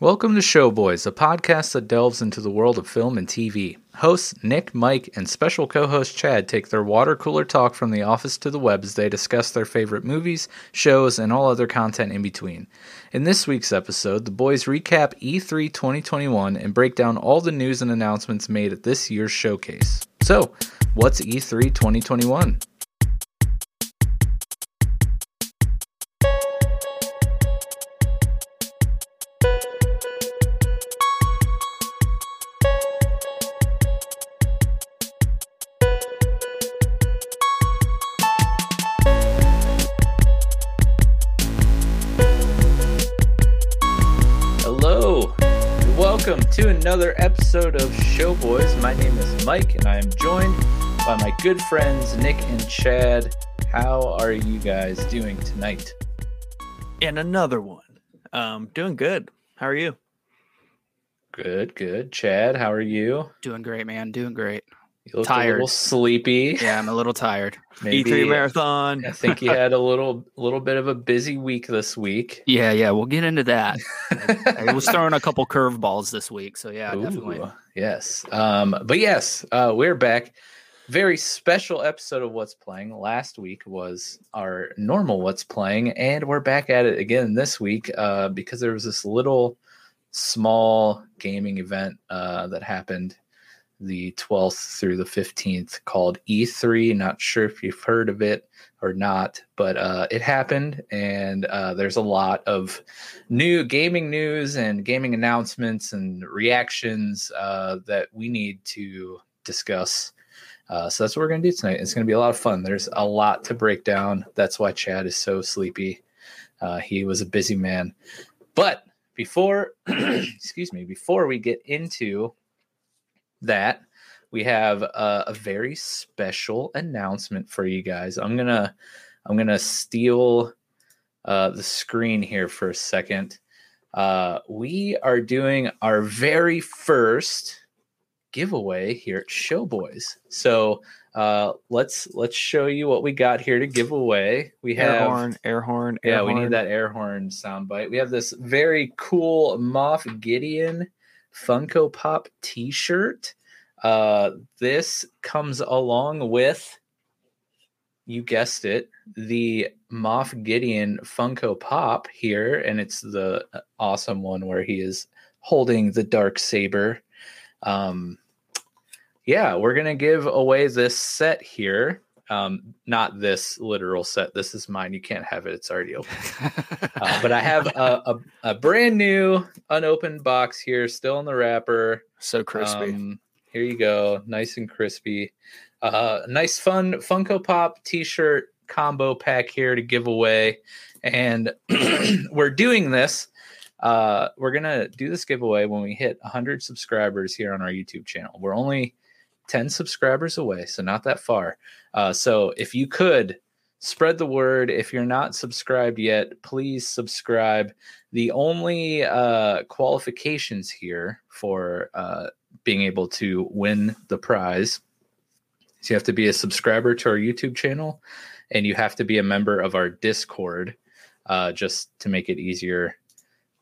Welcome to Showboys, a podcast that delves into the world of film and TV. Hosts Nick, Mike, and special co host Chad take their water cooler talk from the office to the web as they discuss their favorite movies, shows, and all other content in between. In this week's episode, the boys recap E3 2021 and break down all the news and announcements made at this year's showcase. So, what's E3 2021? Another episode of Showboys. My name is Mike, and I am joined by my good friends Nick and Chad. How are you guys doing tonight? and another one. Um, doing good. How are you? Good, good. Chad, how are you? Doing great, man. Doing great. You look a little Tired. sleepy. Yeah, I'm a little tired. Maybe E3 E marathon. I think you had a little little bit of a busy week this week. Yeah, yeah, we'll get into that. I was throwing a couple curveballs this week, so yeah, definitely. Yes. Um, but yes, uh, we're back. Very special episode of What's Playing. Last week was our normal What's Playing, and we're back at it again this week uh, because there was this little small gaming event uh, that happened the 12th through the 15th called E3. Not sure if you've heard of it or not, but uh, it happened, and uh, there's a lot of new gaming news and gaming announcements and reactions uh, that we need to discuss. Uh, so that's what we're going to do tonight. It's going to be a lot of fun. There's a lot to break down. That's why Chad is so sleepy. Uh, he was a busy man. But before, excuse me, before we get into that, we have a, a very special announcement for you guys. I'm gonna, I'm gonna steal uh, the screen here for a second. Uh, we are doing our very first giveaway here at Showboys. So uh, let's let's show you what we got here to give away. We have Air horn, air horn, air yeah, we need that air horn soundbite. We have this very cool Moff Gideon Funko Pop T-shirt. Uh, this comes along with, you guessed it, the Moff Gideon Funko Pop here, and it's the uh, awesome one where he is holding the dark saber. Um, yeah, we're gonna give away this set here. Um, not this literal set. This is mine. You can't have it. It's already open. Uh, but I have a, a, a brand new unopened box here, still in the wrapper. so crispy. Um, here you go, nice and crispy. Uh, nice, fun Funko Pop T-shirt combo pack here to give away, and we're doing this. Uh, we're gonna do this giveaway when we hit 100 subscribers here on our YouTube channel. We're only 10 subscribers away, so not that far. Uh, so if you could spread the word, if you're not subscribed yet, please subscribe. The only uh, qualifications here for uh, being able to win the prize is you have to be a subscriber to our YouTube channel and you have to be a member of our Discord uh, just to make it easier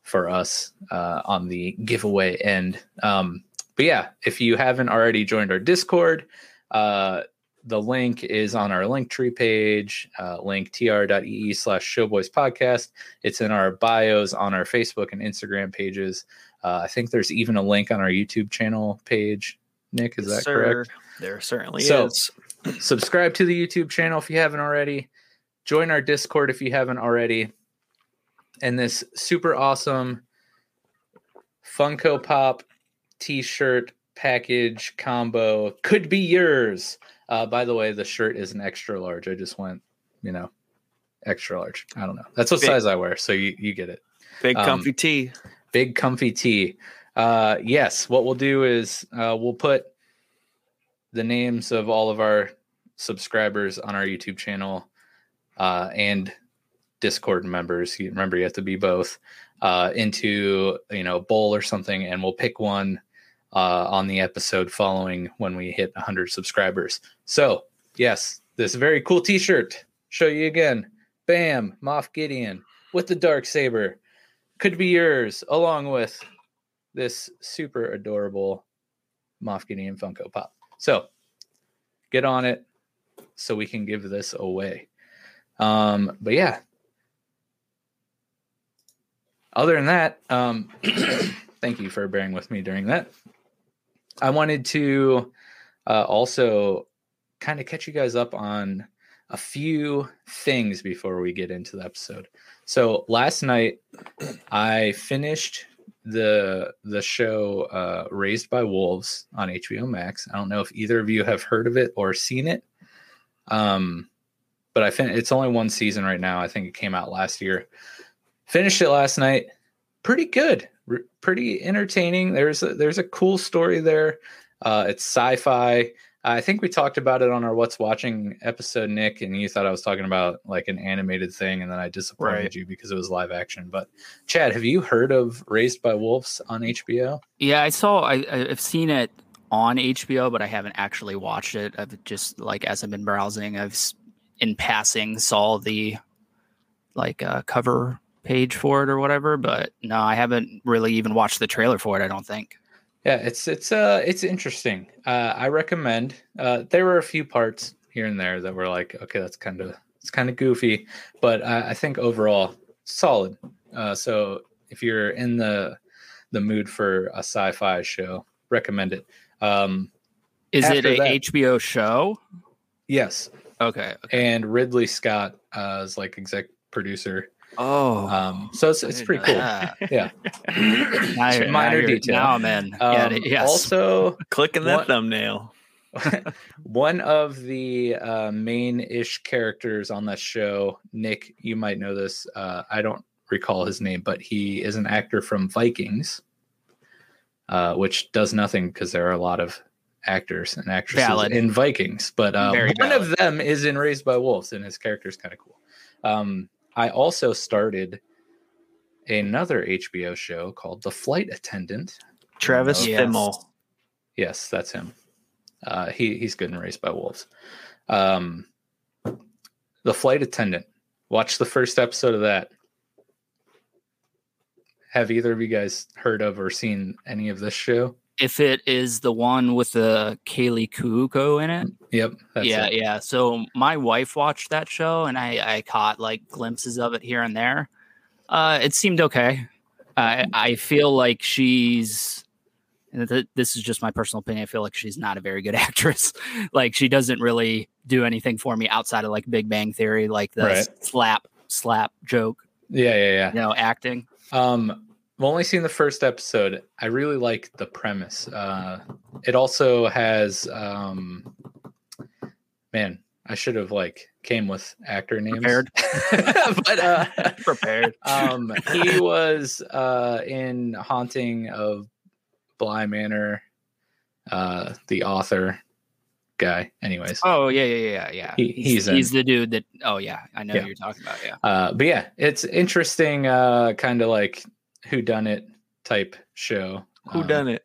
for us uh, on the giveaway end. Um, but yeah, if you haven't already joined our Discord, uh, the link is on our Linktree page, uh, link tr.ee slash showboys podcast. It's in our bios on our Facebook and Instagram pages. Uh, I think there's even a link on our YouTube channel page. Nick, is that Sir, correct? There certainly So- is. Subscribe to the YouTube channel if you haven't already. Join our Discord if you haven't already. And this super awesome Funko Pop t shirt package combo could be yours. Uh, by the way, the shirt is an extra large. I just went, you know, extra large. I don't know. That's what Big. size I wear. So you, you get it. Big um, comfy tee. Big comfy tee. Uh, yes, what we'll do is uh, we'll put the names of all of our subscribers on our YouTube channel uh, and Discord members. You remember, you have to be both uh, into you know a bowl or something, and we'll pick one uh, on the episode following when we hit 100 subscribers. So yes, this very cool T-shirt. Show you again. Bam, Moff Gideon with the dark saber. Could be yours, along with this super adorable Moff Gideon Funko Pop. So get on it so we can give this away. Um, but yeah. Other than that, um, thank you for bearing with me during that. I wanted to uh, also kind of catch you guys up on a few things before we get into the episode. So last night, I finished the the show uh, Raised by Wolves on HBO Max. I don't know if either of you have heard of it or seen it. Um, but I fin- it's only one season right now. I think it came out last year. Finished it last night. Pretty good. R- pretty entertaining. There's a, there's a cool story there. Uh, it's sci-fi. I think we talked about it on our What's Watching episode, Nick, and you thought I was talking about like an animated thing, and then I disappointed Right. you because it was live action. But Chad, have you heard of Raised by Wolves on HBO? Yeah, I saw. I, I've seen it on HBO, but I haven't actually watched it. I've just like as I've been browsing, I've in passing saw the like uh, cover page for it or whatever. But no, I haven't really even watched the trailer for it. I don't think. Yeah, it's it's uh it's interesting. Uh, I recommend. Uh, there were a few parts here and there that were like, okay, that's kind of it's kind of goofy, but I, I think overall solid. Uh, so if you're in the the mood for a sci-fi show, recommend it. Um, Is it a that- HBO show? yes, Okay. okay. and Ridley Scott uh, is like exec producer. Oh, Um, so it's it's pretty cool. know that. Yeah, Now you're- now minor detail. Now I'm in. yeah, Um, it- yes. Also, Clicking that What- thumbnail. one of the uh, main-ish characters on that show, Nick, you might know this. Uh, I don't recall his name, but he is an actor from Vikings, uh, which does nothing because there are a lot of actors and actresses Valid. in Vikings. But uh, Very one of them is in Raised by Wolves, and his character is kind of cool. Um, I also started another HBO show called The Flight Attendant. Travis Yes. Fimmel. Yes, that's him. Uh, he he's good in Raised by Wolves. Um, the flight attendant. Watch the first episode of that. Have either of you guys heard of or seen any of this show? If it is the one with the Kaley Cuoco in it. Yep. That's yeah, it. yeah. So my wife watched that show, and I I caught like glimpses of it here and there. Uh, it seemed okay. I I feel like she's. th- This is just my personal opinion. I feel like she's not a very good actress. like she doesn't really do anything for me outside of like Big Bang Theory, like the Right. slap slap joke, Yeah, yeah, you know, acting. Um, I've only seen the first episode. I really like the premise. Uh, it also has, um, man, I should have like came with actor names, Prepared. but uh, Prepared. um he was uh in haunting of bly manor uh the author guy anyways Oh yeah, yeah, yeah, yeah. He- he's he's the dude that. Oh yeah, I know Yeah. who you're talking about. Yeah. uh but yeah it's interesting uh kind of like who done it type show. Who Um, done it?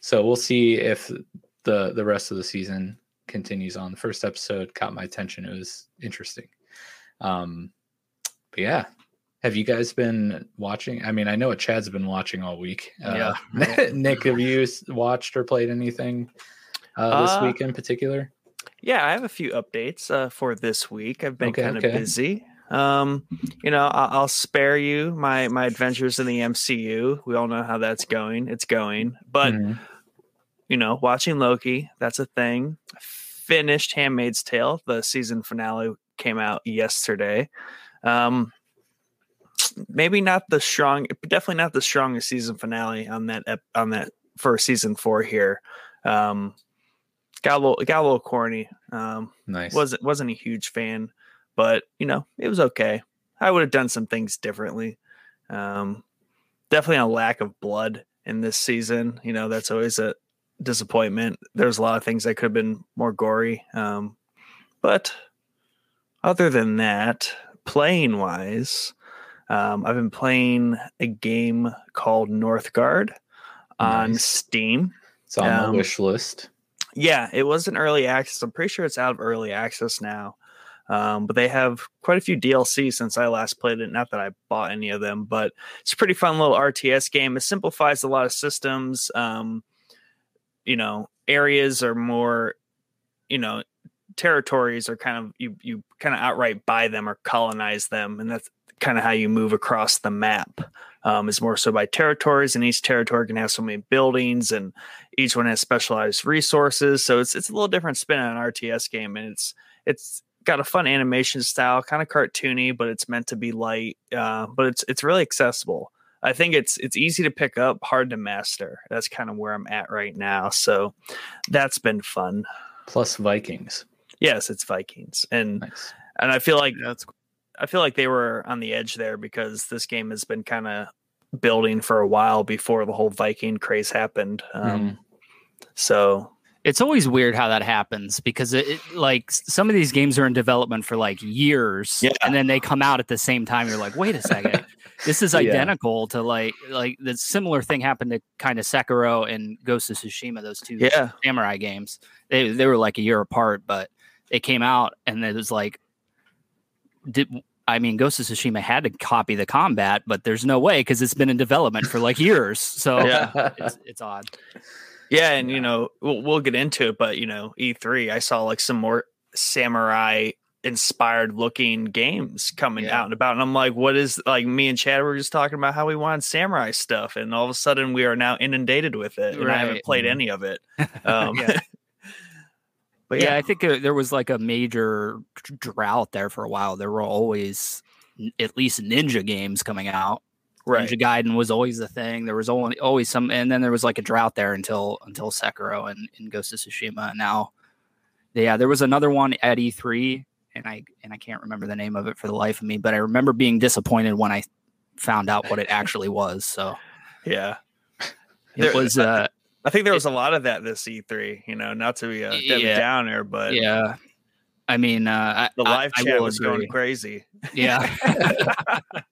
so we'll see if the the rest of the season continues on. The first episode caught my attention. It was interesting. Um but yeah. Have you guys been watching? I mean i know what chad's been watching all week. Uh, nick have you watched or played anything uh, this Uh, week in particular? Yeah, I have a few updates uh, for this week. I've been Okay, kind of okay. busy. Um, you know, I'll, I'll spare you my my adventures in the MCU. We all know how that's going. It's going, but Mhm. you know, watching Loki, that's a thing. Finished Handmaid's Tale. The season finale came out yesterday. Um, maybe not the strong, definitely not the strongest season finale on that ep- on that for season four here. Um, got a little got a little corny. Um, nice wasn't wasn't a huge fan, but you know it was okay. I would have done some things differently. Um, definitely a lack of blood in this season. You know that's always a disappointment. There's a lot of things that could have been more gory. Um, but other than that, playing wise, um, I've been playing a game called Northgard on Nice. Steam. it's on um, the wish list Yeah, it was an early access. I'm pretty sure it's out of early access now. Um, but they have quite a few DLC since I last played it. Not that I bought any of them, but it's a pretty fun little RTS game. It simplifies a lot of systems. Um, you know, areas are more, you know, territories are kind of you you kind of outright buy them or colonize them, and that's kind of how you move across the map. Um, is more so by territories, and each territory can have so many buildings, and each one has specialized resources. So it's it's a little different spin on an RTS game, and it's it's got a fun animation style, kind of cartoony, but it's meant to be light. Uh, but it's it's really accessible. I think it's it's easy to pick up, hard to master. That's kind of where I'm at right now. So that's been fun. Plus Vikings. Yes, it's Vikings, and Nice. and I feel like That's I feel like they were on the edge there because this game has been kind of building for a while before the whole Viking craze happened. Um, So it's always weird how that happens because it, it like some of these games are in development for like years Yeah. and then they come out at the same time you're like wait a second this is Yeah. identical to like like the similar thing happened to kind of Sekiro and Ghost of Tsushima those two yeah, samurai games they they were like a year apart but they came out and it was like did I mean Ghost of Tsushima had to copy the combat but there's no way because it's been in development for like years so Yeah. it's, it's odd yeah, and you know we'll, we'll get into it, but you know E3, I saw like some more samurai inspired looking games coming Yeah. out and about, and I'm like, what is like me and Chad were just talking about how we wanted samurai stuff, and all of a sudden we are now inundated with it, and I haven't played Mhm. any of it. Um, Yeah. but yeah, yeah, I think uh, there was like a major drought there for a while. There were always at least ninja games coming out. Right. Ninja Gaiden was always the thing. There was only always some, and then there was like a drought there until until Sekiro and, and Ghost of Tsushima. And now, yeah, there was another one at E3, and I and I can't remember the name of it for the life of me. But I remember being disappointed when I found out what it actually was. So Yeah. it There- was, uh, I think there was a lot of that this E3, you know, not to be a Debbie Yeah. Downer, but yeah. I mean, uh, the live I chat will was agree. going crazy. Yeah.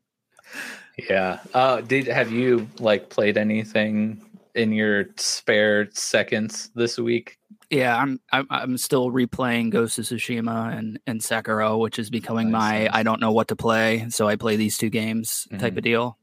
Yeah. Uh, did have you like played anything in your spare seconds this week? Yeah, I'm I'm I'm still replaying Ghost of Tsushima and and Sekiro, which is becoming my. I don't know what to play, so I play these two games type Mhm. of deal.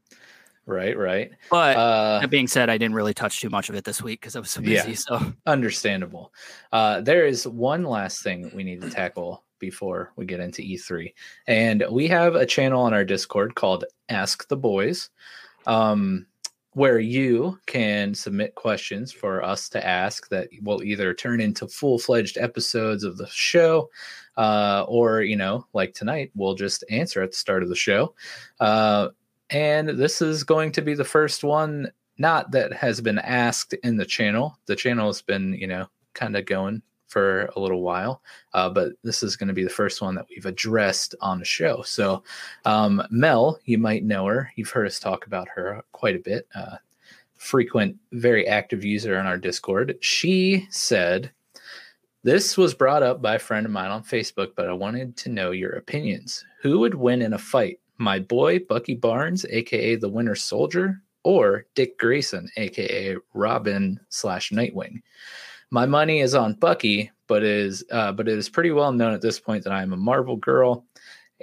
Right. Right. But Uh, that being said, I didn't really touch too much of it this week because I was so Yeah. busy. So understandable. Uh, there is one last thing we need to tackle before we get into E3. And we have a channel on our Discord called Ask the Boys, um, where you can submit questions for us to ask that will either turn into full fledged episodes of the show. Uh, or, you know, like tonight, we'll just answer at the start of the show. Uh, and this is going to be the first one not that has been asked in the channel. The channel has been, you know, kind of going for a little while, uh, but this is going to be the first one that we've addressed on the show. So, um, Mel, you might know her. You've heard us talk about her quite a bit. Uh, frequent, very active user on our Discord. She said, This was brought up by a friend of mine on Facebook, but I wanted to know your opinions. Who would win in a fight? My boy, Bucky Barnes, aka the Winter Soldier, or Dick Grayson, aka Robin slash Nightwing. My money is on Bucky, but is uh, but it is pretty well known at this point that I am a Marvel girl,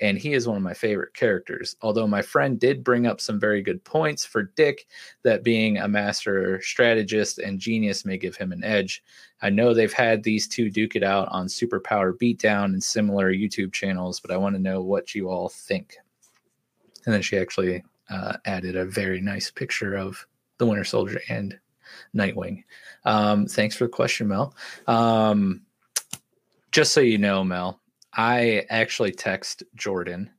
and he is one of my favorite characters. Although my friend did bring up some very good points for Dick, that being a master strategist and genius may give him an edge. I know they've had these two duke it out on Superpower Beatdown and similar YouTube channels, but I want to know what you all think. And then she actually uh, added a very nice picture of the Winter Soldier and Nightwing. Um, thanks for the question, Mel. Um, just so you know, Mel, I actually text Jordan,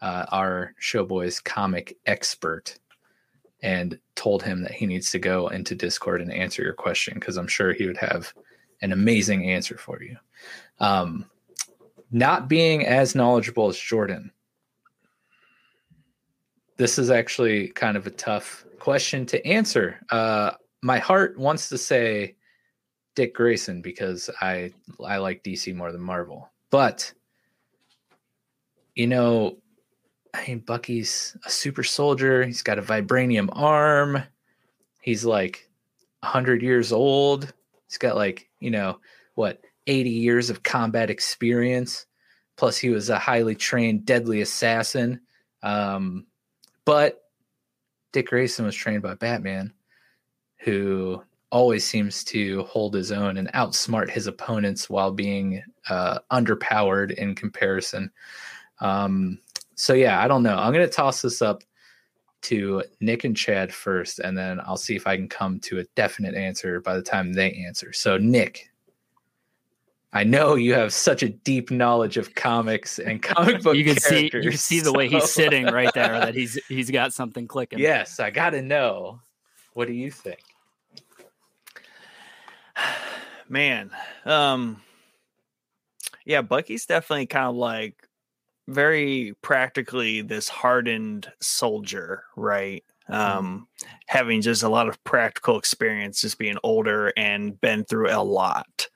uh, our Showboys comic expert, and told him that he needs to go into Discord and answer your question because I'm sure he would have an amazing answer for you. Um, not being as knowledgeable as Jordan, this is actually kind of a tough question to answer. Uh, my heart wants to say Dick Grayson because I I like DC more than Marvel, but you know, I mean Bucky's a super soldier. He's got a vibranium arm. He's like hundred years old. He's got like you know what eighty years of combat experience. Plus, he was a highly trained, deadly assassin. Um, but Dick Grayson was trained by Batman, who always seems to hold his own and outsmart his opponents while being uh, underpowered in comparison. Um, so yeah, I don't know. I'm gonna toss this up to Nick and Chad first, and then I'll see if I can come to a definite answer by the time they answer. So Nick, I know you have such a deep knowledge of comics and comic book. you can see you can see the way he's sitting right there that he's he's got something clicking. yes, I got to know. What do you think? Man, um, yeah, Bucky's definitely kind of like very practically this hardened soldier, right? Um, having just a lot of practical experience, just being older and been through a lot.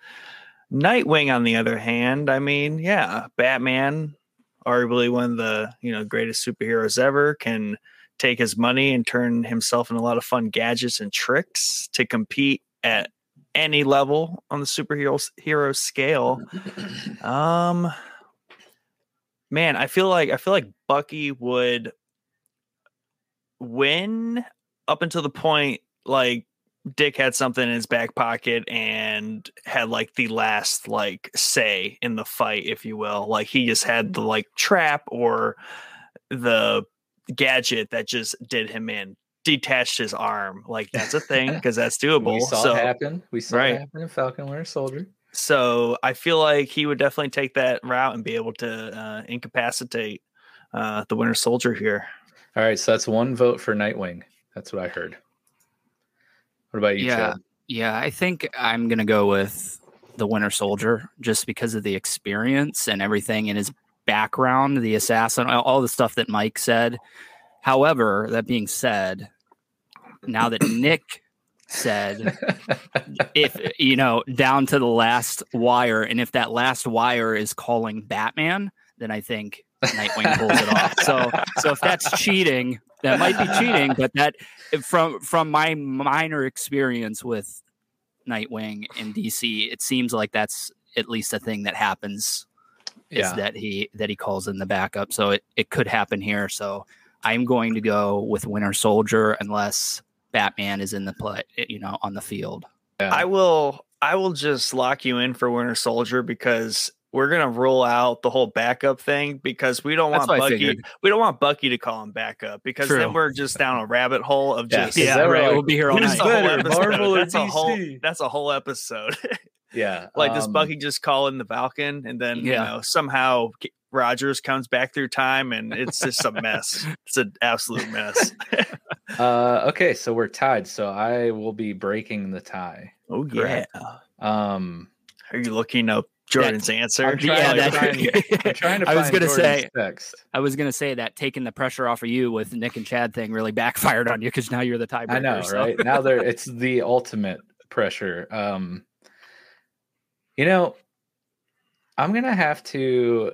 Nightwing, on the other hand, I mean, yeah, Batman, arguably one of the you know greatest superheroes ever, can take his money and turn himself in a lot of fun gadgets and tricks to compete at any level on the superhero hero scale. Um man, I feel like I feel like Bucky would win up until the point like Dick had something in his back pocket and had like the last like say in the fight, if you will. Like he just had the like trap or the gadget that just did him in, detached his arm. Like that's a thing because that's doable. We saw so it happen. We saw Right. it happen in Falcon Winter Soldier. so I feel like he would definitely take that route and be able to uh, incapacitate uh, the Winter Soldier here. All right, so that's one vote for Nightwing. That's what I heard. What about you, Yeah. Chad? Yeah, I think I'm gonna go with the Winter Soldier just because of the experience and everything in his background, the assassin, all all the stuff that Mike said. However, that being said, now that Nick said if you know down to the last wire, and if that last wire is calling Batman, then I think Nightwing pulls it off. So, so if that's cheating, that might be cheating. But that from from my minor experience with Nightwing in DC, it seems like that's at least a thing that happens. Is yeah. that he that he calls in the backup? So it it could happen here. So I'm going to go with Winter Soldier unless Batman is in the play, you know, on the field. yeah. I will I will just lock you in for Winter Soldier because we're gonna rule out the whole backup thing because we don't That's want Bucky we don't want Bucky to call him backup because True. then we're just down a rabbit hole of Yeah, just Is Yeah, right. right? We'll be here all night. whole better, episode? Marvel or that's a whole DC? that's a whole episode. yeah. like does um, Bucky just call in the Falcon and then you know somehow Rogers comes back through time and it's just a mess. It's an absolute mess. Uh, okay, so we're tied. So I will be breaking the tie. oh Correct. yeah. Um, Are you looking up Jordan's answer? I'm trying Yeah, to that- find- I'm trying to I was gonna Jordan's say- text. I was gonna say that taking the pressure off of you with Nick and Chad thing really backfired on you because now you're the tiebreaker. I know, so- right? now there, it's the ultimate pressure. Um, you know, I'm gonna have to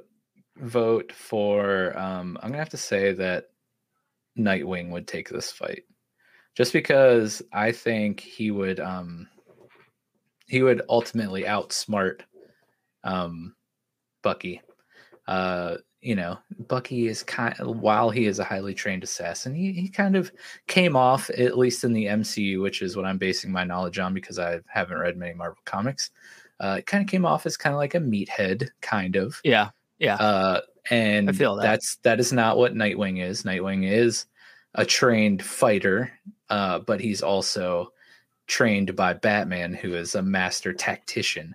vote for. Um, I'm gonna have to say that Nightwing would take this fight, just because I think he would. Um, he would ultimately outsmart um, Bucky. Uh, you know, Bucky is kind while he is a highly trained assassin, he, he kind of came off, at least in the MCU, which is what I'm basing my knowledge on because I haven't read many Marvel comics. Uh, it kind of came off as kind of like a meathead, kind of. Yeah, yeah. Uh, and I feel that. that's that is not what Nightwing is. Nightwing is a trained fighter, uh, but he's also trained by Batman, who is a master tactician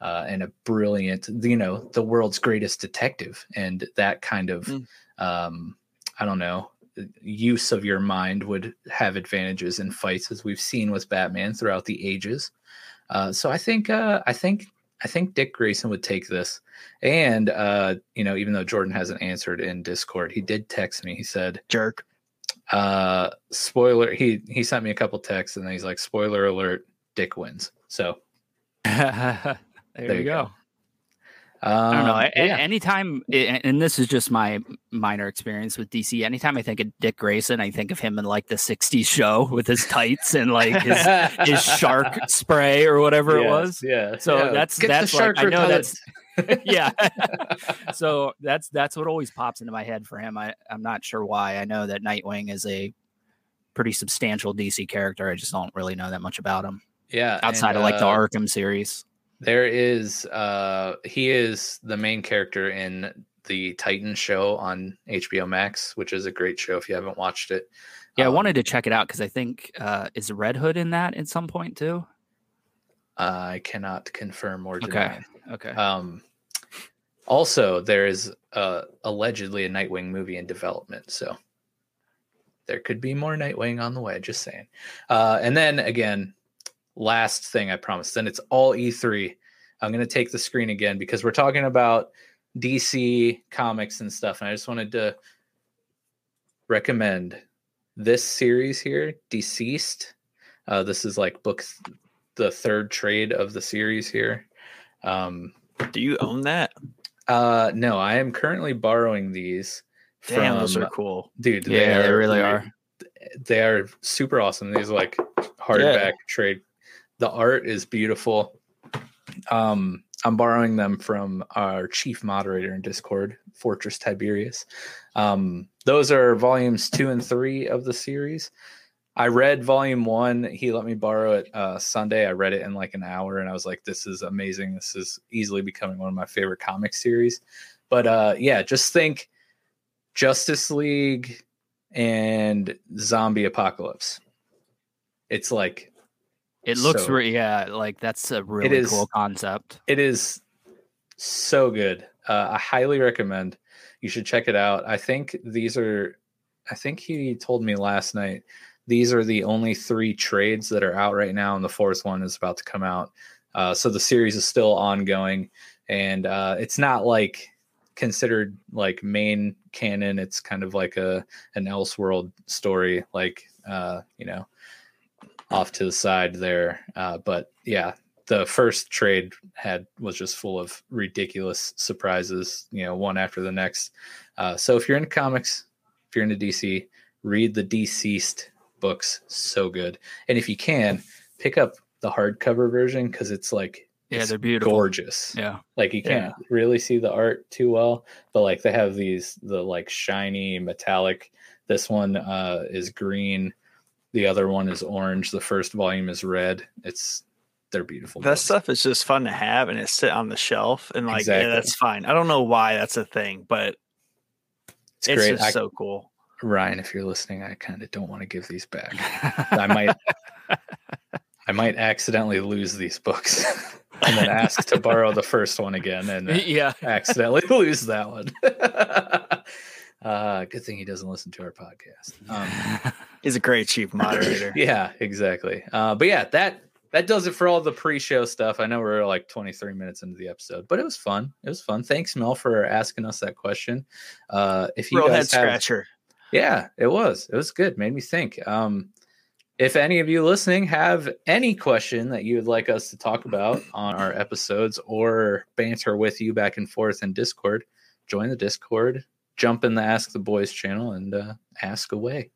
uh, and a brilliant, you know, the world's greatest detective, and that kind of, Mm. um, I don't know, use of your mind would have advantages in fights, as we've seen with Batman throughout the ages. Uh, so I think, uh, I think, I think Dick Grayson would take this. And uh, you know, even though Jordan hasn't answered in Discord, he did text me. He said, Jerk. uh spoiler he he sent me a couple texts and then he's like spoiler alert dick wins so there, there you you go. Um, I don't know. A- yeah. Anytime, and this is just my minor experience with DC. Anytime I think of Dick Grayson, I think of him in like the '60s show with his tights and like his his shark spray or whatever it was. yeah So yeah. that's Get that's the like I know that's yeah. so that's that's what always pops into my head for him. I, I'm not sure why. I know that Nightwing is a pretty substantial DC character. I just don't really know that much about him. Yeah. Outside and, of like the uh, Arkham series. There is uh he is the main character in the Titan show on HBO Max, which is a great show if you haven't watched it. Yeah, I Um, wanted to check it out because I think uh is Red Hood in that at some point too? I cannot confirm or Okay. deny. Okay. Um also there is uh allegedly a Nightwing movie in development, so there could be more Nightwing on the way, just saying. Uh and then again, last thing I promise. then it's all E3. I'm going to take the screen again because we're talking about DC comics and stuff. And I just wanted to recommend this series here, Deceased. Uh, this is like book th- the third trade of the series here. Um, Do you own that? uh, no, I am currently borrowing these. Damn, those from- are cool. dude. yeah, they really are. They are super awesome. These are like hardback trade. The art is beautiful. Um, I'm borrowing them from our chief moderator in Discord, Fortress Tiberius. Um, those are volumes two and three of the series. I read volume one. He let me borrow it uh, Sunday. I read it in like an hour, and I was like, "This is amazing. This is easily becoming one of my favorite comic series." But uh, yeah, just think Justice League and Zombie Apocalypse. It's like It looks so- re- yeah, like that's a really is- cool concept. it is so good. Uh, I highly recommend. You should check it out. I think these are. I think he told me last night. These are the only three trades that are out right now, and the fourth one is about to come out. Uh, so the series is still ongoing, and uh, it's not like considered like main canon. It's kind of like a an Elseworld story, like uh, you know, off to the side there. Uh, but yeah, the first trade had was just full of ridiculous surprises, you know, one after the next. Uh, so if you're into comics, if you're into DC, read the Deceased books. So good. And if you can, pick up the hardcover version because it's like Yeah, it's they're beautiful. gorgeous. Yeah. Like you can't really see the art too well, but like they have these the like shiny metallic. This one uh is green. The other one is orange. The first volume is red. It's they're beautiful. That books. stuff is just fun to have and it's sit on the shelf and like Exactly. yeah, that's fine. I don't know why that's a thing, but It's, it's, great. just I, so cool. Ryan, if you're listening, I kind of don't want to give these back. I might I might accidentally lose these books and then ask to borrow the first one again and yeah. accidentally lose that one. Uh good thing he doesn't listen to our podcast. Um He's a great chief moderator. yeah, exactly. Uh, but yeah, that that does it for all the pre-show stuff. I know we're like 23 minutes into the episode, but it was fun. It was fun. Thanks, Mel, for asking us that question. Uh, if you Real head guys have, scratcher. yeah, it was. It was good. Made me think. Um, if any of you listening have any question that you would like us to talk about on our episodes or banter with you back and forth in Discord, join the Discord, jump in the Ask the Boys channel, and uh, ask away.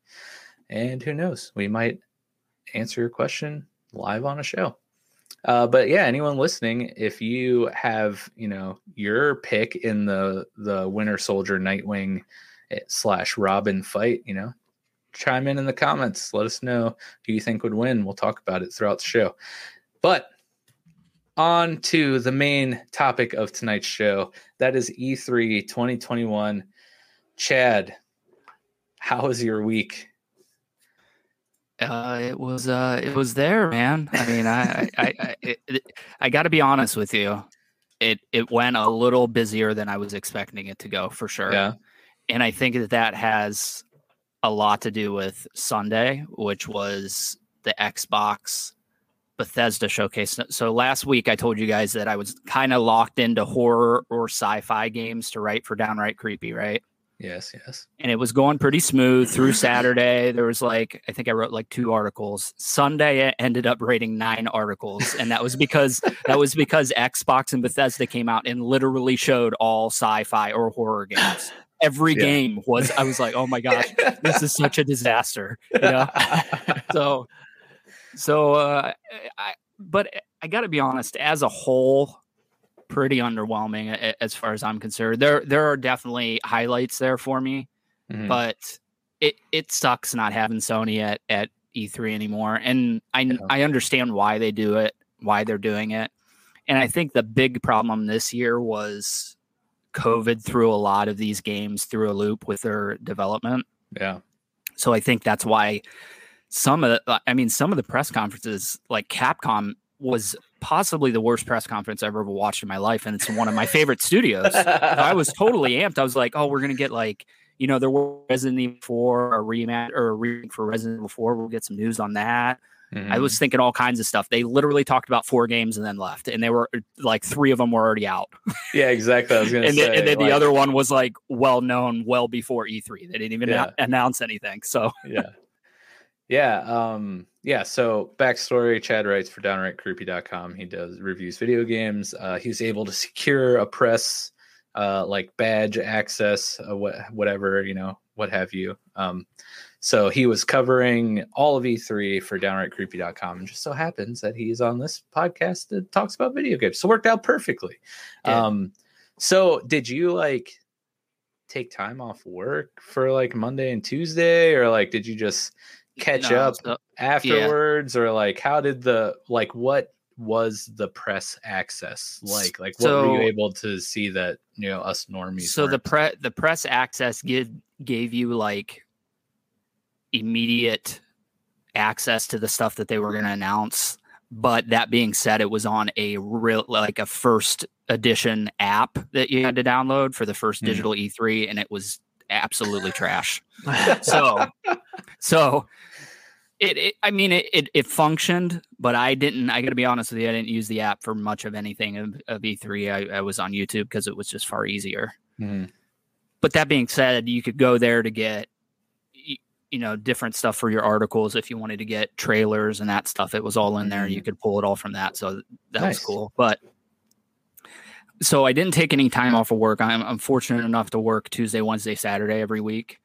And who knows, we might answer your question live on a show. Uh, but yeah, anyone listening, if you have you know your pick in the the Winter Soldier Nightwing eh, slash Robin fight, you know, chime in in the comments. Let us know who you think would win. We'll talk about it throughout the show. But on to the main topic of tonight's show. That is E E3 2021. Chad, how was your week? Uh, it was uh, it was there, man. I mean, I I I, it, it, I got to be honest with you. It it went a little busier than I was expecting it to go for sure. Yeah. and I think that that has a lot to do with Sunday, which was the Xbox Bethesda showcase. So last week I told you guys that I was kind of locked into horror or sci-fi games to write for Downright Creepy, right? Yes, yes. and it was going pretty smooth through Saturday. There was like I think I wrote like two articles. Sunday I ended up writing nine articles, and that was because that was because Xbox and Bethesda came out and literally showed all sci-fi or horror games. Every Yeah. game was I was like, oh my gosh, this is such a disaster. You know? so so uh, I but I got to be honest, as a whole, pretty underwhelming as far as I'm concerned. There there are definitely highlights there for me, Mhm. but it it sucks not having Sony at at E3 anymore. And I Yeah. I understand why they do it, why they're doing it. And I think the big problem this year was COVID threw a lot of these games through a loop with their development. yeah. So I think that's why some of the, I mean, some of the press conferences, like Capcom, was possibly the worst press conference I've ever watched in my life, and it's one of my favorite studios. I was totally amped. I was like, oh, we're gonna get like, you know, there were Resident Evil 4, a rematch or a remake for Resident Evil 4. We'll get some news on that. I Mhm. was thinking all kinds of stuff. They literally talked about four games and then left, and they were like three of them were already out, yeah, exactly. I was gonna and, say, then, and then like, the other one was like well known well before E3. They didn't even Yeah. announce anything. So yeah. Yeah. Um, yeah. So backstory, Chad writes for downrightcreepy.com. He does reviews video games. Uh, he was able to secure a press, uh, like badge access, uh, what, whatever, you know, what have you. Um, so he was covering all of E3 for downrightcreepy.com. And just so happens that he's on this podcast that talks about video games. So it worked out perfectly. Yeah. Um, so did you like take time off work for like Monday and Tuesday, or like did you just catch No, up so- afterwards, or like how did the like what was the press access like? Like what were you able to see that you know us normies? so the pre the press access give, gave you like immediate access to the stuff that they were going to announce but that being said it was on a real like a first edition app that you had to download for the first Mhm. digital e3 and it was absolutely trash so so it, it i mean it, it it functioned but i didn't i gotta be honest with you i didn't use the app for much of anything of, of e3 I, I was on youtube because it was just far easier Mhm. but that being said, you could go there to get you know different stuff for your articles if you wanted to get trailers and that stuff. It was all in there. You Mhm. could pull it all from that. So that Nice. was cool. But so I didn't take any time off of work. I'm, I'm fortunate enough to work Tuesday, Wednesday, Saturday every week.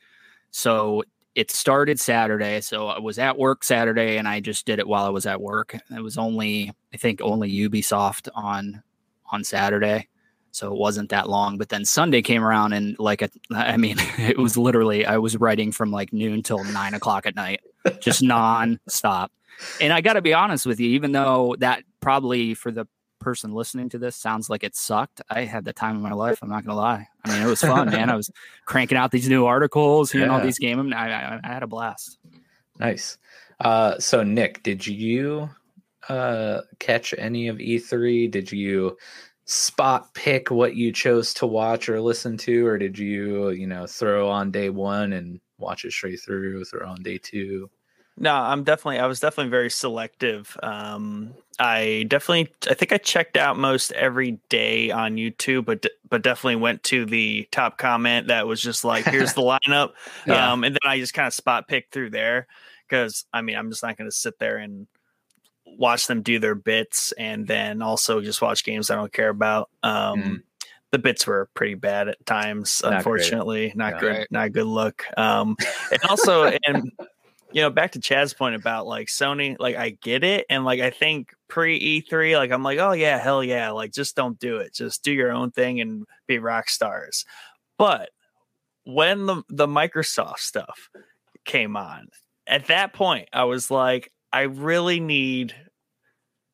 So it started Saturday. So I was at work Saturday and I just did it while I was at work. It was only I think only Ubisoft on on Saturday so it wasn't that long but then sunday came around and like a, i mean it was literally i was writing from like noon till nine o'clock at night just non-stop and i gotta be honest with you even though that probably for the person listening to this sounds like it sucked i had the time of my life i'm not gonna lie i mean it was fun man i was cranking out these new articles hearing all these game I, I, I had a blast Nice. Uh, so Nick, did you uh catch any of E3? Did you spot pick what you chose to watch or listen to, or did you, you know, throw on day one and watch it straight through, throw on day two? No, I'm definitely I was definitely very selective. Um I definitely I think I checked out most every day on YouTube, but de- but definitely went to the top comment that was just like here's the lineup. Yeah. Um and then I just kind of spot picked through there cuz I mean, I'm just not going to sit there and watch them do their bits and then also just watch games I don't care about. Um Mhm. the bits were pretty bad at times, Not great. unfortunately. Not Yeah. good, not good look. Um and also and you know, back to Chad's point about like Sony, like I get it. And like I think pre E3, like I'm like, oh yeah, hell yeah. Like just don't do it. Just do your own thing and be rock stars. But when the the Microsoft stuff came on, at that point, I was like, I really need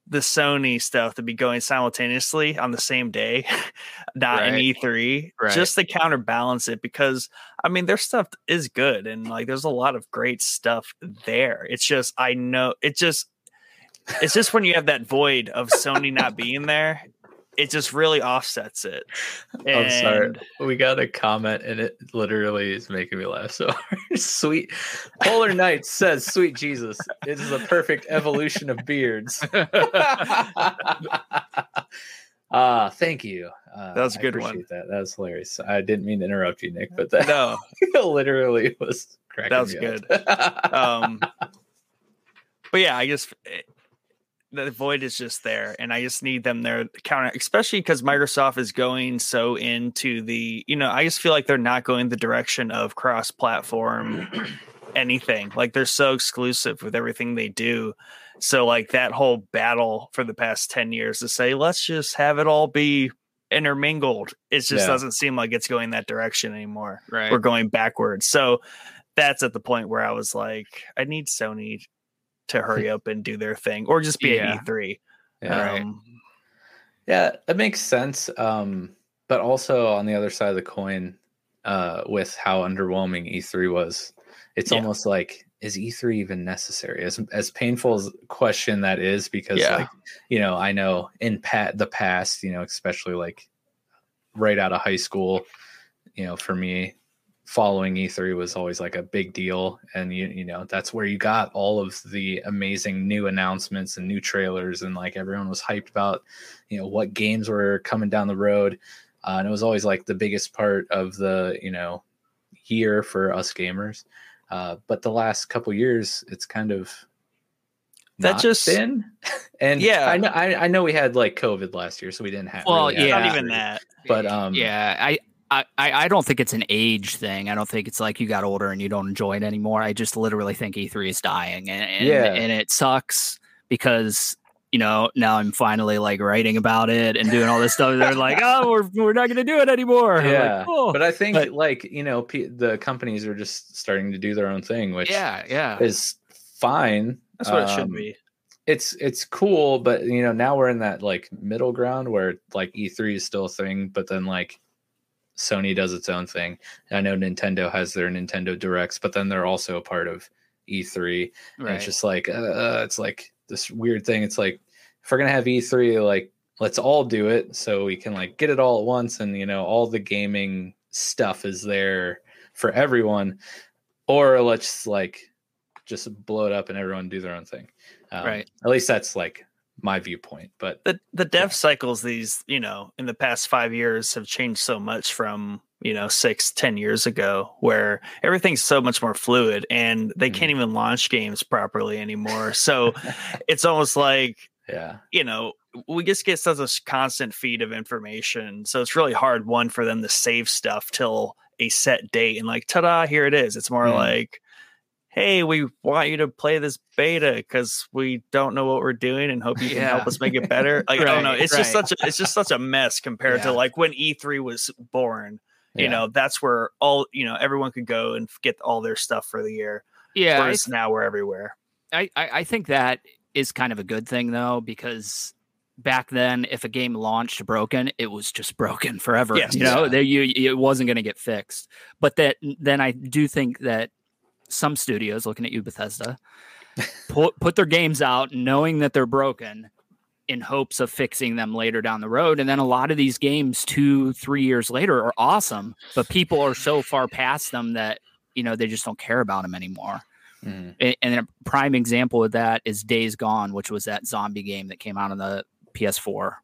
the Sony stuff to be going simultaneously on the same day, not in E3, Right. just to counterbalance it. Because I mean, their stuff is good, and like, there's a lot of great stuff there. It's just, I know, it just, it's just when you have that void of Sony not being there, it just really offsets it. I'm sorry. We got a comment and it literally is making me laugh so hard. Sweet Polar Knight says, Sweet Jesus, it is the perfect evolution of beards. Ah, thank you. Uh, That was a I good one. appreciate That that was hilarious. I didn't mean to interrupt you, Nick, but that No, literally was cracking That was me good. up. um but yeah i just eh, the void is just there and i just need them there to counter especially because microsoft is going so into the you know i just feel like they're not going the direction of cross platform anything like they're so exclusive with everything they do so like that whole battle for the past 10 years to say let's just have it all be intermingled. It just Yeah. doesn't seem like it's going that direction anymore. Right. We're going backwards. So that's at the point where I was like, I need Sony to hurry up and do their thing, or just be Yeah. at E3. Yeah. Right. Um, Yeah, it makes sense. Um, but also on the other side of the coin, uh, with how underwhelming E3 was, it's Yeah. almost like is E3 even necessary? As as painful as question that is, because Yeah. like you know, I know in pat the past, you know, especially like right out of high school, you know, for me, following E3 was always like a big deal, and you you know that's where you got all of the amazing new announcements and new trailers, and like everyone was hyped about you know what games were coming down the road uh, and it was always like the biggest part of the you know year for us gamers uh, but the last couple years it's kind of That just- been and Yeah. i know I, I know we had like covid last year so we didn't have Well, really yeah. Not even that. but um yeah, I, I, I I don't think it's an age thing. I don't think it's like you got older and you don't enjoy it anymore. I just literally think E3 is dying, and and, Yeah. and it sucks because you know now I'm finally like writing about it and doing all this stuff. They're like, oh, we're we're not gonna do it anymore. I'm like, yeah "Cool." but i think But- like you know P- the companies are just starting to do their own thing which yeah, yeah, is fine That's what it should Um, be. it's it's cool, but you know, now we're in that like middle ground where like E3 is still a thing, but then like Sony does its own thing. I know Nintendo has their Nintendo Directs, but then they're also a part of E3. And right. it's just like uh, it's like this weird thing. It's like if we're gonna have E3, like let's all do it so we can like get it all at once, and you know, all the gaming stuff is there for everyone, or let's like just blow it up and everyone do their own thing. Um, Right. At least that's like my viewpoint. But the the dev cycles these you know in the past five years have changed so much from you know six ten years ago where everything's so much more fluid and they can't even launch games properly anymore. So it's almost like yeah, you know we just get such a constant feed of information. So it's really hard one for them to save stuff till a set date and like ta-da here it is. It's more Mhm. like hey we want you to play this beta because we don't know what we're doing and hope you can help us make it better like i don't know Right, it's just such a it's just such a mess compared to like when e3 was born you Yeah. know that's where all you know everyone could go and get all their stuff for the year yeah, whereas now we're everywhere I, I I think that is kind of a good thing though because back then if a game launched broken it was just broken forever Yes. you know Yeah. there you it wasn't going to get fixed but that then i do think that some studios looking at you bethesda put put their games out knowing that they're broken in hopes of fixing them later down the road and then a lot of these games two three years later are awesome but people are so far past them that you know they just don't care about them anymore Mhm. a- and a prime example of that is Days Gone, which was that zombie game that came out on the PS4.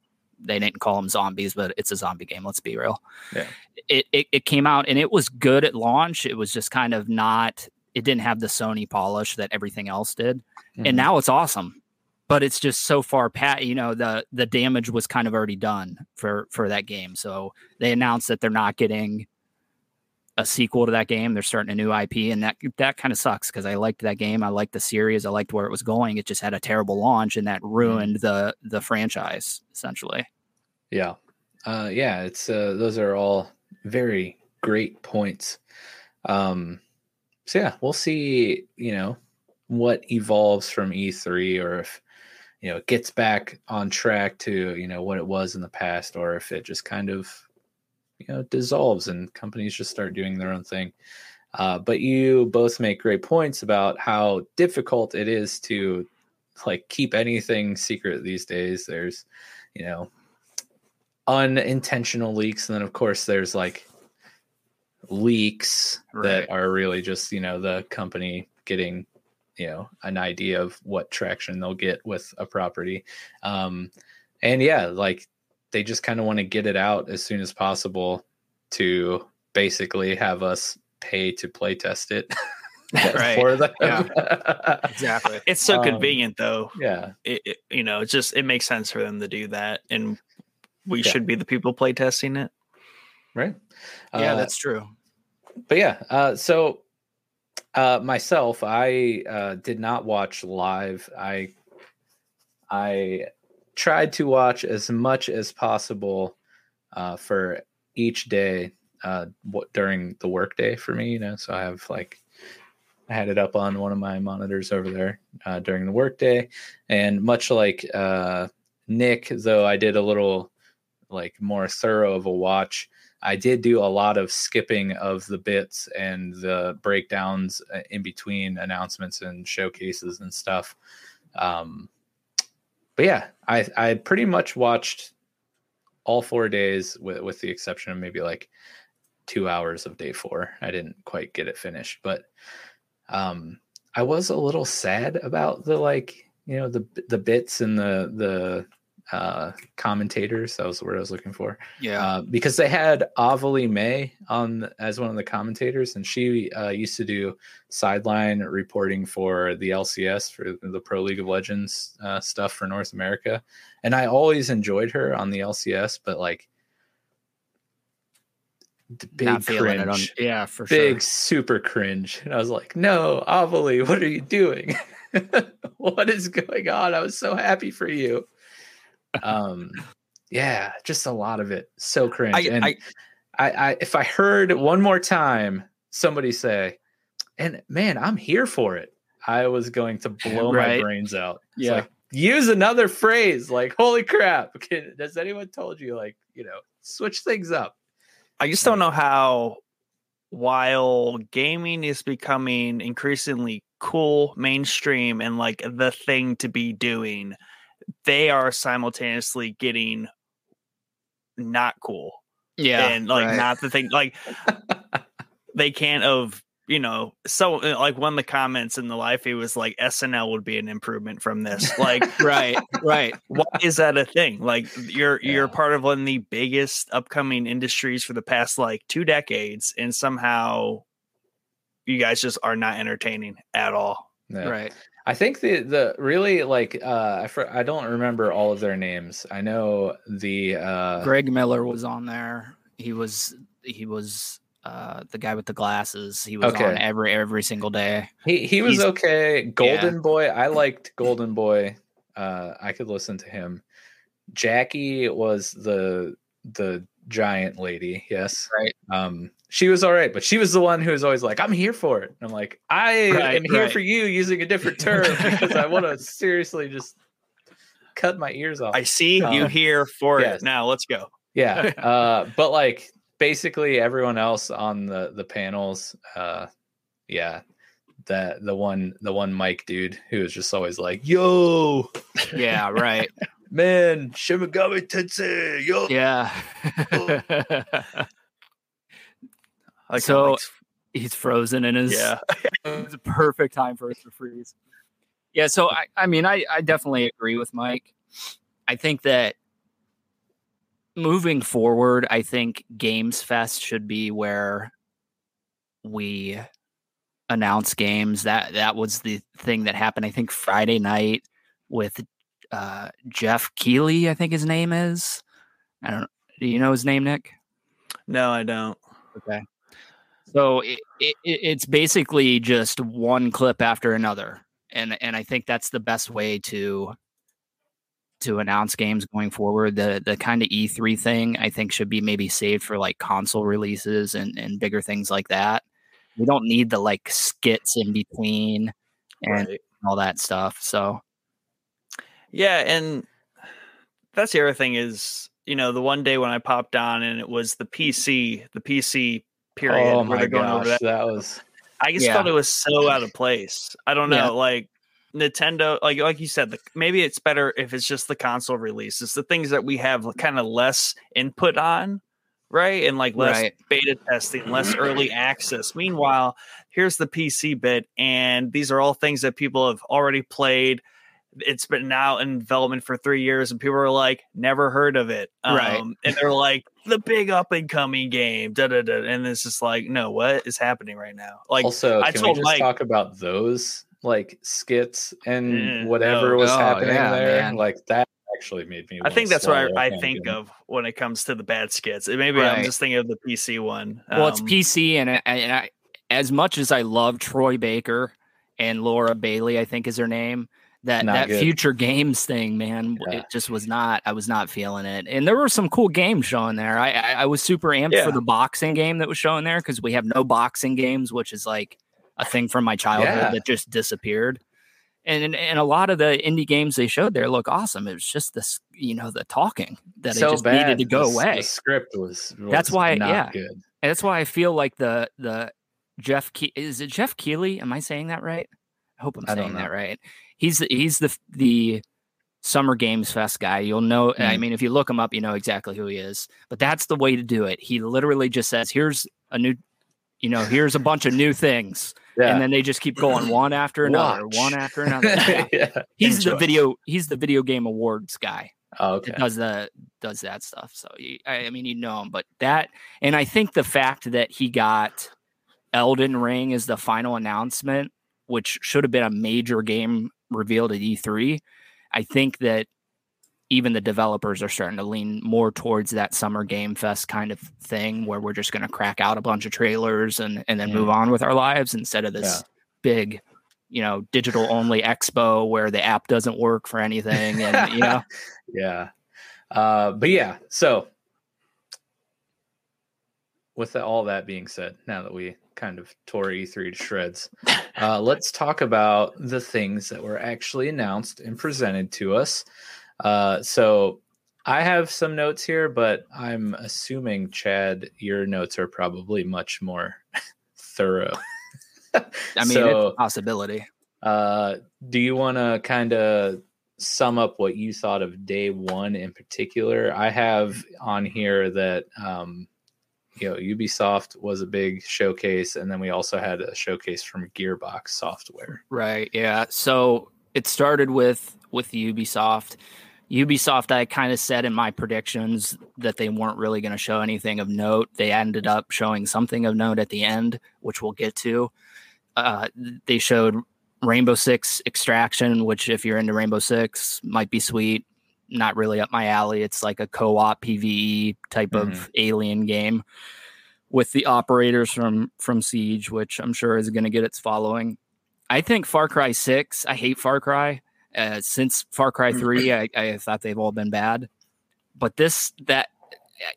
They didn't call them zombies, but it's a zombie game. Let's be real. Yeah. It, it it came out and it was good at launch. It was just kind of not. It didn't have the Sony polish that everything else did, Mhm. and now it's awesome. But it's just so far pat. You know the the damage was kind of already done for for that game. So they announced that they're not getting a sequel to that game. They're starting a new IP, and that that kind of sucks because I liked that game. I liked the series. I liked where it was going. It just had a terrible launch, and that ruined the the franchise essentially. Yeah. Uh, yeah, it's uh, those are all very great points. Um, so yeah, we'll see, you know, what evolves from E3 or if you know it gets back on track to, you know, what it was in the past or if it just kind of you know dissolves and companies just start doing their own thing. Uh, but you both make great points about how difficult it is to like keep anything secret these days. There's, you know, unintentional leaks and then of course there's like leaks Right. that are really just you know the company getting you know an idea of what traction they'll get with a property um and yeah like they just kind of want to get it out as soon as possible to basically have us pay to play test it Right. for them Exactly. it's so Um, convenient though yeah it, it- you know it's just it makes sense for them to do that and we Yeah. should be the people play testing it right yeah, Uh, that's true. but yeah uh so uh myself i uh did not watch live i i tried to watch as much as possible uh, for each day uh, what during the workday for me. You know, so I have like I had it up on one of my monitors over there uh, during the workday, and much like uh, Nick, though I did a little like more thorough of a watch. I did do a lot of skipping of the bits and the breakdowns uh, in between announcements and showcases and stuff. Um, but yeah, I I pretty much watched all four days with with the exception of maybe like two hours of day four. I didn't quite get it finished, but um, I was a little sad about the like you know the the bits and the the uh, commentators. That was the word I was looking for. Yeah, uh, because they had Ovilee May on as one of the commentators, and she uh, used to do sideline reporting for the LCS for the Pro League of Legends uh, stuff for North America, and I always enjoyed her on the LCS, but like big it on. cringe, Yeah, for sure. big sure. super cringe, and I was like, "No, Ovilee, what are you doing? what is going on? I was so happy for you." Um, yeah, just a lot of it, so cringe. I, and I, I, I if I heard one more time somebody say, "And man, I'm here for it," I was going to blow my brains out. It's Yeah. like, use another phrase like "Holy crap!" Has anyone told you like you know switch things up? I just don't know how while gaming is becoming increasingly cool, mainstream, and like the thing to be doing, they are simultaneously getting not cool Yeah, and like right. not the thing like they can't of you know so uh, like one of the comments in the life he was like snl would be an improvement from this like right, right. why is that a thing like you're you're part of one of the biggest upcoming industries for the past like two decades and somehow you guys just are not entertaining at all Yeah. Right. I think the the really like uh I fr- I don't remember all of their names. I know the uh Greg Miller was on there. He was he was uh the guy with the glasses. He was on every every single day. he he was he's- okay. Golden Boy, I liked Golden Boy. Uh I could listen to him. Jackie was the the giant lady, yes. Right. Um she was all right, but she was the one who was always like, I'm here for it. And I'm like, I Right, am here right. for you using a different term because I want to seriously just cut my ears off. i see you Um, here for yes. it now let's go yeah uh but like basically everyone else on the the panels uh yeah the the one the one Mike dude who was just always like yo Yeah, right. man Shin Megami Tensei yo yeah. like So- He's frozen in his yeah it's a perfect time for us to freeze. Yeah, so I, I mean, I, I definitely agree with Mike. I think that moving forward, I think Games Fest should be where we announce games. That that was the thing that happened. I think Friday night with uh, Jeff Keighley. I think his name is. I don't. Do you know his name, Nick? no i don't Okay. So it, it, it's basically just one clip after another, and and I think that's the best way to to announce games going forward. The the kind of E3 thing I think should be maybe saved for like console releases and and bigger things like that. We don't need the like skits in between and Right. all that stuff. So Yeah, and that's the other thing is, you know, the one day when I popped on and it was the PC, the PC period oh where my they're going over gosh that. that was I just Yeah. felt it was so out of place. I don't know, Yeah. like Nintendo, like like you said, the, maybe it's better if it's just the console release. It's the things that we have kind of less input on, right? And like less Right. beta testing, less early access. Meanwhile, here's the PC bit, and these are all things that people have already played. It's been now in development for three years, and people are like, never heard of it. Right. Um, and they're like, the big up and coming game, da da da. And it's just like, no, what is happening right now? Like, also I can we told just Mike- talk about those like skits and Mm, whatever no. was Oh, happening yeah, there man. like that actually made me I think that's what i, I, I a think pumpkin. of when it comes to the bad skits. Maybe I'm just thinking of the PC one. well, it's Um, PC, and I, and I, as much as I love Troy Baker and Laura Bailey, I think is her name. That Not that good. future games thing, man, Yeah. it just was not. I was not feeling it, and there were some cool games showing there. I I, I was super amped Yeah. for the boxing game that was showing there because we have no boxing games, which is like a thing from my childhood Yeah. that just disappeared. And, and and a lot of the indie games they showed there look awesome. It was just this, you know, the talking that so it just bad. needed to go The away. The script was, That's why- not yeah. good. And that's why I feel like the the Jeff Ke- is it Jeff Keighley? Am I saying that right? I hope I'm I saying that right. He's the, he's the the Summer Games Fest guy. You'll know. I Mm. mean, if you look him up, you know exactly who he is. But that's the way to do it. He literally just says, "Here's a new." You know, here's a bunch of new things, Yeah. and then they just keep going one after another, Watch. one after another. Yeah. yeah. He's the video. He's the video game awards guy Oh, okay. does the does that stuff. So you, I, I mean, you know him, but that, and I think the fact that he got Elden Ring as the final announcement, which should have been a major game revealed at E3, I think that even the developers are starting to lean more towards that summer game fest kind of thing where we're just going to crack out a bunch of trailers and and then move on with our lives instead of this big you know digital only expo where the app doesn't work for anything and you know? Yeah. Uh, but yeah, so with all that being said, now that we kind of tore E3 to shreds, uh, let's talk about the things that were actually announced and presented to us. Uh, so I have some notes here, but I'm assuming, Chad, your notes are probably much more thorough. I mean, So- it's a possibility. Uh, do you want to kind of sum up what you thought of day one in particular? I have on here that um, you know Ubisoft was a big showcase, and then we also had a showcase from Gearbox Software. Right. Yeah. So it started with with Ubisoft. Ubisoft, I kind of said in my predictions that they weren't really going to show anything of note. They ended up showing something of note at the end, which we'll get to. Uh, they showed Rainbow Six Extraction, which, if you're into Rainbow Six, might be sweet. Not really up my alley. It's like a co-op PVE type of alien game with the operators from from Siege, which I'm sure is going to get its following. I think Far Cry Six. I hate Far Cry. Uh, since Far Cry Three, I, I thought they've all been bad. But this that,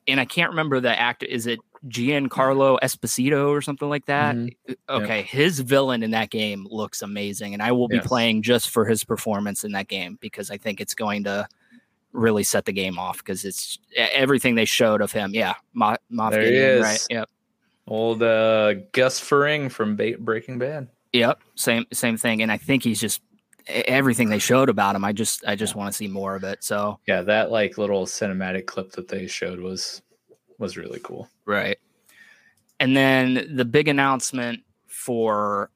and I can't remember the actor. Is it Giancarlo Esposito or something like that? Mhm. Okay, his villain in that game looks amazing, and I will be Yes. playing just for his performance in that game because I think it's going to really set the game off because it's everything they showed of him. Yeah, Moth, Moff There he Gideon, is. right? Yep. Old uh, Gus Fring from ba- Breaking Bad. Yep, same same thing. And I think he's just everything they showed about him. I just I just want to see more of it. So Yeah, that like little cinematic clip that they showed was was really cool. right. And then the big announcement for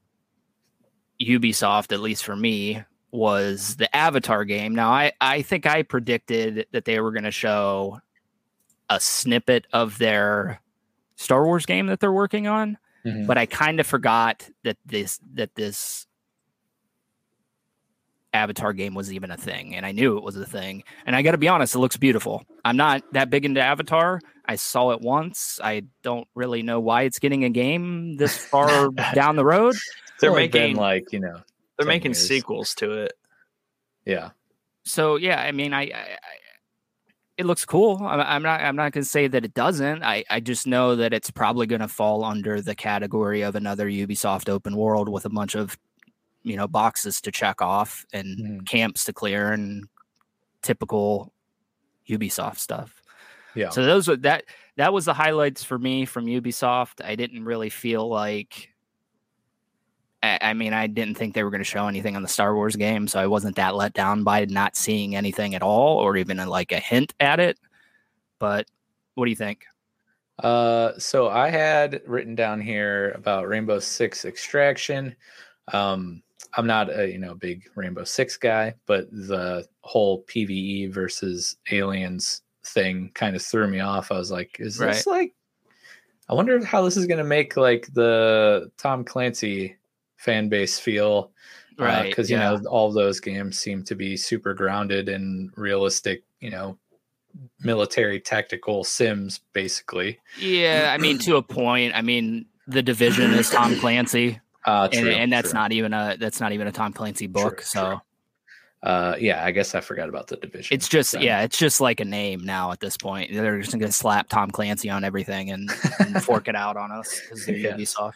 Ubisoft, at least for me, was the Avatar game. Now I I think I predicted that they were going to show a snippet of their Star Wars game that they're working on. Mhm. but I kind of forgot that this that this Avatar game was even a thing, and I knew it was a thing. And I got to be honest, it looks beautiful. I'm not that big into Avatar. I saw it once. I don't really know why it's getting a game this far down the road. It's They're making- like you know They're making years. sequels to it. yeah So yeah, I mean, I, I, I it looks cool. I'm, I'm not I'm not going to say that it doesn't. I I just know that it's probably going to fall under the category of another Ubisoft open world with a bunch of you know boxes to check off and Mhm. camps to clear and typical Ubisoft stuff. yeah So those were that that was the highlights for me from Ubisoft. I didn't really feel like I, I mean, I didn't think they were going to show anything on the Star Wars game, so I wasn't that let down by not seeing anything at all, or even a, like a hint at it. But what do you think? Uh, so I had written down here about Rainbow Six Extraction. Um, I'm not a you know big Rainbow Six guy, but the whole PVE versus aliens thing kind of threw me off. I was like, is this like? I wonder how this is going to make like the Tom Clancy fan base feel, Right, Because you know all those games seem to be super grounded and realistic. You know, military tactical sims, basically. Yeah, I mean, to a point. I mean, the division is Tom Clancy, Uh, and, true, and that's true. not even a that's not even a Tom Clancy book. True, so uh, yeah, I guess I forgot about the division. It's just then. yeah, it's just like a name now at this point. They're just gonna slap Tom Clancy on everything and, and fork it out on us because they're Yes. Ubisoft.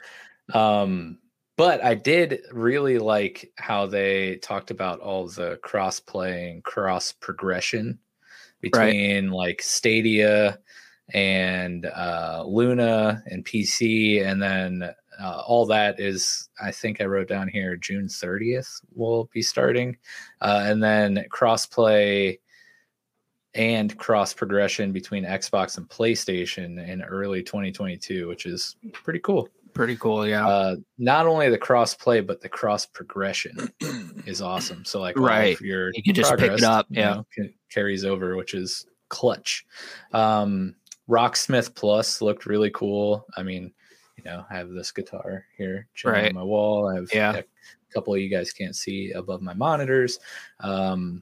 Um, but I did really like how they talked about all the cross playing, cross progression between like Stadia and uh, Luna and PC, and then uh, all that is I think I wrote down here June 30th will be starting, uh, and then crossplay and cross progression between Xbox and PlayStation in early 2022, which is pretty cool. Pretty cool, yeah. Uh, not only the cross play, but the cross progression is awesome. So like Right. your You can just pick it progress, up, you yeah. know, ca- carries over, which is clutch. Um, Rocksmith Plus looked really cool. I mean, you know, I have this guitar here Right. on my wall. I have Yeah. a couple of you guys can't see above my monitors. Um,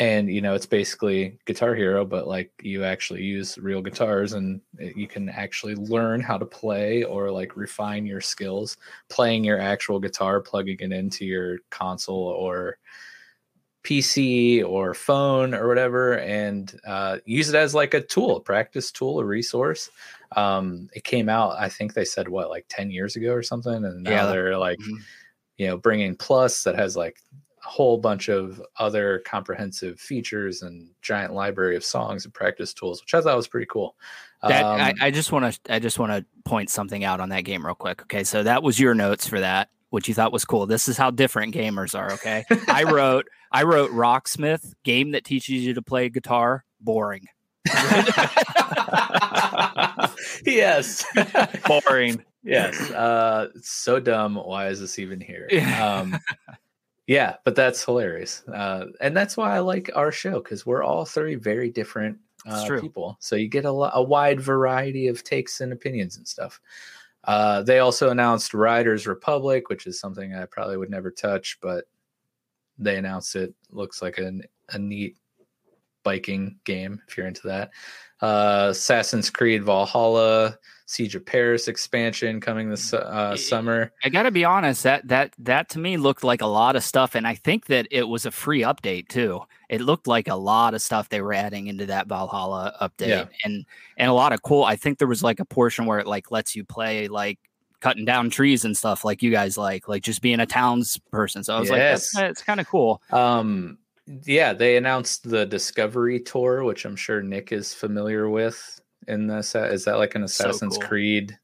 and you know, it's basically Guitar Hero, but like you actually use real guitars and you can actually learn how to play or like refine your skills playing your actual guitar, plugging it into your console or PC or phone or whatever, and uh, use it as like a tool, a practice tool, a resource. Um, it came out, I think they said what, like 10 years ago or something. And now Yeah. they're like, Mhm. you know, bringing Plus that has like a whole bunch of other comprehensive features and giant library of songs and practice tools, which I thought was pretty cool. That, Um, I, I just want to I just want to point something out on that game real quick. Okay, so that was your notes for that, which you thought was cool. This is how different gamers are. Okay, I wrote I wrote Rocksmith game that teaches you to play guitar. Boring. yes. Boring. yes. Uh, so dumb. Why is this even here? Um, yeah, but that's hilarious. Uh, and that's why I like our show because we're all three very different uh, people. So you get a, a wide variety of takes and opinions and stuff. Uh, they also announced Riders Republic, which is something I probably would never touch, but they announced it. Looks like an, a neat biking game if you're into that. Uh, Assassin's Creed Valhalla, Siege of Paris expansion coming this uh, summer. I got to be honest that that that to me looked like a lot of stuff, and I think that it was a free update too. It looked like a lot of stuff they were adding into that Valhalla update, Yeah. and and a lot of cool. I think there was like a portion where it like lets you play like cutting down trees and stuff like you guys like, like just being a townsperson. So I was Yes. like, that's, it's kind of cool. Um, yeah, they announced the Discovery Tour, which I'm sure Nick is familiar with. In this, is that like an So Assassin's cool. Creed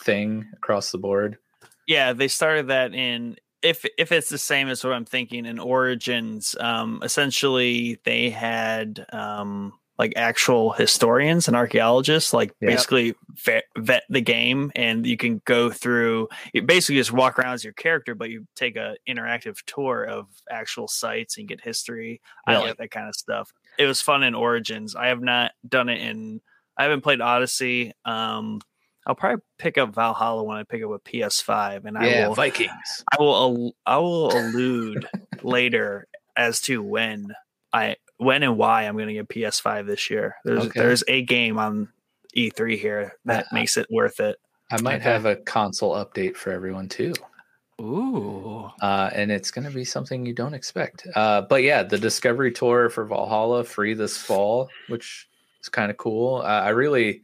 thing across the board? Yeah, they started that in if if it's the same as what I'm thinking in Origins, um, essentially they had um like actual historians and archaeologists like Yeah. basically vet, vet the game and you can go through you basically just walk around as your character but you take a interactive tour of actual sites and get history. I like that kind of stuff. It was fun in origins. I have not done it in i haven't played odyssey. Um i'll probably pick up valhalla when i pick up a ps5 and i will Vikings. I will I will allude later as to when I when and why I'm going to get PS5 this year. There's Okay. there's a game on E3 here that makes it worth it. I might Okay. have a console update for everyone too. Ooh, uh, and it's going to be something you don't expect. Uh, but yeah, the Discovery Tour for Valhalla free this fall, which is kind of cool. Uh, I really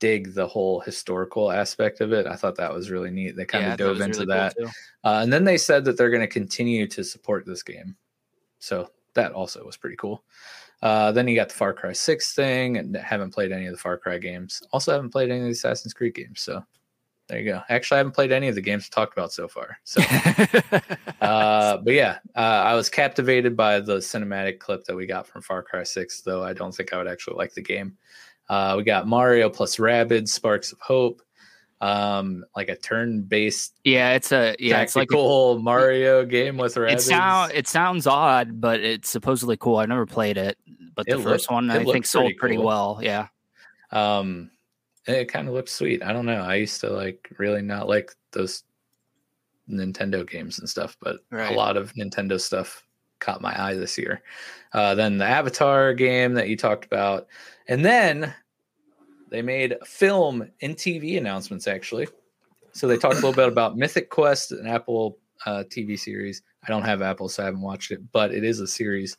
dig the whole historical aspect of it. I thought that was really neat. They kind of that dove into really that, too. uh, and then they said that they're going to continue to support this game. So that also was pretty cool. Uh, then you got the Far Cry 6 thing, and haven't played any of the Far Cry games. Also, haven't played any of the Assassin's Creed games. So there you go. Actually, I haven't played any of the games we talked about so far. So uh, but yeah, uh, I was captivated by the cinematic clip that we got from Far Cry 6, though I don't think I would actually like the game. Uh, we got Mario plus Rabbids, Sparks of Hope, um, like a turn-based yeah, it's a yeah, it's like tactical Mario game with it sound it sounds odd, but it's supposedly cool. I've never played it, but the It first looked- one I think sold pretty pretty cool. well. Yeah, um, it kind of looked sweet. I don't know. I used to like really not like those Nintendo games and stuff, but Right. a lot of Nintendo stuff caught my eye this year. Uh, then the Avatar game that you talked about, and then they made film and TV announcements actually. So they talked a little bit about Mythic Quest, an Apple uh, TV series, I don't have Apple, so I haven't watched it, but it is a series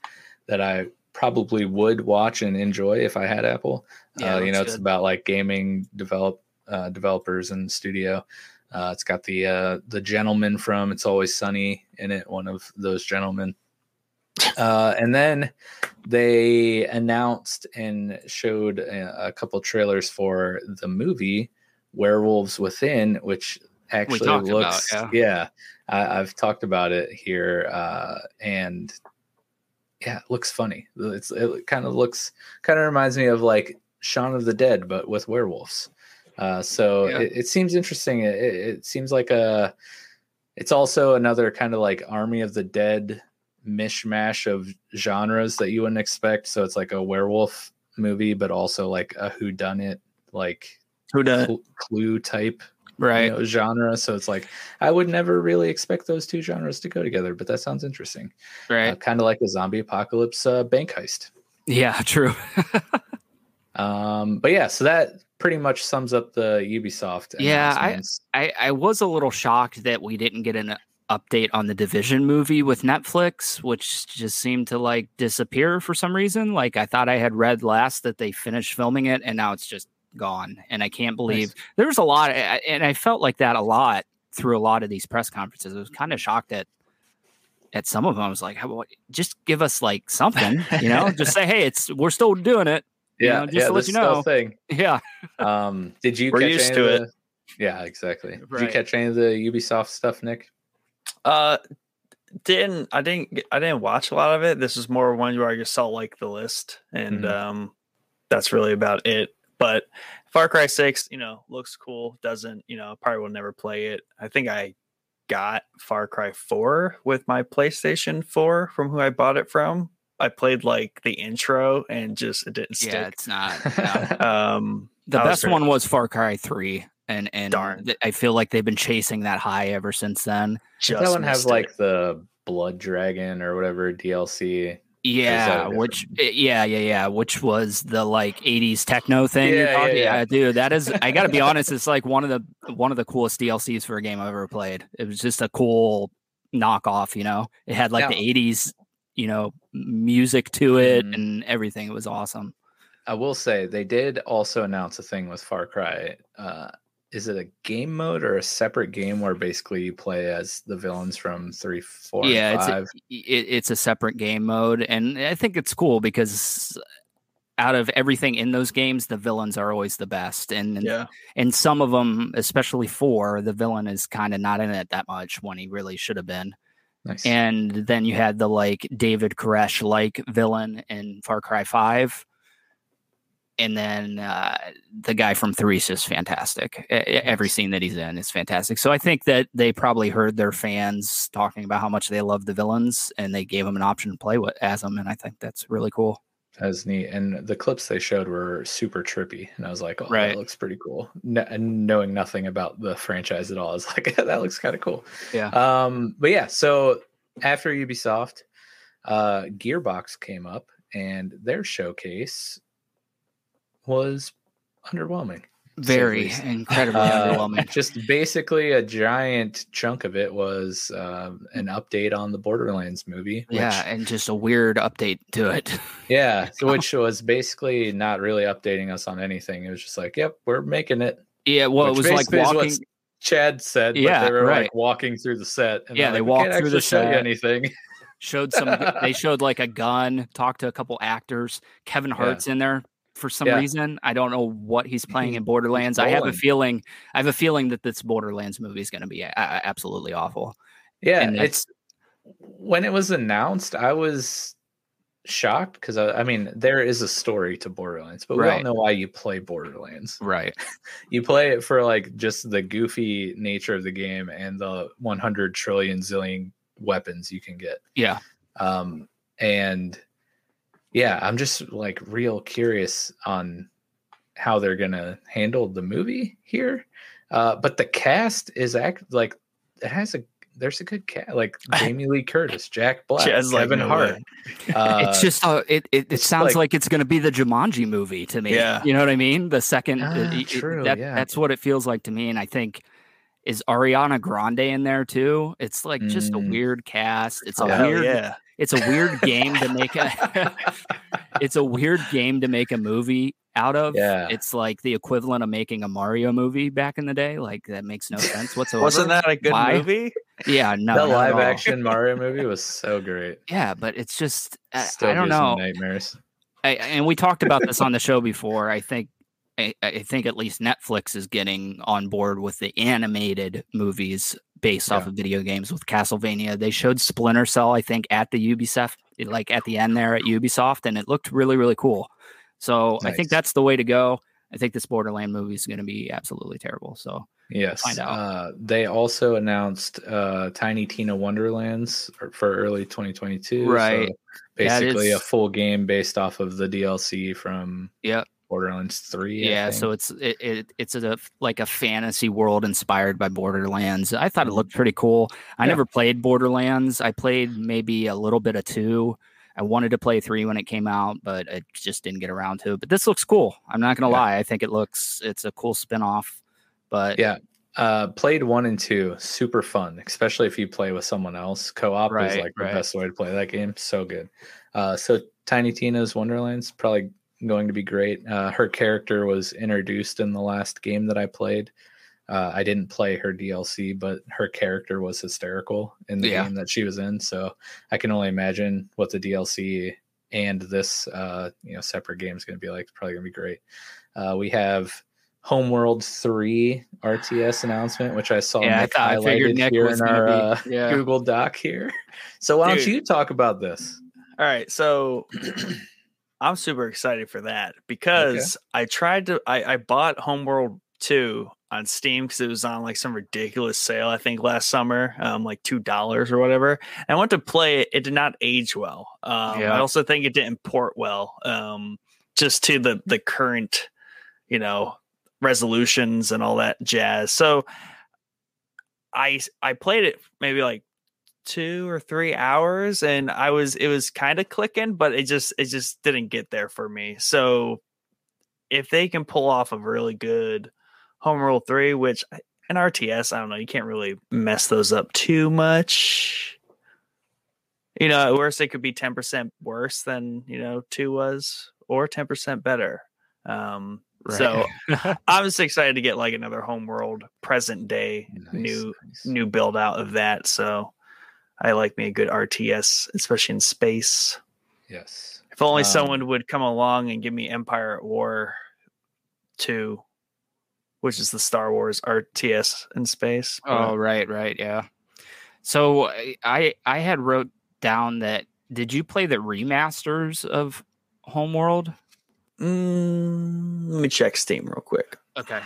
that I probably would watch and enjoy if I had Apple. Yeah, uh, you know, it's good. about like gaming develop uh, developers and studio. Uh, it's got the uh, the gentleman from It's Always Sunny in it, one of those gentlemen. Uh, and then they announced and showed a, a couple trailers for the movie Werewolves Within, which actually talked about, looks yeah. yeah, I, I've talked about it here, uh, and yeah, it looks funny. It's it kind of looks kind of reminds me of like Shaun of the Dead, but with werewolves. Uh, so Yeah. it, it seems interesting. It, it it seems like a. It's also another kind of like Army of the Dead mishmash of genres that you wouldn't expect. So it's like a werewolf movie, but also like a who done it, like Who done? cl- clue type Right. you know, genre. So it's like I would never really expect those two genres to go together, but that sounds interesting. right. Uh, kind of like a zombie apocalypse uh, bank heist. yeah. True. Um, but yeah, so that pretty much sums up the Ubisoft. Yeah, I- I, I was a little shocked that we didn't get an update on the Division movie with Netflix, which just seemed to like disappear for some reason. Like I thought I had read last that they finished filming it and now it's just gone. And I can't believe there was a lot, and I felt like that a lot through a lot of these press conferences. I was kind of shocked at at some of them. I was like, How, what, just give us like something, you know, just say, hey, it's we're still doing it. you yeah, know, just yeah, to let you know. thing. Yeah, Um, did you We're catch used to it. the- Yeah, exactly. Did you catch any of the Ubisoft stuff, Nick? Uh, didn't I didn't I didn't watch a lot of it. This is more one where I just saw like the list, and Mhm. um, that's really about it. But Far Cry Six, you know, looks cool. Doesn't you know? Probably will never play it. I think I got Far Cry Four with my PlayStation Four from who I bought it from. I played like the intro and just it didn't yeah, stick. it's not. no. Um, The best one was Far Cry Three, and and Darn. th- I feel like they've been chasing that high ever since then. just that one have missed it. like the Blood Dragon or whatever DLC. Yeah, which eh, yeah, yeah, yeah, which was the like '80s techno thing. you're Yeah, yeah, yeah. dude, that is. I got to be honest, it's like one of the one of the coolest DLCs for a game I've ever played. It was just a cool knockoff. You know, it had like Now- the '80s, you know, music to it Mhm. and everything. It was awesome. I will say they did also announce a thing with Far Cry. Uh, is it a game mode or a separate game where basically you play as the villains from three, four, and yeah, it's a, it, it's a separate game mode, and I think it's cool because out of everything in those games, the villains are always the best, and and, yeah. and some of them, especially four, the villain is kind of not in it that much when he really should have been. nice. And then you had the like David Koresh like villain in Far Cry Five. And then uh, the guy from Three is just fantastic. Every scene that he's in is fantastic. So I think that they probably heard their fans talking about how much they love the villains, and they gave him an option to play with as them. And I think that's really cool. That was neat. And the clips they showed were super trippy. And I was like, oh, Right. that looks pretty cool. No, and knowing nothing about the franchise at all, I was like, that looks kind of cool. Yeah. Um, but yeah, so after Ubisoft, uh, Gearbox came up and their showcase was underwhelming. Very incredibly Uh, underwhelming. Just basically a giant chunk of it was um, an update on the Borderlands movie. Which, Yeah, and just a weird update to it. yeah, so which was basically not really updating us on anything. It was just like, yep, we're making it. yeah, well, it was like basically is what walking. Chad said, but Yeah, they were right. like walking through the set. And Yeah, they're they like, walked through the show you set. anything. showed some they showed like a gun talked to a couple actors kevin Yeah. hart's in there for some Yeah. reason i don't know what he's playing in borderlands i have a feeling i have a feeling that this borderlands movie is going to be a- a- absolutely awful Yeah, And it's when it was announced, I was shocked because I, I mean there is a story to Borderlands, but we all Right. know why you play Borderlands. right You play it for like just the goofy nature of the game and the 100 trillion zillion weapons you can get. yeah Um, and yeah, I'm just like real curious on how they're gonna handle the movie here. Uh, but the cast is act like it has a there's a good cast like Jamie Lee Curtis, Jack Black, Chad's like, Kevin "No Hart. Uh, it's just uh, it it, it sounds like- like, it's going to be the Jumanji movie to me. Yeah. you know what I mean. The second, Ah, it- it- true, that, yeah. that's what it feels like to me, and I think is Ariana Grande in there too? It's like just a Mm. weird cast. It's a Oh, weird yeah. It's a weird game to make a it's a weird game to make a movie out of. Yeah. It's like the equivalent of making a Mario movie back in the day. Like that makes no sense whatsoever. Wasn't that a good Why? movie? Yeah, no. the live action Mario movie was so great. Yeah, but it's just I, Still I don't gives me know. nightmares. I, and we talked about this on the show before. I think I, I think at least Netflix is getting on board with the animated movies based off of video games with Castlevania. They showed Splinter Cell, I think, at the Ubisoft, like at the end there at Ubisoft, and it looked really, really cool. So I think that's the way to go. I think this Borderland movie is going to be absolutely terrible. So Yes. find out. Uh, they also announced uh, Tiny Tina Wonderlands for- early 2022. Right. That basically, a full game based off of the DLC from Yep. Borderlands 3. I yeah, so it's it, it it's a like a fantasy world inspired by Borderlands. I thought it looked pretty cool. I Yeah. never played Borderlands. I played maybe a little bit of two. I wanted to play three when it came out, but I just didn't get around to it. But this looks cool. I'm not gonna Yeah. lie. I think it looks it's a cool spin-off. But Yeah. Uh, played one and two, super fun, especially if you play with someone else. Co-op is like right. the best way to play that game. So good. Uh, so Tiny Tina's Wonderlands probably going to be great. Uh, her character was introduced in the last game that I played. Uh, I didn't play her DLC, but her character was hysterical in the Yeah. game that she was in. So I can only imagine what the DLC and this uh, you know separate game is going to be like. It's probably going to be great. Uh, we have Homeworld 3 RTS announcement, which I saw yeah, I thought I figured Nick here was in our uh, be yeah. Google Doc here. So why don't you talk about this? All right, so I'm super excited for that because I tried to I, I bought Homeworld 2 on Steam because it was on like some ridiculous sale, I think last summer, um, like two dollars or whatever. And I went to play it, it did not age well. Um, Yeah. I also think it didn't port well, um, just to the the current, you know, resolutions and all that jazz. So I I played it maybe like two or three hours and I was it was kind of clicking, but it just it just didn't get there for me. So if they can pull off a really good Homeworld 3, which an RTS, I don't know, you can't really mess those up too much. You know, at worst it could be 10% worse than, you know, 2 was or 10% better. Um so I'm just excited to get like another Homeworld present day Nice, new nice. new build out of that. So I like me a good RTS, especially in space. Yes. If only Um, someone would come along and give me Empire at War 2, which is the Star Wars RTS in space. Oh, right, right, yeah. So I- I I had wrote down that did you play the remasters of Homeworld? Mm, let me check Steam real quick. Okay.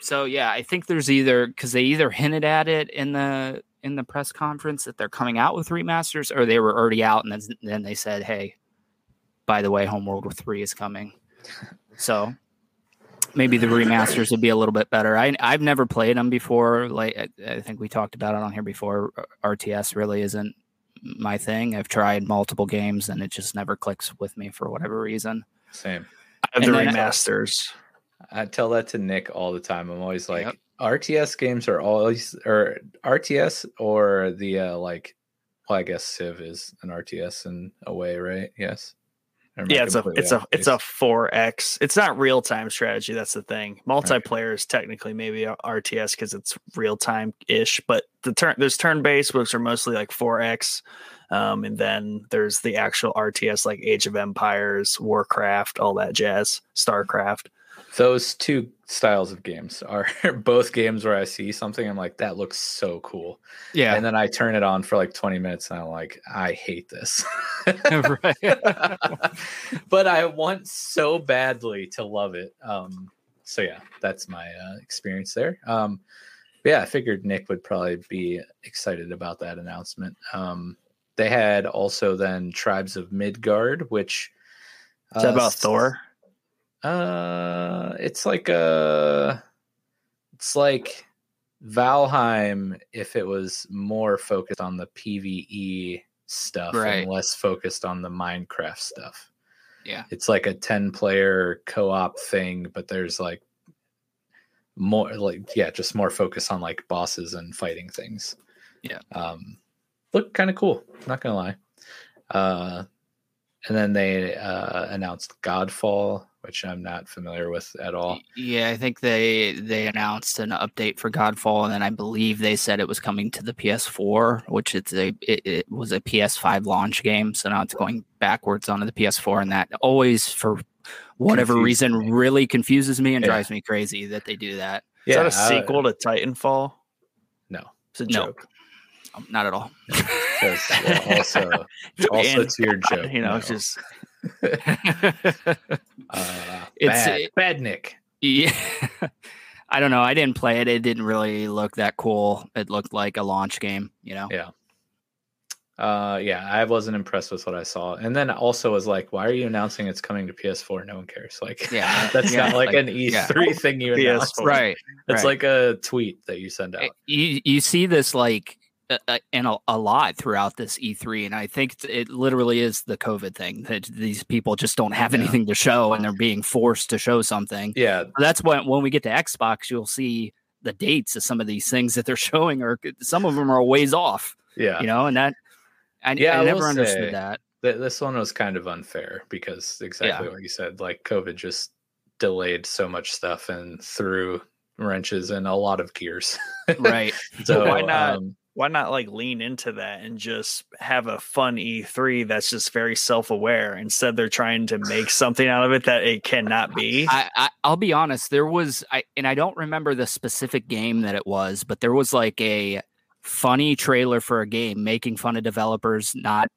So yeah, I think there's either because they either hinted at it in the in the press conference that they're coming out with remasters, or they were already out, and then then they said, "Hey, by the way, Homeworld Three is coming." So maybe the remasters would be a little bit better. I I've never played them before. Like I, I think we talked about it on here before. RTS really isn't my thing. I've tried multiple games and it just never clicks with me for whatever reason. Same. I have And the then- uh, remasters. I tell that to Nick all the time. I'm always like, Yep. RTS games are always or RTS or the uh, like. Well, I guess Civ is an RTS in a way, right? Yes. Or am I Yeah, it's a it's a it's a four X. It's not real time strategy. That's the thing. Multiplayer is technically maybe RTS because it's real time ish, but the turn there's turn based, which are mostly like four X, um, and then there's the actual RTS like Age of Empires, Warcraft, all that jazz, Starcraft. Those two styles of games are both games where I see something, I'm like, that looks so cool. Yeah. And then I turn it on for like 20 minutes and I'm like, I hate this. but I want so badly to love it. Um, so yeah, that's my uh, experience there. Um, yeah, I figured Nick would probably be excited about that announcement. Um, they had also then Tribes of Midgard, which Is that uh, about s- Thor? Uh, it's like a, it's like Valheim if it was more focused on the PVE stuff Right. and less focused on the Minecraft stuff. Yeah. It's like a 10 player co-op thing, but there's like more like yeah, just more focus on like bosses and fighting things. Yeah. Um, look kind of cool. Not gonna lie. Uh, and then they uh, announced Godfall, which I'm not familiar with at all. Yeah, I think they they announced an update for Godfall, and then I believe they said it was coming to the PS4, which it's a it, it was a PS5 launch game, so now it's going backwards onto the PS4, and that always for whatever Confuses reason me. really confuses me and Yeah. drives me crazy that they do that. Is that a uh, sequel to Titanfall? No. It's a No. joke. Um, not at all. yeah, also, also And, to your joke. You know, no. it's just uh, It's- bad, it- bad Nick. Yeah. I don't know. I didn't play it. It didn't really look that cool. It looked like a launch game, you know? Yeah. Uh, yeah, I wasn't impressed with what I saw, and then also was like, "Why are you announcing it's coming to PS4? No one cares." Like, Yeah. that's Yeah, not like, like, an yeah. E3 thing you PS4. announce. Right. It's right. like a tweet that you send out. Uh, you you see this like uh, uh, in a, a lot throughout this E3, and I think it literally is the COVID thing that these people just don't have Yeah. anything to show, and they're being forced to show something. Yeah, That's when when we get to Xbox, you'll see the dates of some of these things that they're showing, or some of them are ways off, yeah. you know, and that. I, Yeah, I I never understood that. Th- this one was kind of unfair because exactly what you said. Like COVID just delayed so much stuff and threw wrenches in a lot of gears. Right. so why not um, why not like lean into that and just have a fun E3 that's just very self-aware instead they're trying to make something out of it that it cannot be. I, I I'll be honest. There was I and I don't remember the specific game that it was, but there was like a funny trailer for a game making fun of developers not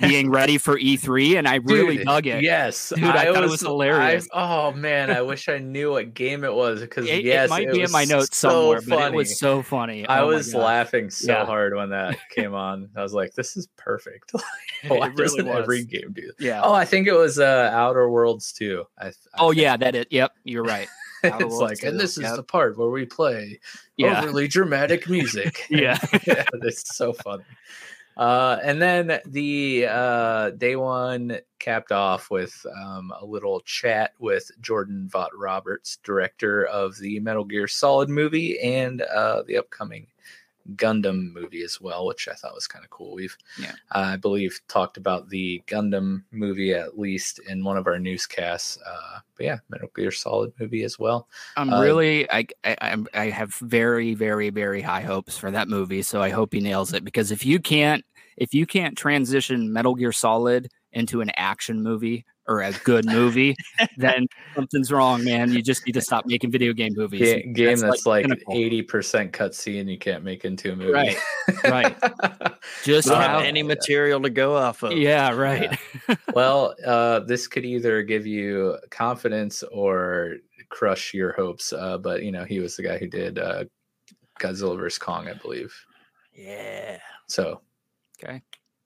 being ready for E3, and I really Dude, dug it. Yes, Dude, I thought it was hilarious. I- oh man, I wish I knew what game it was because It, it yes, might be in my notes so somewhere, but it funny. was so funny. I Oh was laughing so Yeah. hard when that came on. I was like, "This is perfect." It Why really doesn't every was. game do that? Yeah. Oh, I think it was uh, Outer Worlds too. I, I Oh think. yeah, that it. Yep, you're right. It's like, 2, and this is yep. the part where we play Yeah. overly dramatic music. Yeah. yeah, it's so fun. Uh, and then the uh, day one capped off with um, a little chat with Jordan Vogt-Roberts, director of the Metal Gear Solid movie and uh, the upcoming Gundam movie as well, which I thought was kind of cool. We've, Yeah. I believe, talked about the Gundam movie at least in one of our newscasts. Uh, but yeah, Metal Gear Solid movie as well. I'm Uh, really I, I I have very very very high hopes for that movie. So I hope he nails it because if you can't if you can't transition Metal Gear Solid into an action movie or a good movie, then something's wrong, man. You just need to stop making video game movies. Ga- game that's, like pinnacle. eighty percent cutscene you can't make into a movie. Right, right. Just don't Uh, have any material to go off of. yeah, right. well, uh, this could either give you confidence or crush your hopes. Uh, but you know, he was the guy who did uh, Godzilla vs Kong, I believe. Yeah. So Okay.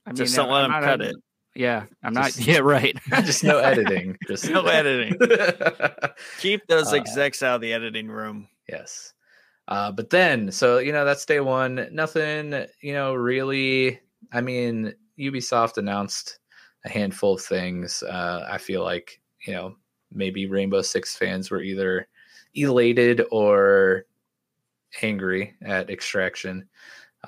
I Just don't let I'm him cut a- it. Yeah, I'm not. Just- Yeah, right. just no editing. Just No editing. Keep those Uh, execs out of the editing room. Yes. Uh, but then, so you know, that's day one. Nothing, you know, really. I mean, Ubisoft announced a handful of things. Uh, I feel like, you know, maybe Rainbow Six fans were either elated or angry at Extraction.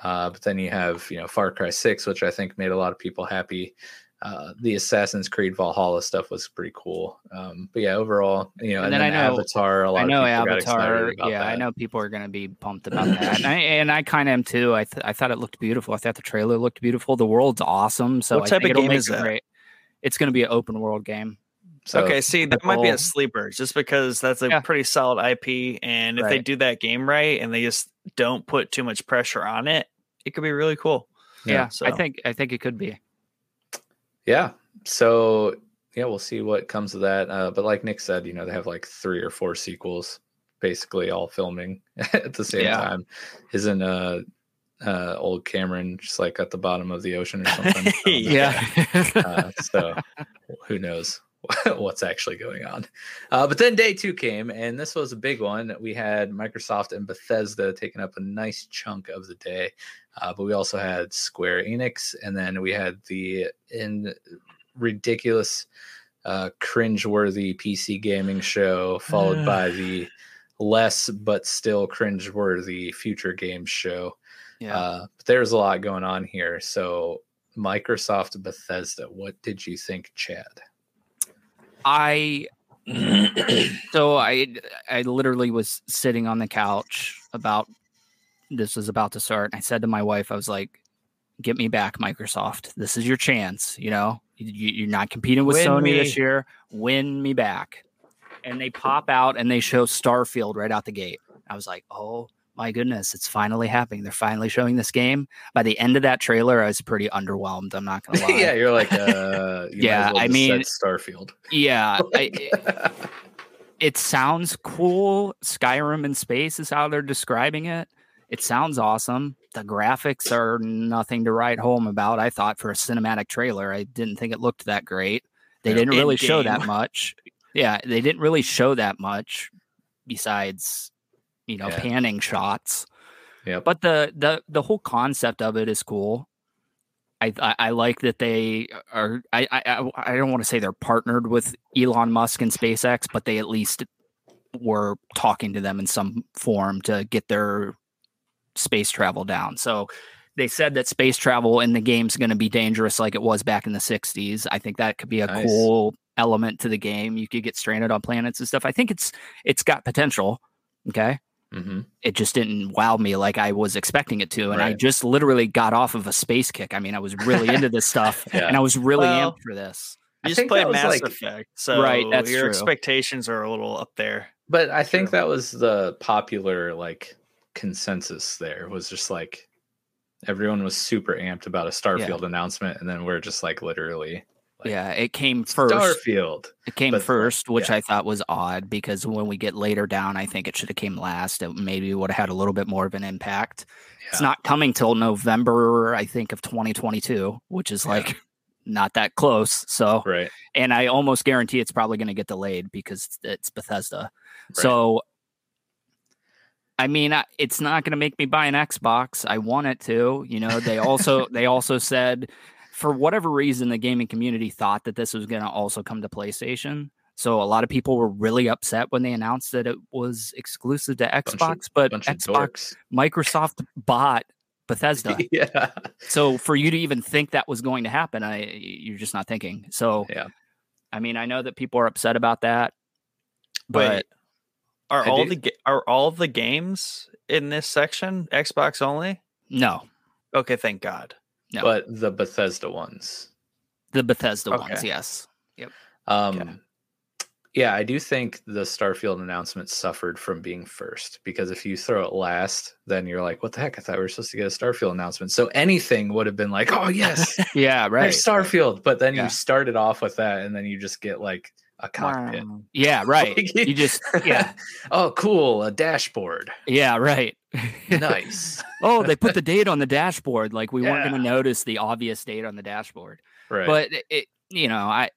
Uh, but then you have, you know, Far Cry 6, which I think made a lot of people happy. Uh, the Assassin's Creed Valhalla stuff was pretty cool. Um, but yeah, overall, you know, And and, then then, I know- Avatar, a lot I know of people got Avatar. about Yeah, I know people are going to be pumped about that, and I and I kind of am too. I th- I thought it looked beautiful. I thought the trailer looked beautiful. The world's awesome. So What I type think of game is that? great. It's going to be an open world game. So, okay, see, that might be a sleeper just because that's a Yeah. pretty solid IP. And if they do that game right and they just don't put too much pressure on it, it could be really cool. Yeah, so- I think I think it could be. Yeah. So yeah, we'll see what comes of that. Uh, but like Nick said, you know, they have like three or four sequels, basically all filming at the same Yeah. time. Isn't uh, uh, old Cameron just like at the bottom of the ocean or something? Yeah. uh, so who knows what's actually going on uh, but then day two came and this was a big one we had microsoft and bethesda taking up a nice chunk of the day uh, but we also had square enix and then we had the in ridiculous uh cringe-worthy pc gaming show followed by the less but still cringeworthy future games show. Yeah. Uh, but there's a lot going on here. So, Microsoft Bethesda, what did you think, Chad? I so I I literally was sitting on the couch about this was about to start. And I said to my wife, I was like, "Get me back, Microsoft. This is your chance. You know, you, you're not competing with Win Sony me. this year. Win me back." And they pop out and they show Starfield right out the gate. I was like, "Oh my goodness, it's finally happening. They're finally showing this game." By the end of that trailer, I was pretty underwhelmed. I'm not gonna lie. yeah, you're like, uh, you Yeah, well I mean- Starfield. yeah. I, it sounds cool. Skyrim in space is how they're describing it. It sounds awesome. The graphics are nothing to write home about. I thought for a cinematic trailer, I didn't think it looked that great. They didn't really show that much. Yeah, they didn't really show that much besides, you know, Yeah. panning shots. Yep. But the the the whole concept of it is cool. I, I, I like that they are. I, I I- I don't want to say they're partnered with Elon Musk and SpaceX, but they at least were talking to them in some form to get their space travel down. So they said that space travel in the game's going to be dangerous, like it was back in the '60s. I think that could be a Nice. cool element to the game. You could get stranded on planets and stuff. I think it's it's got potential. Okay hmm it just didn't wow me like I was expecting it to. And I just literally got off of a space kick. I mean, I was really into this stuff Yeah. and I was really Well, amped for this. I You just think played that was, Mass like- Effect, so Right, that's your true. expectations are a little up there. But I think True. that was the popular like consensus. There was just like everyone was super amped about a Starfield announcement, and then we're just like literally Like, yeah, it came first. Starfield. It came but, first, which yeah. I thought was odd because when we get later down, I think it should have came last. It maybe would have had a little bit more of an impact. It's not coming till November, I think, of 2022, which is Yeah. like not that close. So, Right. and I almost guarantee it's probably going to get delayed because it's, it's Bethesda. Right. So, I mean, it's not going to make me buy an Xbox. I want it to. You know, they also they also said for whatever reason the gaming community thought that this was going to also come to PlayStation. So a lot of people were really upset when they announced that it was exclusive to of- Xbox, but Xbox. Microsoft bought Bethesda. yeah. So for you to even think that was going to happen, I you're just not thinking. So Yeah. I mean, I know that people are upset about that, but Wait, are I all do- the are all the games in this section Xbox only? no, Okay, thank God. No. But the Bethesda ones. the Bethesda ones, Okay. yes. Um, Yeah, I do think the Starfield announcement suffered from being first because if you throw it last, then you're like, what the heck? I thought we were supposed to get a Starfield announcement. So anything would have been like, oh, yes, Yeah, right. there's Starfield. But then Yeah. you started off with that and then you just get like a cockpit. Yeah, right. Like, you just yeah, oh, cool. A dashboard. yeah, right. Nice. oh, they put the date on the dashboard. Like we weren't going to notice the obvious date on the dashboard. right. But it- you know, I,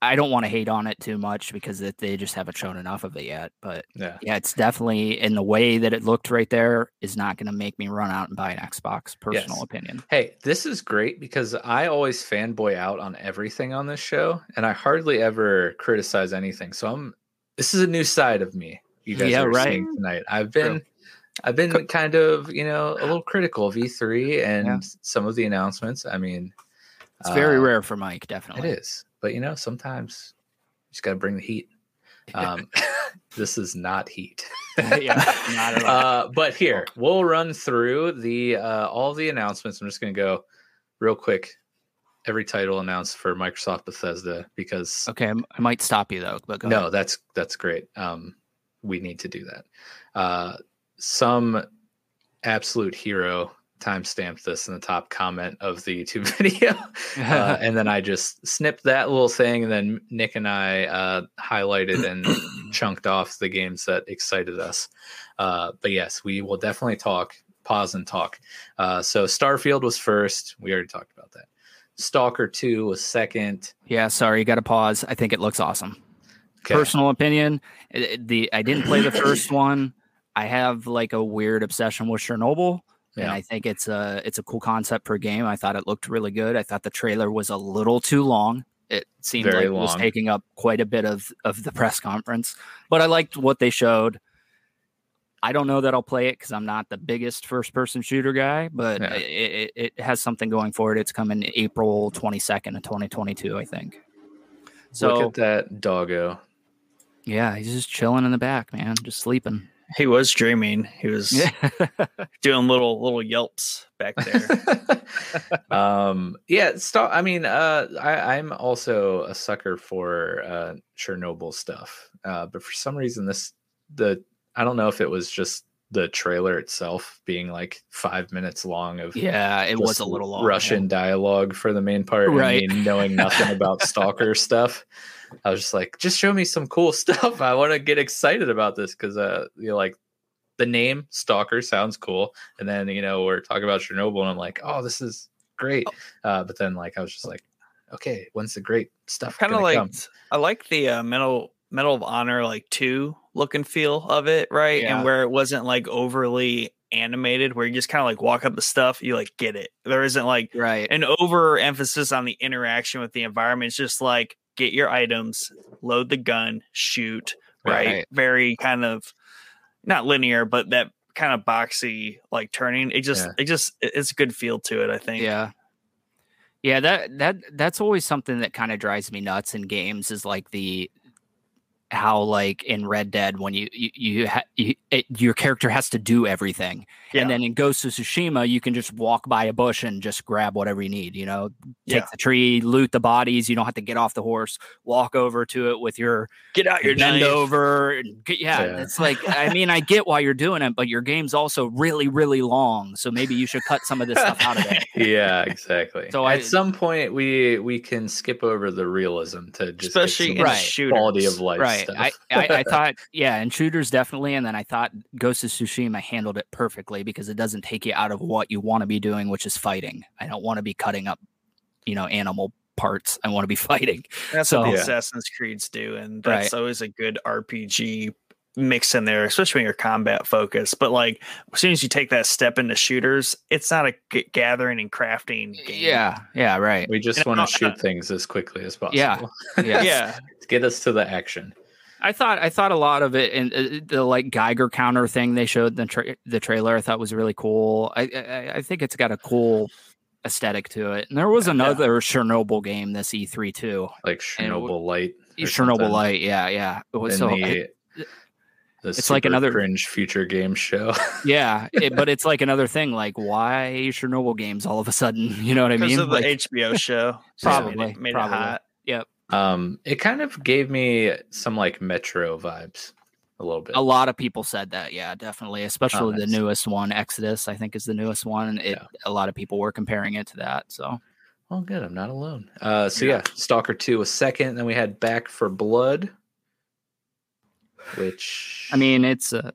I- don't want to hate on it too much because it, they just haven't shown enough of it yet. But yeah. yeah, it's definitely in the way that it looked right there is not going to make me run out and buy an Xbox. Personal Yes. opinion. Hey, this is great because I always fanboy out on everything on this show, and I hardly ever criticize anything. So I'm. This is a new side of me. You guys Yeah, are right. seeing tonight. I've been, I've been kind of, you know, a little critical of E3 and Yeah. some of the announcements. I mean, It's very uh, rare for Mike. Definitely. It is. but you know, sometimes you just got to bring the heat. Um, this is not heat. yeah, not at all. Uh, but here we'll run through the uh, all the announcements. I'm just going to go real quick. Every title announced for Microsoft Bethesda because Okay, I might stop you though. But go no, ahead. that's that's great. Um, we need to do that. Uh, some absolute hero timestamped this in the top comment of the YouTube video, uh, and then I just snipped that little thing, and then Nick and I uh, highlighted and chunked off the games that excited us. Uh, but yes, we will definitely talk. Pause and talk. Uh, so Starfield was first. We already talked about that. Stalker Two was second. yeah, sorry, you got to pause. I think it looks awesome. Okay. Personal opinion. it- the I didn't play the first one. I have like a weird obsession with Chernobyl. And I think it's a it's a cool concept for a game. I thought it looked really good. I thought the trailer was a little too long. It seemed Very like it was taking up quite a bit of of the press conference, but I liked what they showed. I don't know that I'll play it because I'm not the biggest first person shooter guy, but Yeah. it, it, it has something going for it. It's coming April 22nd of 2022, I think. So Look at that doggo. yeah, he's just chilling in the back, man, just sleeping. He was dreaming. He was doing little little yelps back there. um yeah stop i mean uh I, i'm also a sucker for uh chernobyl stuff uh but for some reason this the i don't know if it was just the trailer itself being like five minutes long of yeah, it was a little long. russian dialogue for the main part Right. knowing nothing about stalker stuff i was just like just show me some cool stuff i want to get excited about this because uh you know like the name stalker sounds cool and then you know we're talking about chernobyl and i'm like oh this is great uh but then like i was just like okay when's the great stuff kind of like? I like the uh, medal Medal of Honor like two look and feel of it, right? Yeah. And where it wasn't like overly animated, where you just kind of like walk up the stuff, you like get it. There isn't like Right. an over emphasis on the interaction with the environment. It's just like get your items, load the gun, shoot, right? Right. Very kind of not linear, but that kind of boxy like turning. It just Yeah. it just it's a good feel to it, I think. Yeah. Yeah, that that that's always something that kind of drives me nuts in games is like the how like in Red Dead when you you, you, ha- you it, your character has to do everything. Yeah. And then in Ghost of Tsushima you can just walk by a bush and just grab whatever you need, you know, take Yeah. the tree, loot the bodies, you don't have to get off the horse, walk over to it with your Get out your bend knife. over and get, yeah, Yeah. it's like I mean I get why you're doing it, but your game's also really really long, so maybe you should cut some of this stuff out of it. yeah exactly So at I- some point we we can skip over the realism to just especially some in Right. quality of life right stuff. I, I, I thought yeah and shooters definitely and then i thought ghost of tsushima handled it perfectly because it doesn't take you out of what you want to be doing which is fighting i don't want to be cutting up you know animal parts i want to be fighting That's So- what the Yeah. Assassin's Creeds do, and Right. that's always a good RPG mix in there, especially when you're combat focused. But like as soon as you take that step into shooters, it's not a g- gathering and crafting game. yeah yeah right we just want to shoot things as quickly as possible Yeah. yeah yeah, get us to the action I thought I thought a lot of it and uh, the like Geiger counter thing they showed in the tra- the trailer I thought was really cool. I, I I think it's got a cool aesthetic to it. And there was another Chernobyl game this E3 too. like And it Chernobyl Light. Chernobyl something. Light, yeah, yeah. It was so the, I- the it's like another- cringe future game show. yeah, it, but it's like another thing. Like why Chernobyl games all of a sudden? You know what I because mean? of the HBO show, Just Probably, made it, made probably. it hot. Um, it kind of gave me some like Metro vibes a little bit. a lot of people said that. Yeah, definitely. Especially the nice. newest one, Exodus. I think is the newest one. It Yeah. a lot of people were comparing it to that. So Oh, good. I'm not alone. Uh, so Yeah. yeah, Stalker Two was second. Then we had Back 4 Blood, which I mean, it's a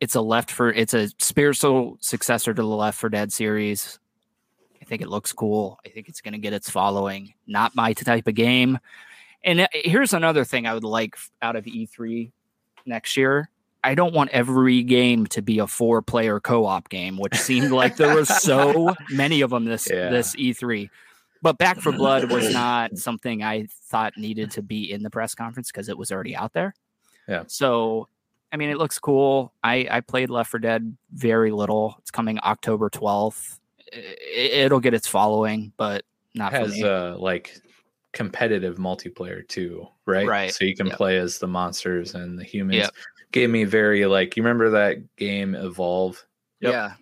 it's a left for it's a spiritual successor to the Left 4 Dead series. I think it looks cool. I think it's going to get its following. Not my type of game. And uh, here's another thing I would like out of E3 next year. I don't want every game to be a four player co op game, which seemed like there was so many of them this Yeah. this E3. But Back 4 Blood was not something I thought needed to be in the press conference because it was already out there. Yeah. So, I mean, it looks cool. I I played Left 4 Dead very little. It's coming October 12th. It, will get its following, but not for has uh like competitive multiplayer too, right? Right. So you can Yep. play as the monsters and the humans. Yep. Gave me very like you remember that game Evolve? Yep. Yeah.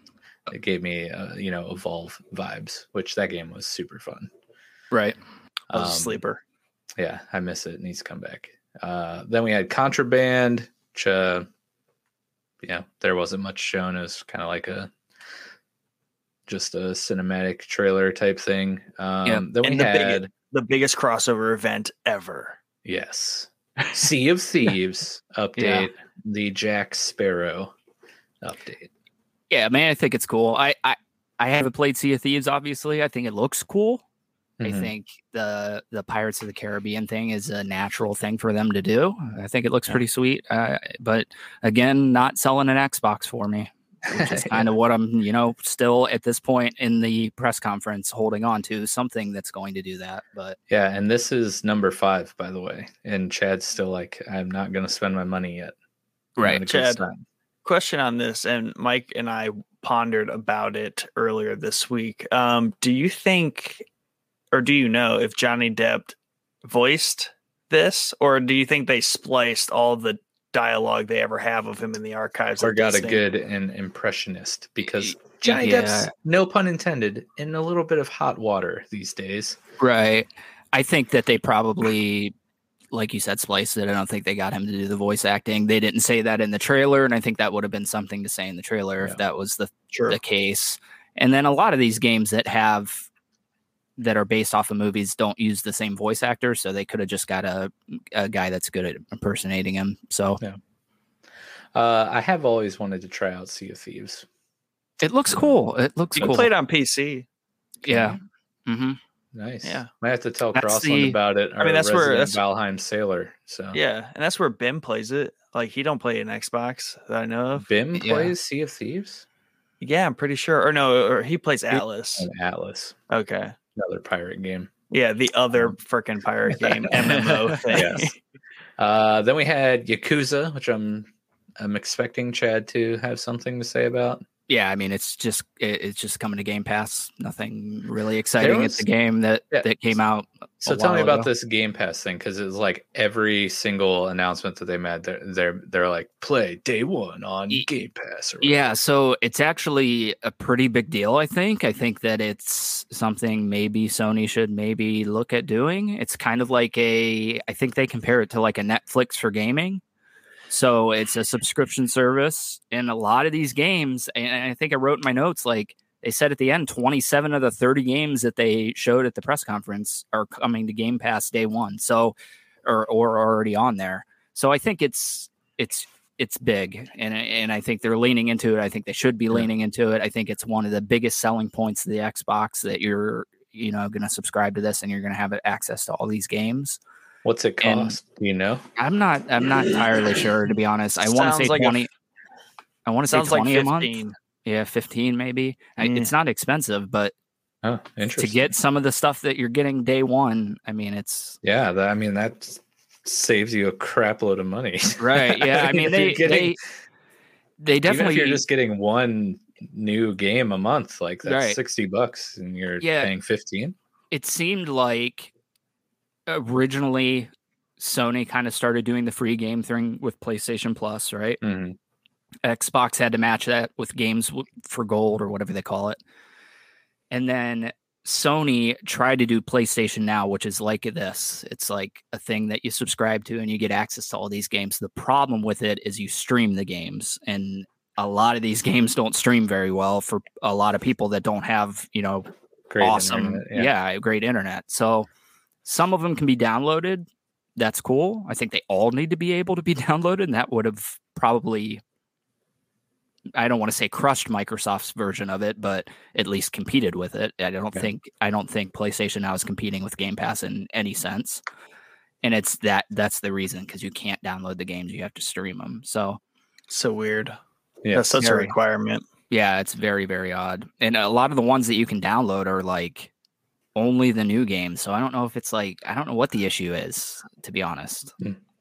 It gave me uh, you know Evolve vibes, which that game was super fun. Right. Um, a sleeper. Yeah, I miss it. it. Needs to come back. Uh, then we had Contraband, which uh, yeah, there wasn't much shown. It was kind of like a just a cinematic trailer type thing. Um, Yep. Then we And the big- had The biggest crossover event ever. yes, Sea of Thieves update, the Jack Sparrow update. Yeah, man, I think it's cool. I I, I haven't played Sea of Thieves, obviously. I think it looks cool. I Mhm. think the the Pirates of the Caribbean thing is a natural thing for them to do. I think it looks Yeah. pretty sweet. Uh, but again, not selling an Xbox for me. Which is kind of what I'm, you know, still at this point in the press conference holding on to something that's going to do that. But Yeah, and this is number five, by the way. And Chad's still like, I'm not going to spend my money yet. I'm Right, Chad. question on this, and Mike and I pondered about it earlier this week. Um, do you think, or do you know, if Johnny Depp voiced this, or do you think they spliced all the dialogue they ever have of him in the archives? Or got a good and impressionist because Johnny yeah. Depp's, no pun intended, in a little bit of hot water these days. right, I think that they probably, like you said, spliced it. I don't think they got him to do the voice acting. They didn't say that in the trailer, and I think that would have been something to say in the trailer Yeah. if that was the Sure. the case. And then a lot of these games that have that are based off of movies don't use the same voice actor, so they could have just got a a guy that's good at impersonating him. So Uh, I have always wanted to try out Sea of Thieves. it looks cool. It looks cool. You cool. played on PC. yeah. Mm-hmm. Nice. Yeah. Might have to tell That's Crossland the- about it. I mean, that's where- resident that's- Valheim Sailor. So Yeah, and that's where Bim plays it. Like he don't play an Xbox that I know of. Bim Yeah. plays Sea of Thieves Yeah, I'm pretty sure. Or no, or he plays Atlas. and Atlas, Okay. Another pirate game. Yeah, the other Um, freaking pirate game MMO thing. Yes. Uh, then we had Yakuza, which I'm I'm expecting Chad to have something to say about. Yeah, I mean, it's just it, it's just coming to Game Pass. Nothing really exciting was- at the game that Yeah. that came out. So a tell me about ago. this Game Pass thing because it's like every single announcement that they made, they're they're, they're like play day one on Game Pass. Or Yeah, so it's actually a pretty big deal. I think. I think that it's something maybe Sony should maybe look at doing. It's kind of like a. I think they compare it to like a Netflix for gaming. So it's a subscription service, and a lot of these games. And I think I wrote in my notes like they said at the end, twenty-seven of the thirty games that they showed at the press conference are coming to Game Pass day one. So, or or already on there. So I think it's it's it's big and and I think they're leaning into it. I think they should be leaning into it. I think it's one of the biggest selling points of the Xbox that you're you know going to subscribe to this and you're going to have access to all these games. What's it cost? Do you know? I'm not I'm not entirely sure to be honest. I want to Sounds say like 20 I want to say Sounds like 20 a month. Yeah, 15 maybe. I- Mm. It's not expensive, but Oh, to get some of the stuff that you're getting day 1, I mean it's yeah, that, I mean that saves you a crap load of money. right. Yeah, I mean they getting- they they even definitely if you're just getting one new game a month, like that's Right. sixty bucks, and you're Yeah. paying fifteen. it seemed like originally Sony kind of started doing the free game thing with PlayStation Plus, right? Mhm. Xbox had to match that with games for gold or whatever they call it. And then Sony tried to do PlayStation Now, which is like this. It's like a thing that you subscribe to and you get access to all these games. The problem with it is you stream the games and a lot of these games don't stream very well for a lot of people that don't have, you know, Great awesome. internet, Yeah. great internet. So some of them can be downloaded. That's cool. I think they all need to be able to be downloaded, and that would have probably I don't want to say crushed Microsoft's version of it, but at least competed with it. I don't Yeah. think I don't think PlayStation now is competing with Game Pass in any sense. And it's that that's the reason because you can't download the games, you have to stream them. So So weird. Yeah. That's such a requirement. yeah, it's very, very odd. And a lot of the ones that you can download are like only the new game. So I don't know if it's like I don't know what the issue is, to be honest.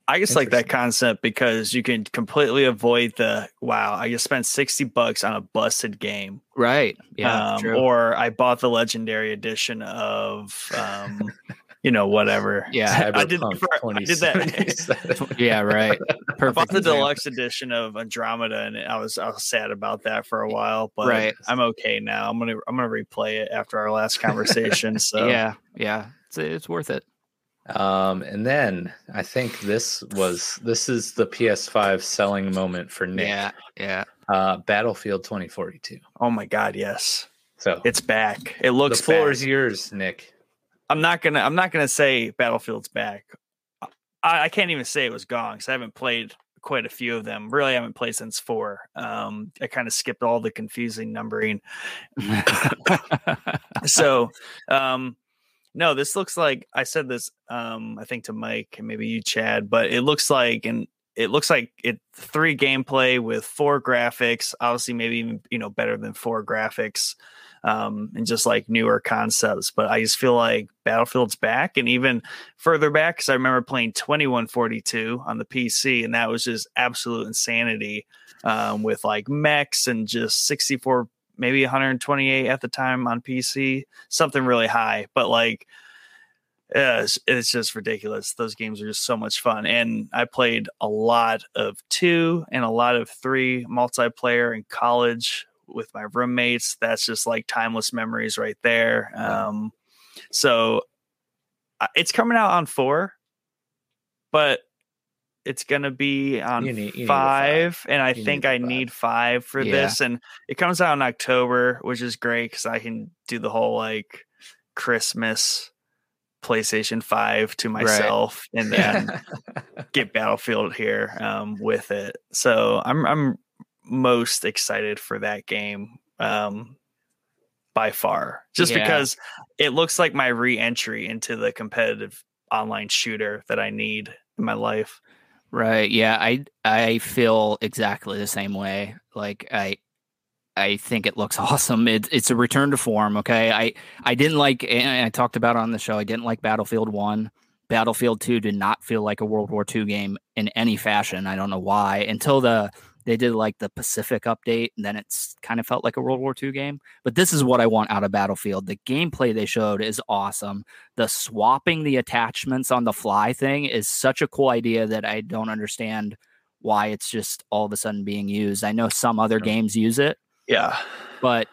I just like that concept because you can completely avoid the wow, I just spent 60 bucks on a busted game. Right. Yeah. um, true. or I bought the legendary edition of um, you know, whatever. yeah. I did, Cyberpunk for- I did that. yeah, right. I bought the deluxe edition of Andromeda, and I was I was sad about that for a while, but Right. I'm okay now. I'm gonna I'm gonna replay it after our last conversation. So Yeah, yeah. It's it's worth it. Um, and then I think this was this is the PS5 selling moment for Nick. Yeah, yeah. Uh, Battlefield 2042. oh my god, yes, So it's back. It the looks floor back. is yours, Nick. I'm not gonna I'm not gonna say Battlefield's back. I, I can't even say it was gone because I haven't played quite a few of them. Really, I haven't played since four. Um, I kind of skipped all the confusing numbering. so um no this looks like i said this um i think to mike and maybe you chad but it looks like and it looks like it three gameplay with four graphics, obviously maybe even you know better than four graphics, um, and just like newer concepts. But I just feel like Battlefield's back, and even further back because I remember playing Twenty One Forty Two on the PC, and that was just absolute insanity um, with like mechs and just sixty four, maybe one hundred twenty eight at the time on PC, something really high, but like yeah, it's, it's, just ridiculous. Those games are just so much fun. And I played a lot of two and a lot of three multiplayer in college with my roommates. That's just like timeless memories right there. Um, so uh, it's coming out on four, but it's going to be on you need, you five, five, and I you think I five. need five for yeah. this. And it comes out in October, which is great because I can do the whole like Christmas PlayStation 5 to myself right. and then get Battlefield here um, with it. So I'm I'm most excited for that game um, by far, just yeah. because it looks like my re-entry into the competitive online shooter that I need in my life. Right. Yeah. I I feel exactly the same way. Like I I think it looks awesome. It, it's a return to form. Okay, I I didn't like, and I talked about on the show. I didn't like Battlefield One. Battlefield Two did not feel like a World War II game in any fashion. I don't know why. Until the they did like the Pacific update, and then it's kind of felt like a World War II game. But this is what I want out of Battlefield. The gameplay they showed is awesome. The swapping the attachments on the fly thing is such a cool idea that I don't understand why it's just all of a sudden being used. I know some other games use it, yeah. But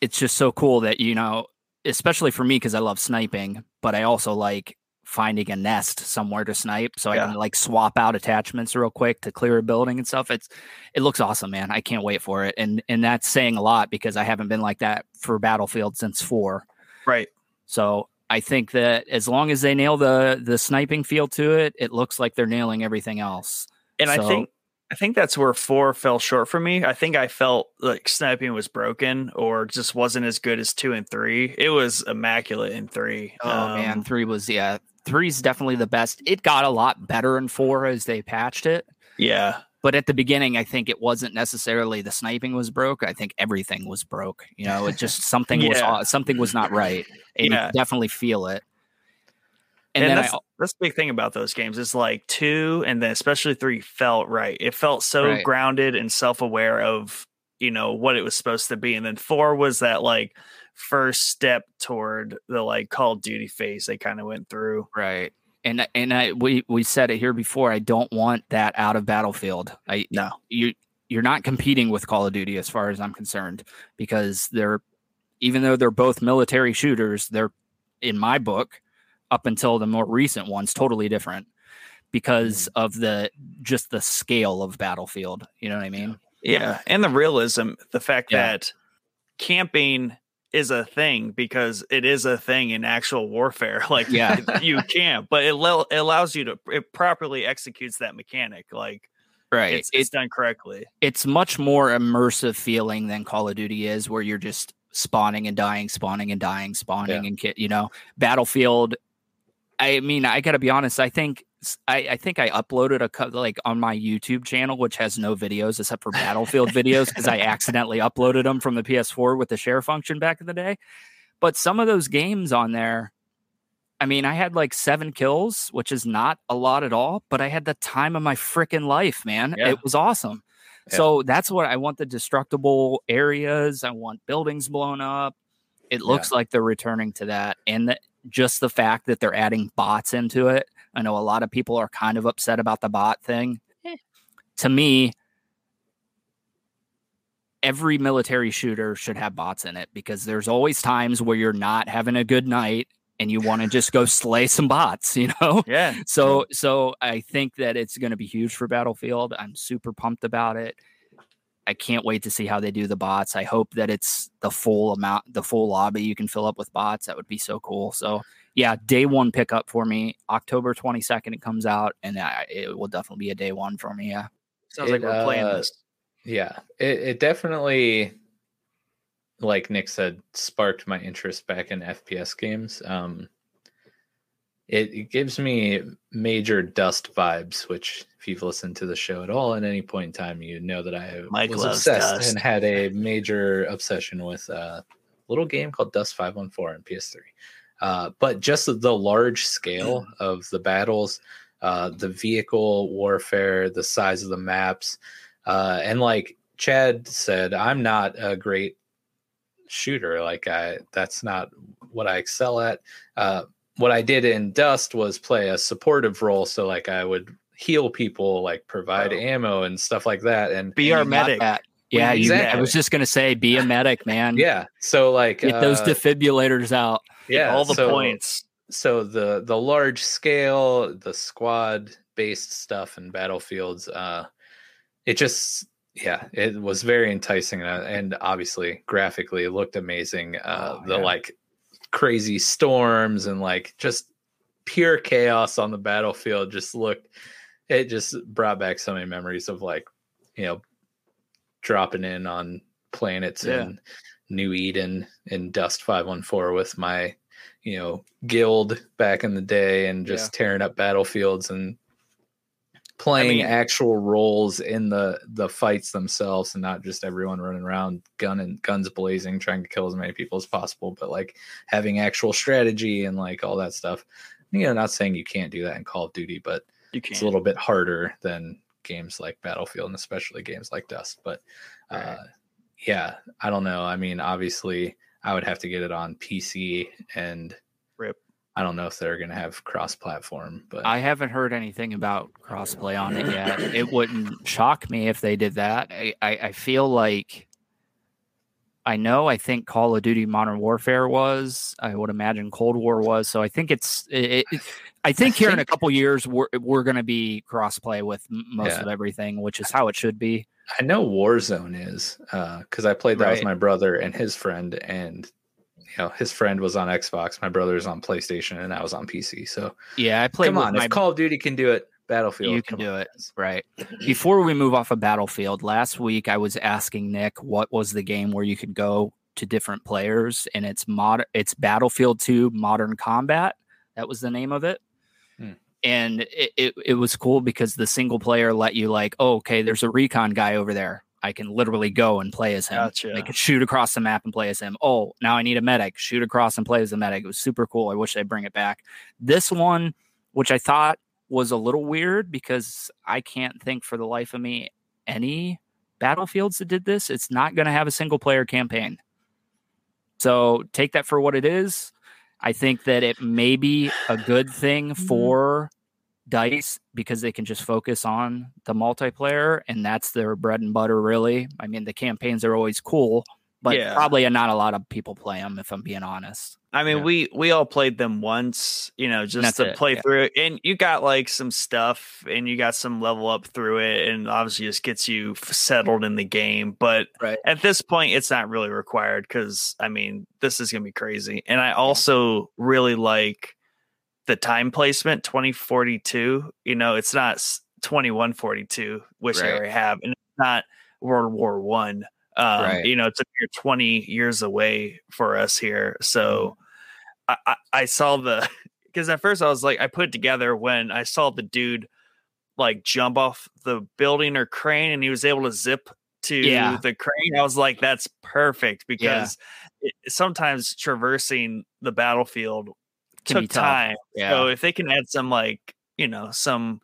it's just so cool that, you know, especially for me, because I love sniping, but I also like finding a nest somewhere to snipe so yeah. I can like swap out attachments real quick to clear a building and stuff. It's it looks awesome, man. I can't wait for it. And and that's saying a lot because I haven't been like that for Battlefield since 4. Right. So I think that as long as they nail the the sniping feel to it, it looks like they're nailing everything else. And so, I think I think that's where four fell short for me. I think I felt like sniping was broken or just wasn't as good as two and three. It was immaculate in three. Oh um, man, three was yeah. Three's definitely the best. It got a lot better in four as they patched it. Yeah. But at the beginning, I think it wasn't necessarily the sniping was broke. I think everything was broke. You know, it just something yeah. was something was not right. And yeah. you definitely feel it. And, and that's, I, that's the big thing about those games is like two and then especially three felt right. It felt so right. grounded and self aware of, you know, what it was supposed to be. And then four was that like first step toward the like Call of Duty phase they kind of went through. Right. And and I we we said it here before. I don't want that out of Battlefield. I no you you're not competing with Call of Duty as far as I'm concerned because they're even though they're both military shooters, they're in my book up until the more recent ones totally different because mm. of the just the scale of battlefield you know what i mean yeah and the realism the fact yeah. that camping is a thing because it is a thing in actual warfare like yeah. you can't but it, lo- it allows you to it properly executes that mechanic like right. it's, it's done correctly. it's much more immersive feeling than call of duty is where you're just spawning and dying spawning and dying spawning yeah. and kit you know battlefield I mean, I got to be honest. I think I, I, think I uploaded a cut like on my YouTube channel, which has no videos except for Battlefield videos because I accidentally uploaded them from the PS4 with the share function back in the day. But some of those games on there, I mean, I had like seven kills, which is not a lot at all, but I had the time of my freaking life, man. Yeah. It was awesome. Yeah. So that's what I want the destructible areas. I want buildings blown up. It looks yeah. like they're returning to that. And the, just the fact that they're adding bots into it. I know a lot of people are kind of upset about the bot thing. Eh. To me, every military shooter should have bots in it because there's always times where you're not having a good night and you want to just go slay some bots, you know? Yeah. So so I think that it's going to be huge for Battlefield. I'm super pumped about it. I can't wait to see how they do the bots. I hope that it's the full amount, the full lobby you can fill up with bots. That would be so cool. So yeah, day one pickup for me. October 22nd it comes out, and I, it will definitely be a day one for me. Yeah. Sounds it, like we're playing uh, this. Yeah, it, it definitely, like Nick said, sparked my interest back in FPS games. Um, it, it gives me major dust vibes, which if you've listened to the show at all at any point in time, you know that I Mike was obsessed Dust. and had a major obsession with a little game called Dust 514 on PS3. Uh, but just the large scale of the battles, uh, the vehicle warfare, the size of the maps, uh, and like Chad said, I'm not a great shooter. Like I, that's not what I excel at. What I did in Dust was play a supportive role. So like I would heal people, like provide Oh. ammo and stuff like that. And Be And our medic. that. Yeah, you, I was just gonna say, be a medic, man. yeah, so like get those uh, defibrillators out. yeah, all the so- points. so the the large scale the squad based stuff and battlefields uh it just yeah it was very enticing uh, and obviously graphically it looked amazing uh Oh, the yeah. like crazy storms and like just pure chaos on the battlefield just looked it just brought back so many memories of like you know dropping in on planets Yeah. in new eden and dust 514 with my you know guild back in the day and just tearing up battlefields and playing mean- actual roles in the the fights themselves and not just everyone running around gun and guns blazing trying to kill as many people as possible but like having actual strategy and like all that stuff. You know not saying you can't do that in call of duty but it's a little bit harder than games like battlefield and especially games like dust but uh yeah i don't know. I mean obviously i would have to get it on pc and. I don't know if they're gonna have cross platform but I haven't heard anything about crossplay on it yet. It wouldn't shock me if they did that. I, I, I feel like I know. I think Call of Duty Modern Warfare was. I would imagine Cold War was. So I think it's. It, it, I think here in a couple years we're we're going to be crossplay with most Yeah. of everything, which is how it should be. I know Warzone is uh, because I played that with my brother and his friend, and you know his friend was on Xbox, my brother's on PlayStation, and I was on PC. So Yeah, I played come on, my if Call of Duty can do it, Battlefield, You can do on, it. Right. Before we move off of Battlefield, last week I was asking Nick what was the game where you could go to different players, and it's mod it's Battlefield 2 Modern Combat. That was the name of it. Hmm. And it, it, it was cool because the single player let you like, oh, okay, there's a recon guy over there. I can literally go and play as him. Gotcha. I could shoot across the map and play as him. Oh, now I need a medic. Shoot across and play as a medic. It was super cool. I wish they'd bring it back. This one, which I thought was a little weird because I can't think for the life of me any battlefields that did this. It's not going to have a single player campaign. So take that for what it is. I think that it may be a good thing mm-hmm. for Dice because they can just focus on the multiplayer and that's their bread and butter, really. I mean, the campaigns are always cool, but Yeah. probably not a lot of people play them, if I'm being honest. I mean, Yeah. we we all played them once, you know, just to it, play yeah. through. And you got like some stuff, and you got some level up through it, and obviously just gets you settled in the game. But Right. at this point, it's not really required because I mean, this is gonna be crazy. And I also really like the time placement, twenty forty two. You know, it's not twenty one forty two, which I already have, and it's not World War One. Um, Right. You know, it's a mere 20 years away for us here. So I, I, I saw the, because at first I was like, I put it together when I saw the dude like jump off the building or crane and he was able to zip to Yeah. the crane. I was like, that's perfect because it, sometimes traversing the battlefield took time. Yeah. So if they can add some like, you know, some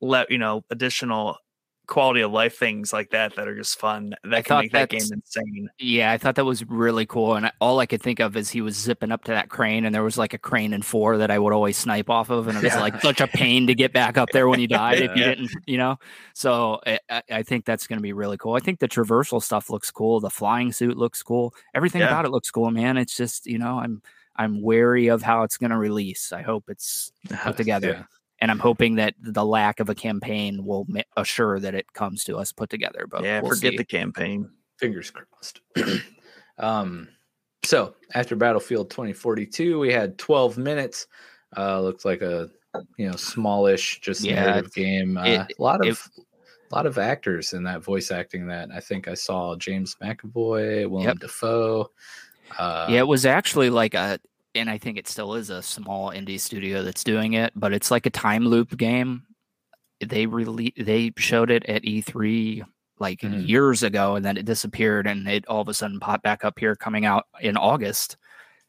let you know, additional quality of life things like that that are just fun that can make that game insane. Yeah, I thought that was really cool. And I- all I could think of is he was zipping up to that crane, and there was like a crane in four that I would always snipe off of. And it was Yeah. like such a pain to get back up there when you died if you didn't, you know? So I, I- I think that's going to be really cool. I think the traversal stuff looks cool. The flying suit looks cool. Everything Yeah. about it looks cool, man. It's just, you know, I'm. I'm wary of how it's going to release. I hope it's put together. Yeah. and I'm hoping that the lack of a campaign will ma- assure that it comes to us put together. But yeah, we'll forget see. the campaign. fingers crossed. um, so after Battlefield 2042, we had 12 minutes. Uh, looked like a you know smallish, just Yeah, narrative game. Uh, it- a lot of it- a lot of actors in that voice acting. That I think I saw James McAvoy, Willem Yep. Dafoe. Uh, yeah, it was actually like a and I think it still is a small indie studio that's doing it, but it's like a time loop game. They really they showed it at E3 like Mhm. years ago, and then it disappeared, and it all of a sudden popped back up here, coming out in August.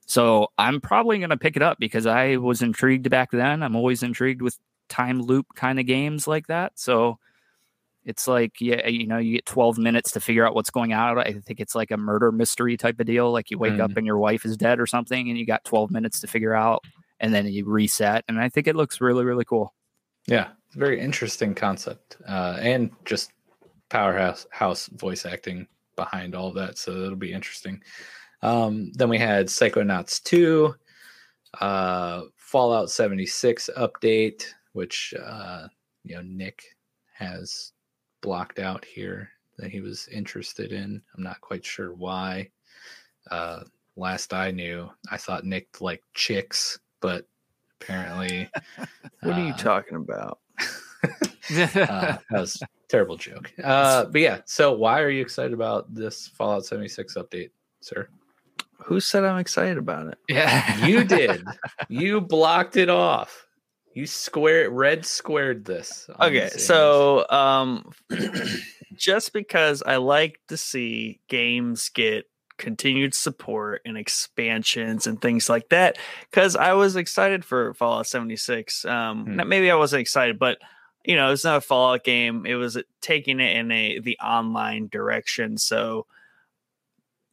So I'm probably going to pick it up because I was intrigued back then. I'm always intrigued with time loop kind of games like that. So it's like, yeah, you know, you get 12 minutes to figure out what's going on. I think it's like a murder mystery type of deal. Like you wake up and your wife is dead or something, and you got 12 minutes to figure out, and then you reset. And I think it looks really, really cool. Yeah, it's a very interesting concept, uh, and just powerhouse house voice acting behind all that. So it'll be interesting. Um, then we had Psychonauts 2, uh, Fallout 76 update, which uh, you know Nick has blocked out here that he was interested in. I'm not quite sure why. Uh, last I knew, I thought Nick liked chicks, but apparently, What are you uh, talking about? uh, that was a terrible joke. Uh, but yeah, so why are you excited about this Fallout 76 update, sir? Who said I'm excited about it? yeah. You did. you blocked it off. You square red squared this. Okay, so um just because I like to see games get continued support and expansions and things like that cuz I was excited for Fallout 76. Um Hmm. maybe I wasn't excited, but you know, it's not a Fallout game. It was taking it in a the online direction. So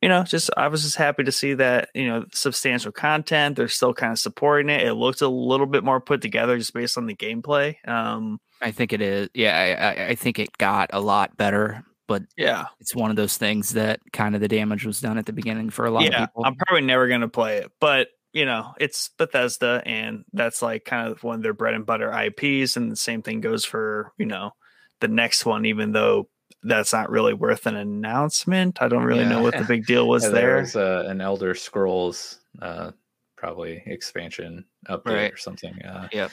you know, just I was just happy to see that, you know, substantial content. They're still kind of supporting it. It looked a little bit more put together just based on the gameplay. Um I think it is. Yeah, I, I, think it got a lot better, but yeah. it's one of those things that kind of the damage was done at the beginning for a lot of yeah, people. I'm probably never gonna play it, but you know, it's Bethesda, and that's like kind of one of their bread and butter IPs, and the same thing goes for you know the next one, even though that's not really worth an announcement. I don't really know what the big deal was Yeah, there. was uh, an Elder Scrolls uh, probably expansion update Right. or something. Uh, Yep.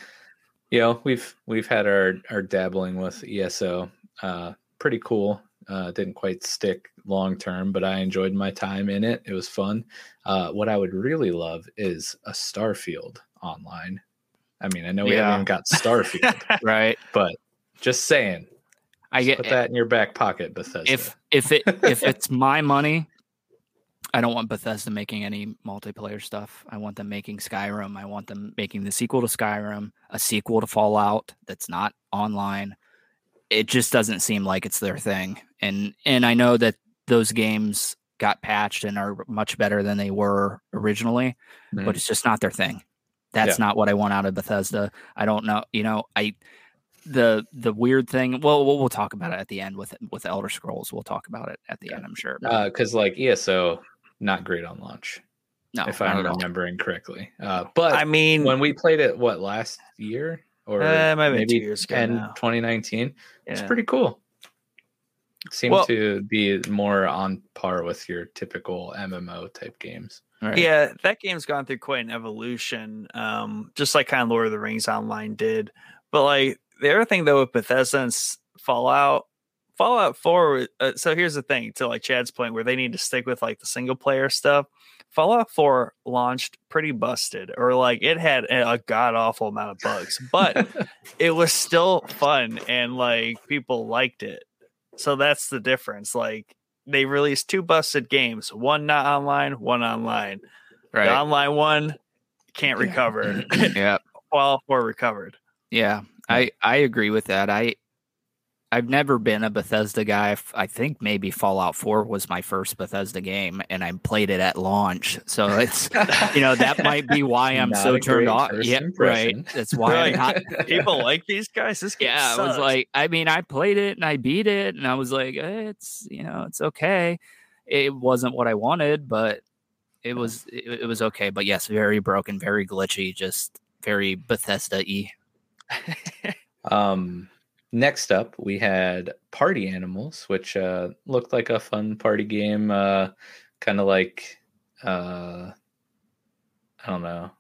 You know, we've we've had our our dabbling with ESO. Uh, pretty cool. Uh, didn't quite stick long term, but I enjoyed my time in it. It was fun. Uh, what I would really love is a Starfield online. I mean, I know we Yeah. haven't even got Starfield, right. but just saying, I just get put that in your back pocket, Bethesda. if if it if it's my money, I don't want Bethesda making any multiplayer stuff. I want them making Skyrim. I want them making the sequel to Skyrim, a sequel to Fallout that's not online. It just doesn't seem like it's their thing. And and I know that those games got patched and are much better than they were originally, Mhm. but it's just not their thing. That's not what I want out of Bethesda. I don't know, you know, I the the weird thing. Well, we'll, we'll talk about it at the end with with Elder Scrolls. We'll talk about it at the Yeah. end. I'm sure. but because like ESO, not great on launch, no, if I'm at all. remembering correctly. Uh, but I mean, when we played it, what last year or Uh, might have been maybe two years ago 10, now. 2019? It's pretty cool. Seemed Well- to be more on par with your typical MMO type games. Right. Yeah, that game's gone through quite an evolution, um, just like kind of Lord of the Rings Online did. But like the other thing though with Bethesda and Fallout, Fallout Four. Uh, so here's the thing: to like Chad's point, where they need to stick with like the single player stuff. Fallout Four launched pretty busted, or like it had a god awful amount of bugs, but it was still fun and like people liked it. So that's the difference. Like they released two busted games, one not online, one online. The Right. online one can't recover. yeah. Fallout 4 recovered. Yeah. I I agree with that. I I've never been a Bethesda guy. I think maybe Fallout 4 was my first Bethesda game and I played it at launch. So it's you know that might be why I'm Not so turned off. first Yeah, right. That's why I'm Right. not People like these guys. This game yeah, it was like I mean, I played it and I beat it, and I was like, eh, it's you know, it's okay. It wasn't what I wanted, but it was it, it was okay. But yes, very broken, very glitchy, just very Bethesda y. Um, next up, we had Party Animals, which uh, looked like a fun party game, uh, kind of like uh, I don't know,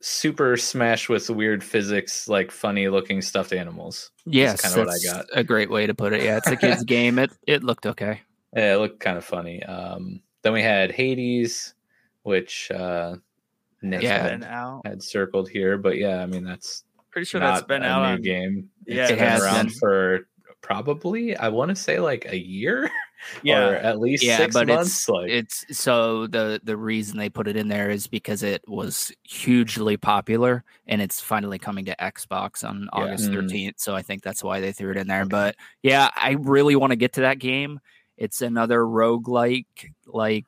Super Smash with weird physics, like funny looking stuffed animals. Yes, That's kinda what I got. A great way to put it. Yeah, it's a kid's game. It it looked okay. Yeah, it looked kind of funny. Um, then we had Hades, which uh, Nick Yeah. Had, out. had circled here, but yeah, I mean that's Pretty sure that's been a out new on game. Yeah, it's it been has around been. for probably I want to say like a year or Yeah. at least Yeah, six but months. it's like it's so the the reason they put it in there is because it was hugely popular and it's finally coming to Xbox on Yeah. August Mm. 13th. So I think that's why they threw it in there. But yeah, I really want to get to that game. It's another roguelike like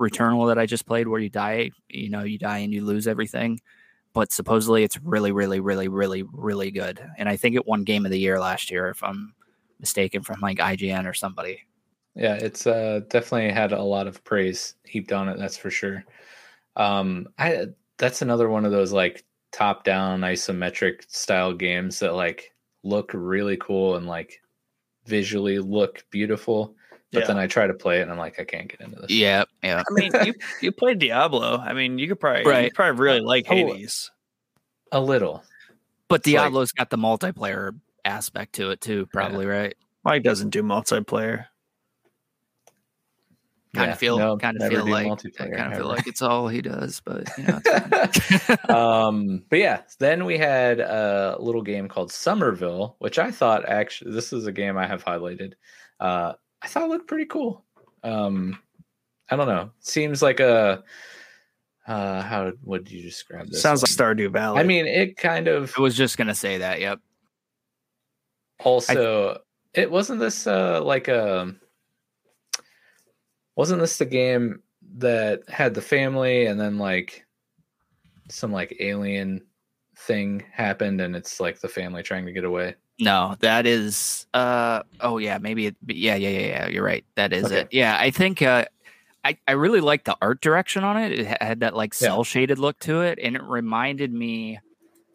Returnal that I just played where you die, you know, you die and you lose everything. But supposedly it's really, really, really, really, really good. And I think it won game of the year last year, if I'm mistaken, from like IGN or somebody. Yeah, it's uh definitely had a lot of praise heaped on it, that's for sure. Um I that's another one of those like top down isometric style games that like look really cool and like visually look beautiful. But Yeah. then I try to play it and I'm like, I can't get into this. Yeah, yeah. I mean, you you played Diablo. I mean, you could probably you probably really like Oh, Hades. A little. But It's like- Diablo's got the multiplayer aspect to it too, probably, right? Mike doesn't do multiplayer. Kind Yeah, of feel, no, kind of feel like, I kind of feel like it's all he does. But you know, um but yeah then we had a little game called somerville which i thought actually this is a game i have highlighted uh i thought it looked pretty cool um i don't know seems like a uh how would you describe this Sounds like? Stardew Valley. i mean it kind of I was just gonna say that. Yep. also it wasn't this uh like a wasn't this the game that had the family and then like some like alien thing happened and it's like the family trying to get away No, that is. uh Oh yeah, maybe. It, yeah, yeah, yeah, yeah. You're right. That is Okay. it. Yeah, I think. uh I, I really like the art direction on it. It had that like cell shaded look to it, and it reminded me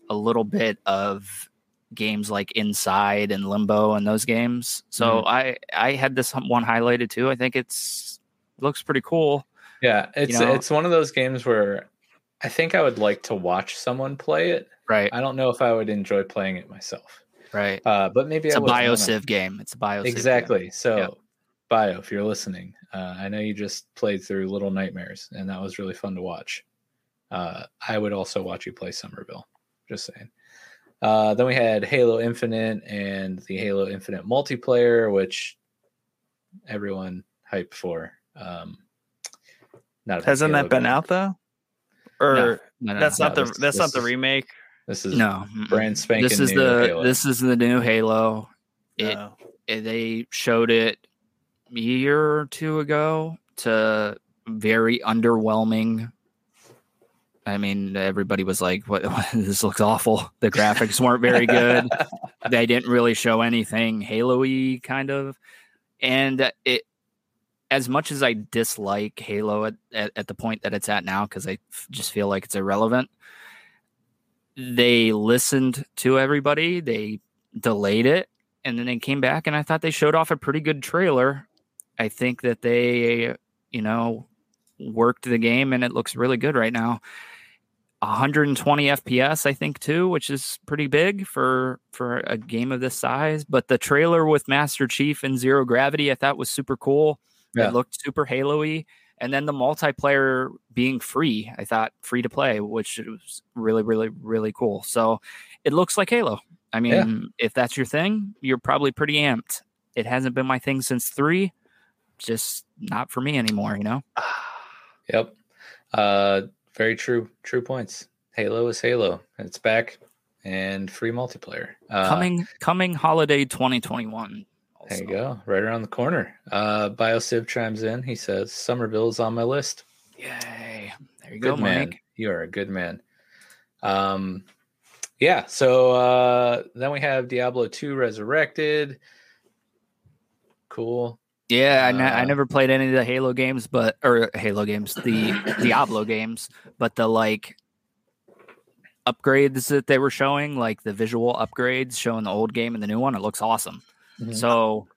a little bit of games like Inside and Limbo and those games. So I I had this one highlighted too. I think it's looks pretty cool. yeah it's know- it's one of those games where i think i would like to watch someone play it Right, i don't know if i would enjoy playing it myself right. uh but maybe It's I a would, I don't know. biociv game. It's a biociv. game. exactly so Yeah. bio if you're listening uh, i know you just played through little nightmares and that was really fun to watch uh, i would also watch you play somerville just saying uh, then we had halo infinite and the halo infinite multiplayer which everyone hyped for um, not hasn't Halo that been guy. out though? Or No, no, that's no. not no, the this- that's this not the remake. This is no. brand spanking This is new the Halo. this is the new Halo. It, No. it- they showed it a year or two ago to very underwhelming. I mean, everybody was like, "What? this looks awful." The graphics weren't very good. they didn't really show anything Halo-y kind of, and it. As much as I dislike Halo at, at, at the point that it's at now, because I f- just feel like it's irrelevant, they listened to everybody. They delayed it, and then they came back, and I thought they showed off a pretty good trailer. I think that they, you know, worked the game, and it looks really good right now. 120 FPS, I think too, which is pretty big for for a game of this size. But the trailer with Master Chief and Zero Gravity, I thought was super cool. Yeah. It looked super Halo-y. And then the multiplayer being free, I thought free to play, which was really, really, really cool. So it looks like Halo. I mean, Yeah. if that's your thing, you're probably pretty amped. It hasn't been my thing since three, just not for me anymore, you know? Yep. Uh, very true. True points. Halo is Halo. It's back and free multiplayer. Uh, coming coming holiday 2021. There you go. Right around the corner. Uh, BioCiv chimes in. He says Somerville is on my list. Yay. There you Good go, man. Mike. You are a good man. Um, yeah. So uh, then we have Diablo 2 Resurrected. Cool. Yeah, I, ne- I Uh, never played any of the Halo games, but or Halo games, the Diablo games, but the like upgrades that they were showing, like the visual upgrades showing the old game and the new one, it looks awesome. Mhm. So,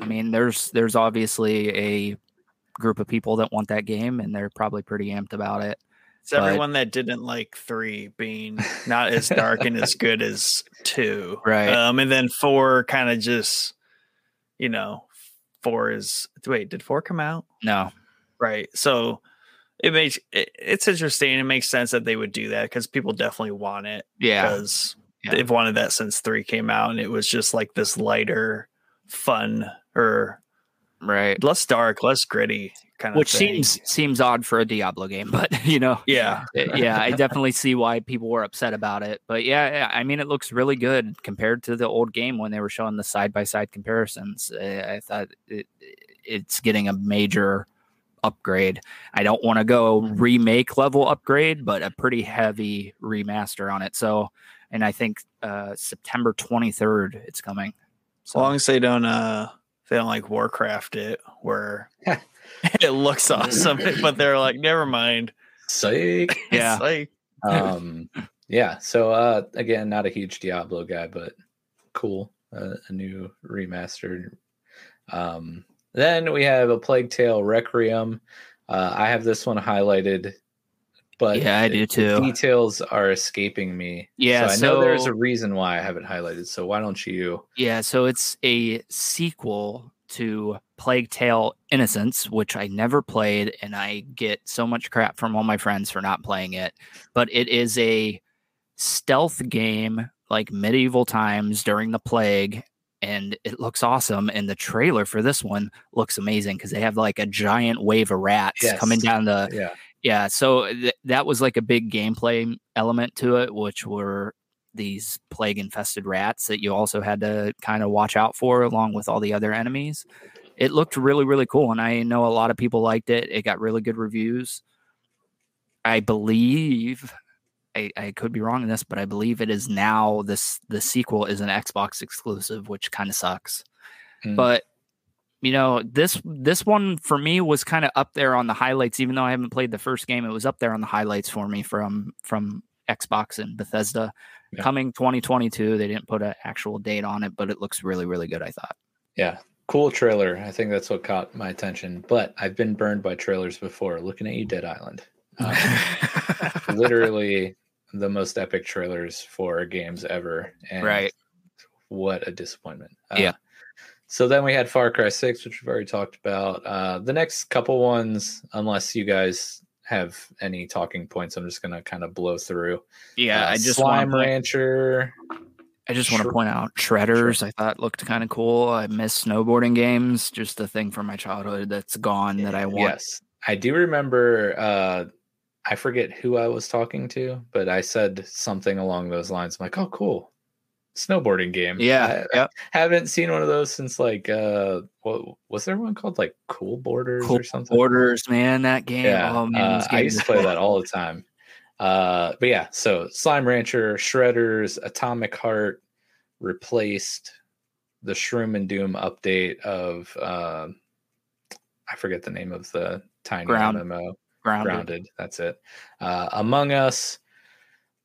I mean, there's there's obviously a group of people that want that game, and they're probably pretty amped about it. It's But- everyone that didn't like three being not as dark and as good as two. Right. Um, and then four kind of just, you know, four is wait, did four come out? No, Right. So it makes it, it's interesting. It makes sense that they would do that because people definitely want it. Yeah. because Yeah. they've wanted that since three came out, and it was just like this lighter, fun or Right. less dark, less gritty kind of. Which thing. seems seems odd for a Diablo game, but you know, yeah, yeah, I definitely see why people were upset about it. But yeah, yeah, I mean, it looks really good compared to the old game when they were showing the side by side comparisons. Uh, I thought it, it's getting a major upgrade. I don't want to go remake level upgrade, but a pretty heavy remaster on it. So, and I think uh, September 23rd it's coming. as long as they don't uh they don't like Warcraft it where it looks awesome, but they're like, never mind. Psych. Yeah. It's like um yeah so uh again not a huge diablo guy but cool uh, a new remastered um then we have a plague tale requiem uh i have this one highlighted but Yeah, I do too. details are escaping me Yeah, so i know there's a reason why i have it highlighted so why don't you Yeah, so it's a sequel to Plague Tale Innocence, which I never played, and I get so much crap from all my friends for not playing it. But it is a stealth game like medieval times during the plague, and it looks awesome. And the trailer for this one looks amazing because they have like a giant wave of rats coming down the yeah yeah so th- that was like a big gameplay element to it which were these plague infested rats that you also had to kind of watch out for along with all the other enemies. It looked really really cool and i know a lot of people liked it. It got really good reviews. I believe I, I could be wrong in this but i believe it is now this the sequel is an xbox exclusive which kind of sucks. Mm. but you know this this one for me was kind of up there on the highlights even though i haven't played the first game it was up there on the highlights for me from from xbox and bethesda Yeah. coming 2022 they didn't put an actual date on it but it looks really really good i thought yeah cool trailer i think that's what caught my attention but i've been burned by trailers before looking at you dead island um, literally the most epic trailers for games ever. And Right. What a disappointment. Uh, Yeah. So then we had Far Cry 6, which we've already talked about. Uh, the next couple ones, unless you guys have any talking points, I'm just going to kind of blow through. yeah Uh, i just want Slime to Rancher. i just want to point out shredders i thought looked kind of cool i miss snowboarding games just a thing from my childhood that's gone that i want Yes. I do remember, uh, I forget who I was talking to, but I said something along those lines. I'm like, oh, cool. Snowboarding game. yeah I, yep. haven't seen one of those since like uh what was there one called like Cool Boarders cool or something? Boarders, man that game. Yeah oh man uh, i used to play that all the time. Uh but yeah so slime rancher shredders atomic heart replaced the shroom and doom update of uh i forget the name of the tiny Ground- mmo grounded. grounded that's it. Uh among us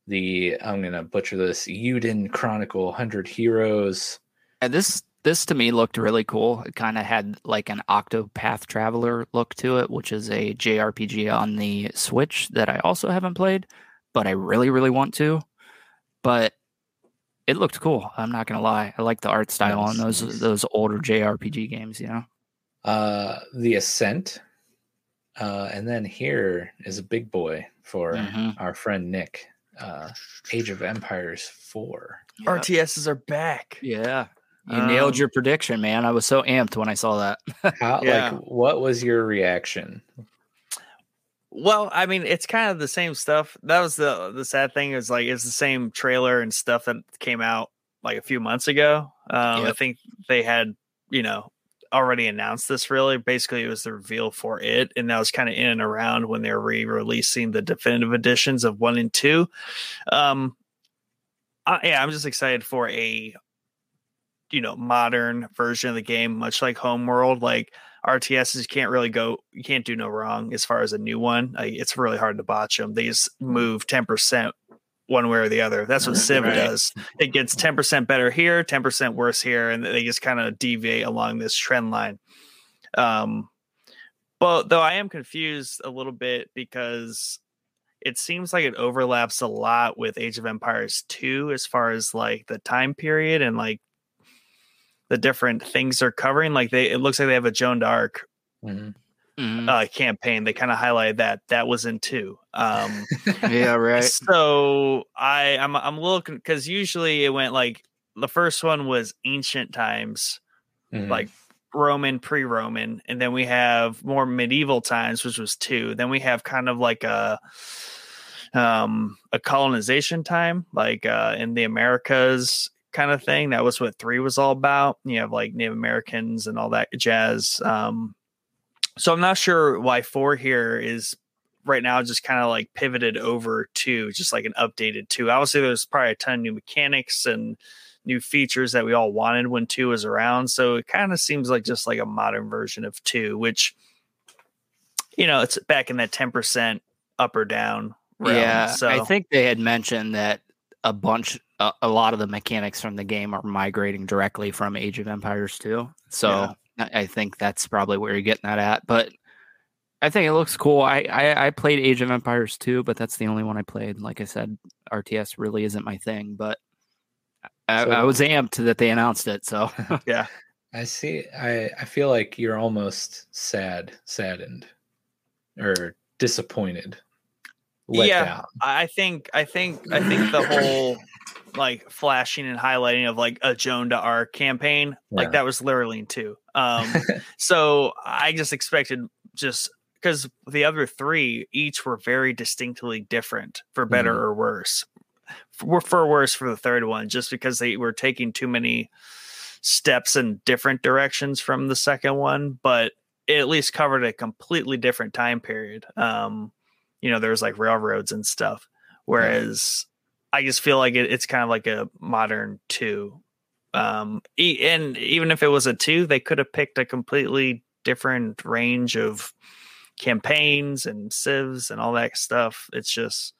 the i'm gonna butcher this Yuden chronicle 100 heroes And this this to me looked really cool. It kind of had like an Octopath Traveler look to it, which is a JRPG on the Switch that I also haven't played, but I really really want to. But it looked cool. I'm not gonna lie. I like the art style on those nice. those older JRPG games. You know. uh the ascent uh and then here is a big boy for Mhm. our friend nick uh age of empires 4 RTSs are back. Yeah. You nailed Um, your prediction, man. I was so amped when I saw that. how Yeah. like what was your reaction Well, I mean, it's kind of the same stuff. That was the the sad thing is like it's the same trailer and stuff that came out like a few months ago. Um, I think they had you know already announced this. Really, basically, it was the reveal for it, and that was kind of in and around when they were re-releasing the definitive editions of one and two. Um, I, yeah, I'm just excited for a you know modern version of the game, much like Homeworld. Like RTSs you can't really go, you can't do no wrong as far as a new one. Like, it's really hard to botch them. They just move 10% one way or the other. That's what Civ Right. does. It gets 10% better here, 10% worse here, and they just kind of deviate along this trend line. Um, but though I am confused a little bit because it seems like it overlaps a lot with Age of Empires 2 as far as like the time period and like the different things they're covering. Like they, it looks like they have a Joan d'Arc Mhm. Mhm. uh, campaign. They kind of highlighted that that was in two. Um, yeah, right. so I I'm I'm looking because usually it went like the first one was ancient times, Mhm. like Roman, pre-Roman, and then we have more medieval times, which was two. Then we have kind of like a um a colonization time, like uh in the Americas kind of thing. That was what three was all about. You have like Native Americans and all that jazz. Um so I'm not sure why four here is right now just kind of like pivoted over to just like an updated two. Obviously, there's probably a ton of new mechanics and new features that we all wanted when two was around. So it kind of seems like just like a modern version of two, which you know, it's back in that 10% up or down. Realm. Yeah, So I think they had mentioned that a bunch, a, a lot of the mechanics from the game are migrating directly from Age of Empires 2. So Yeah. I think that's probably where you're getting that at. But I think it looks cool. I, I I played Age of Empires 2, but that's the only one I played. Like I said, RTS really isn't my thing, but I, So- I was amped that they announced it. So yeah. I see. I I feel like you're almost sad, saddened, or disappointed. Yeah. down. I think I think I think the whole like flashing and highlighting of like a Joan to Arc campaign, Yeah. like that was literally in two. Um so I just expected just because the other three each were very distinctly different for better Mhm. or worse. For, for worse for the third one, just because they were taking too many steps in different directions from the second one, but it at least covered a completely different time period. Um, you know, there's like railroads and stuff. Whereas I just feel like it, it's kind of like a modern two. Um, e- and even if it was a two, they could have picked a completely different range of campaigns and civs and all that stuff. It's just,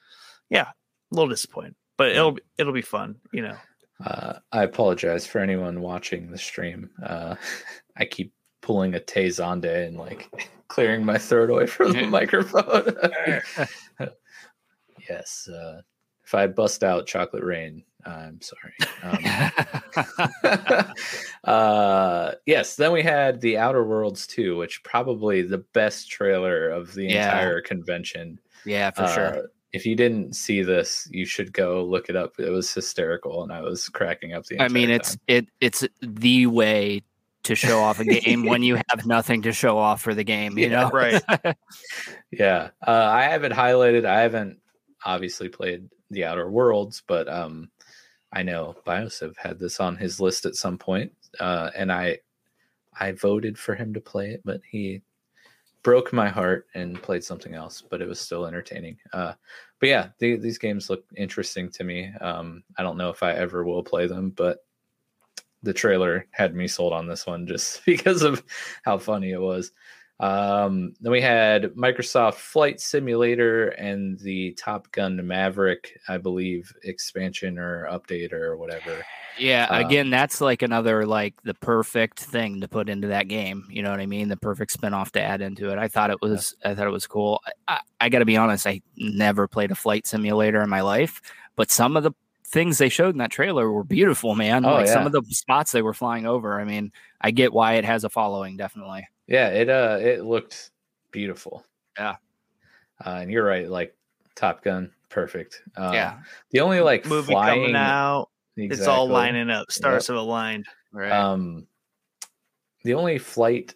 yeah, a little disappointing, but it'll be- it'll be fun, you know. Uh, I apologize for anyone watching the stream. Uh, I keep pulling a Tay Zonday and like clearing my throat away from the microphone. yes. Uh, if I bust out chocolate rain, I'm sorry. Um, uh, yes. Then we had the Outer Worlds 2, which probably the best trailer of the Yeah. entire convention. yeah, for sure. Uh, If you didn't see this, you should go look it up. It was hysterical, and I was cracking up the. I mean, it's time. it it's the way to show off a game when you have nothing to show off for the game. You Yeah, know, right. yeah. Uh, I have it highlighted. I haven't obviously played the Outer Worlds, but um, I know BioCiv had this on his list at some point, uh, and I I voted for him to play it, but he broke my heart and played something else. But it was still entertaining. Uh, but yeah, the, these games look interesting to me. Um, I don't know if I ever will play them, but the trailer had me sold on this one just because of how funny it was. Um, then we had Microsoft Flight Simulator and the Top Gun Maverick, I believe, expansion or update or whatever. yeah. Uh, Again, that's like another like the perfect thing to put into that game. You know what I mean? The perfect spinoff to add into it. I thought it was I thought it was cool. I, I, got to be honest. I never played a flight simulator in my life, but some of the things they showed in that trailer were beautiful, man. Oh, like some of the spots they were flying over. I mean, I get why it has a following. Definitely. Yeah, it uh it looked beautiful. Yeah. Uh, and you're right, like Top Gun, perfect. Uh, yeah. The only like Movie flying, coming out. It's all lining up. Stars have aligned. Right. Um, the only flight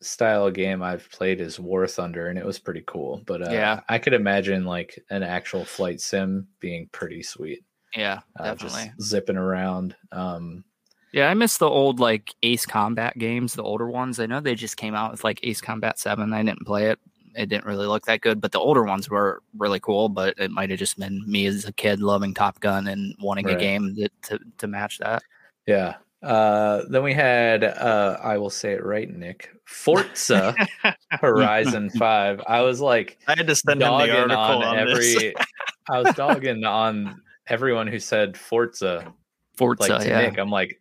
style game I've played is War Thunder, and it was pretty cool. But uh, Yeah. I could imagine like an actual flight sim being pretty sweet. yeah. Uh, Definitely. just zipping around. Um, Yeah, I miss the old like Ace Combat games, the older ones. I know they just came out with like Ace Combat 7. I didn't play it. It didn't really look that good, but the older ones were really cool. But it might have just been me as a kid loving Top Gun and wanting a game that, to, to match that. yeah. Uh, then we had uh, I will say it right, Nick. Forza Horizon Five. I was like I had to send him dogging the article on, on, every. I was dogging on everyone who said Forza Forza, like to yeah. Nick, I'm like,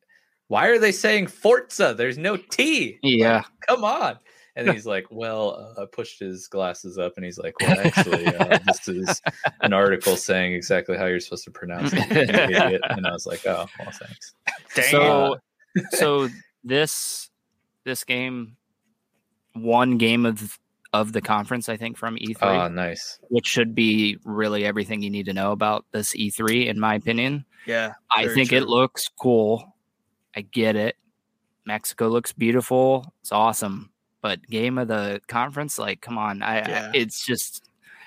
why are they saying Forza? There's no T. Yeah. Like, come on. And he's like, well, uh, I pushed his glasses up and he's like, well, actually, uh, this is an article saying exactly how you're supposed to pronounce it. And I was like, oh, well, thanks. Damn. So, so this this game one game of of the conference, I think, from E3, Oh, nice. which should be really everything you need to know about this E3, in my opinion. Yeah. I think true. it looks cool. I get it. Mexico looks beautiful. It's awesome. But game of the conference, like, come on. I, Yeah. I it's just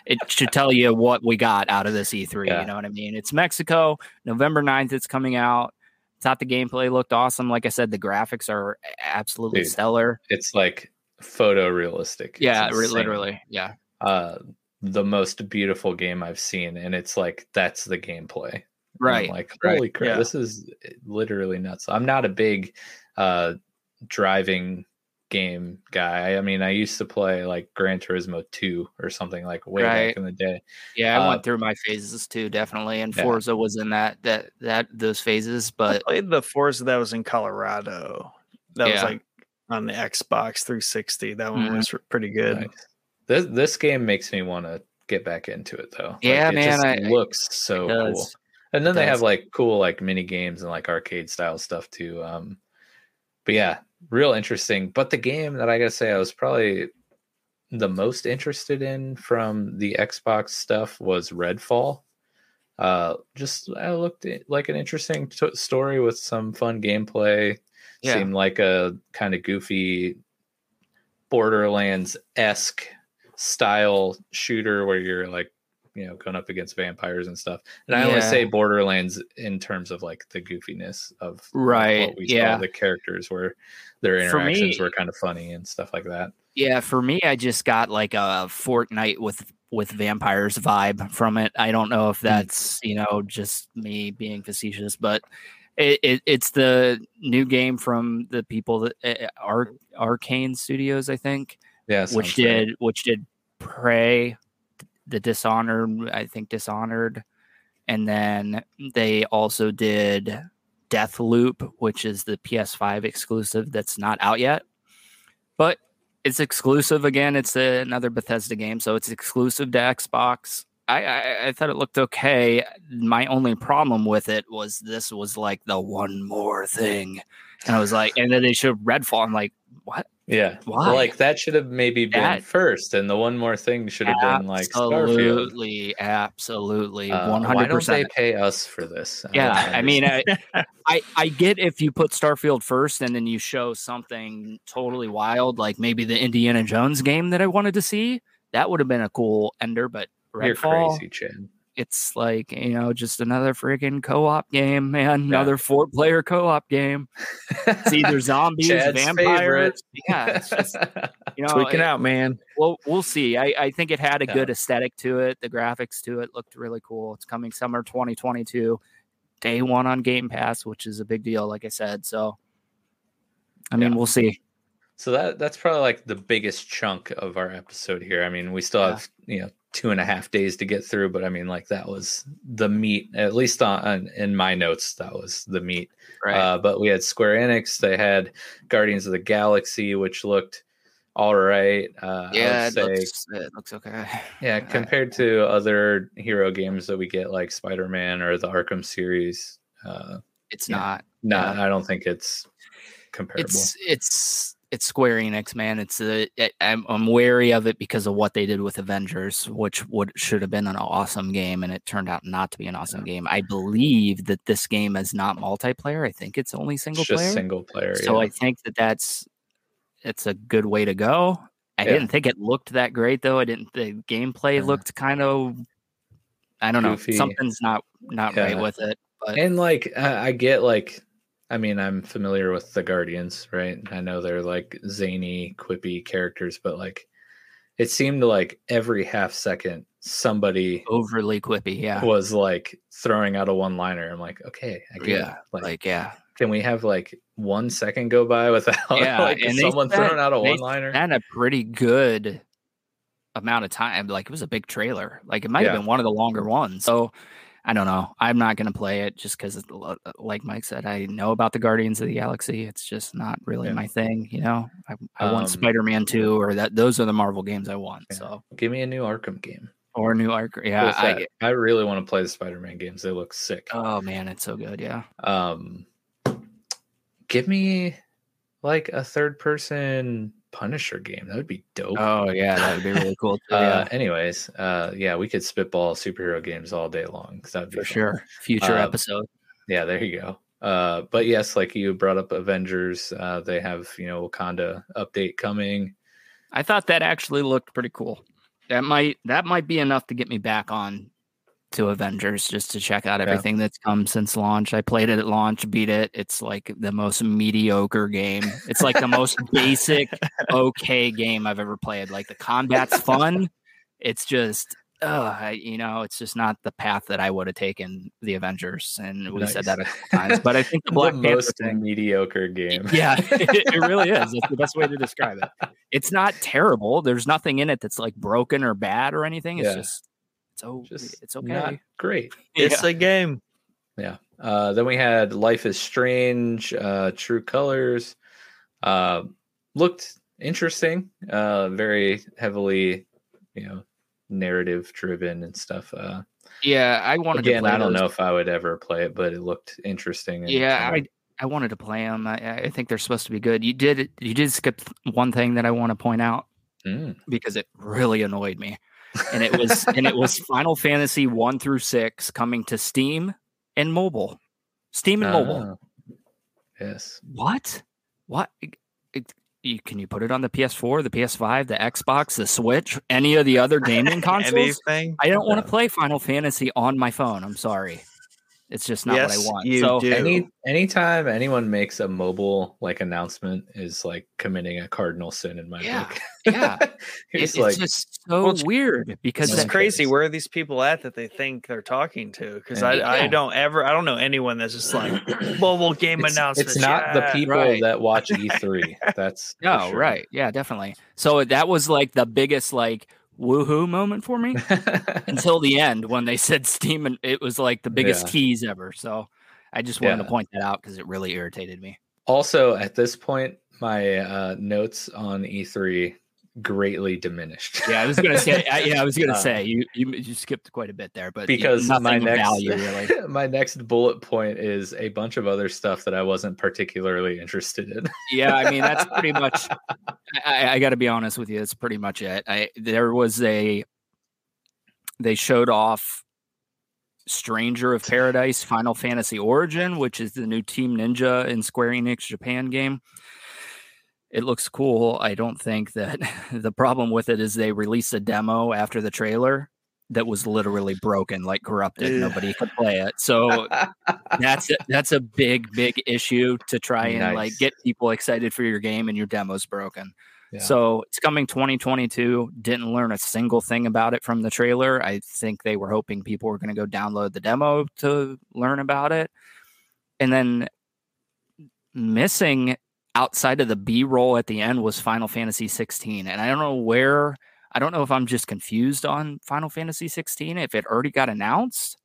it should tell you what we got out of this E3. Yeah. You know what I mean? It's Mexico, November 9th, it's coming out. Thought the gameplay looked awesome. Like I said, the graphics are absolutely Dude, stellar. It's like photorealistic. Yeah, literally. Yeah. Uh, the most beautiful game I've seen, and it's like that's the gameplay. And I'm Right. like, right, holy crap, yeah. this is literally nuts. I'm not a big uh driving game guy. I mean, I used to play like Gran Turismo 2 or something like way Right. back in the day. Yeah, I Uh, went through my phases too, definitely. And Yeah. Forza was in that that that those phases, I but played the Forza that was in Colorado. That was like on the Xbox 360. That one Mhm. was pretty good. Nice. This this game makes me want to get back into it though. Like, Yeah, it man, just I- I- looks so it cool. And then they have like cool like mini games and like arcade style stuff too. Um, but yeah, real interesting. But the game that I gotta say I was probably the most interested in from the Xbox stuff was Redfall. Uh, just I looked like an interesting t- story with some fun gameplay. Yeah. Seemed like a kind of goofy Borderlands esque style shooter where you're like you know going up against vampires and stuff. And I only Yeah. say Borderlands in terms of like the goofiness of Right, what we yeah. saw. The characters were their interactions me- were kind of funny and stuff like that. Yeah, for me, I just got like a Fortnite with with vampires vibe from it. I don't know if that's you know just me being facetious, but it, it it's the new game from the people that uh, Ar- Arkane Studios, I think, Yeah, which sounds right. did which did Prey, the Dishonored, I think Dishonored, and then they also did Death Loop, which is the PS5 exclusive that's not out yet, but it's exclusive again. It's a, another Bethesda game, so it's exclusive to Xbox. I, I I thought it looked okay. My only problem with it was this was like the one more thing, and I was like, and then they showed Redfall. I'm like, what? Yeah. Why? Like that should have maybe been That- first, and the one more thing should have been like Starfield. Absolutely, absolutely, Uh, why hundred don't they pay us for this? Yeah, I mean, I. I I get if you put Starfield first and then you show something totally wild, like maybe the Indiana Jones game that I wanted to see. That would have been a cool ender, but you're crazy, Chad. It's like you know just another freaking co-op game, man. Yeah. Another four-player co-op game. It's either zombies, vampires. favorite. Yeah, it's just you know, Tweaking it- out, man. well, we'll see. I, I think it had a Yeah. good aesthetic to it. The graphics to it looked really cool. It's coming summer 2022, day one on Game Pass, which is a big deal, like I said. So, I mean, Yeah. we'll see. So that that's probably like the biggest chunk of our episode here. I mean, we still have you know two and a half days to get through, but I mean, like that was the meat. At least on, on in my notes, that was the meat. Right. Uh, but we had Square Enix. They had Guardians of the Galaxy, which looked all right. Uh, yeah, would it say, looks, it looks okay. yeah, compared to other hero games that we get, like Spider Man or the Arkham series. Uh, It's Yeah. not. no, Yeah. I don't think it's comparable. It's it's it's Square Enix, man. It's a, it, I'm I'm wary of it because of what they did with Avengers, which would should have been an awesome game, and it turned out not to be an awesome game. I believe that this game is not multiplayer. I think it's only single It's player. single player. So yeah. I think that that's it's a good way to go. I Yeah. didn't think it looked that great though. I didn't. The gameplay Yeah. looked kind of. I don't Goofy. know. Something's not not right with it. But and like I I get like I mean I'm familiar with the Guardians, right? I know they're like zany, quippy characters, but like it seemed like every half second somebody overly quippy. Yeah. was like throwing out a one liner. I'm like, okay, I get Yeah, it. Like, Like yeah. can we have like one second go by without Yeah, like and someone spent- throwing out a one liner? And a pretty good amount of time. Like it was a big trailer. Like it might Yeah. have been one of the longer ones. So I don't know. I'm not going to play it just because, like Mike said, I know about the Guardians of the Galaxy. It's just not really Yeah. my thing. You know, I, I Um, want Spider Man 2 or that. Those are the Marvel games I want. Yeah. So, Give me a new Arkham game. or a new arc. Yeah. I. I really want to play the Spider-Man games. They look sick. oh, man. It's so good. Yeah. um give me like a third person Punisher game. That would be dope. Oh yeah, that would be really cool. Too, uh, yeah, anyways, uh, yeah, we could spitball superhero games all day long. 'cause that'd be for fun. sure. Future Um, episode. Yeah, there you go. Uh, but yes, like you brought up Avengers, uh, they have you know Wakanda update coming. I thought that actually looked pretty cool. That might that might be enough to get me back on to Avengers just to check out everything that's come since launch. I played it at launch, beat it. It's like the most mediocre game. It's like the most basic okay game I've ever played. Like the combat's fun. It's just uh, you know, it's just not the path that I would have taken the Avengers. And we said that a Nice. couple times. But I think the The Black Panther most thing mediocre game. yeah, it, it really is. That's the best way to describe it. It's not terrible. There's nothing in it that's like broken or bad or anything. It's Yeah. just it's oh, Just it's okay. not great. It's Yeah. a game. Yeah. Uh, then we had Life is Strange, uh, True Colors. Uh, looked interesting. Uh, very heavily, you know, narrative driven and stuff. Uh, yeah, I wanted to again, play I don't those. know if I would ever play it, but it looked interesting. and Yeah, kinda- I I wanted to play them. I, I think they're supposed to be good. You did you did skip one thing that I want to point out Mm. because it really annoyed me, and it was and it was Final Fantasy one through six coming to Steam and mobile, Steam and mobile. Ah. Yes. What? What? It- it- you, can you put it on the PS4, the PS5, the Xbox, the Switch, any of the other gaming consoles? Anything? I don't want to play Final Fantasy on my phone. I'm sorry. It's just not yes, what I want. you so do. Any anytime anyone makes a mobile like announcement is like committing a cardinal sin in my Yeah, book. yeah. it- it's it's like just so Well, weird because it's crazy. Where are these people at that they think they're talking to? Because I, Yeah. I don't ever I don't know anyone that's just like mobile game it's, announcements. it's not the people right. that watch E3. That's oh sure. right, yeah, definitely. So that was like the biggest like woohoo moment for me until the end when they said Steam and it was like the biggest Yeah. tease ever. So I just wanted to point that out because it really irritated me. also, at this point, my uh, notes on E3 greatly diminished. Yeah, I was gonna say. I, yeah, I was gonna Uh, say you, you you skipped quite a bit there, but because nothing my next value really. my next bullet point is a bunch of other stuff that I wasn't particularly interested in. Yeah, I mean that's pretty much. I, I got to be honest with you. That's pretty much it. I there was a. They showed off. Stranger of Paradise Final Fantasy Origin, which is the new Team Ninja in Square Enix Japan game. It looks cool. I don't think that the problem with it is they released a demo after the trailer that was literally broken, like corrupted. Ugh. Nobody could play it. So that's a, that's a big big issue to try and like get people excited for your game and your demo's broken. Yeah. So it's coming 2022. Didn't learn a single thing about it from the trailer. I think they were hoping people were going to go download the demo to learn about it. And then missing outside of the B roll at the end was Final Fantasy 16. And I don't know where, I don't know if I'm just confused on Final Fantasy 16, if it already got announced.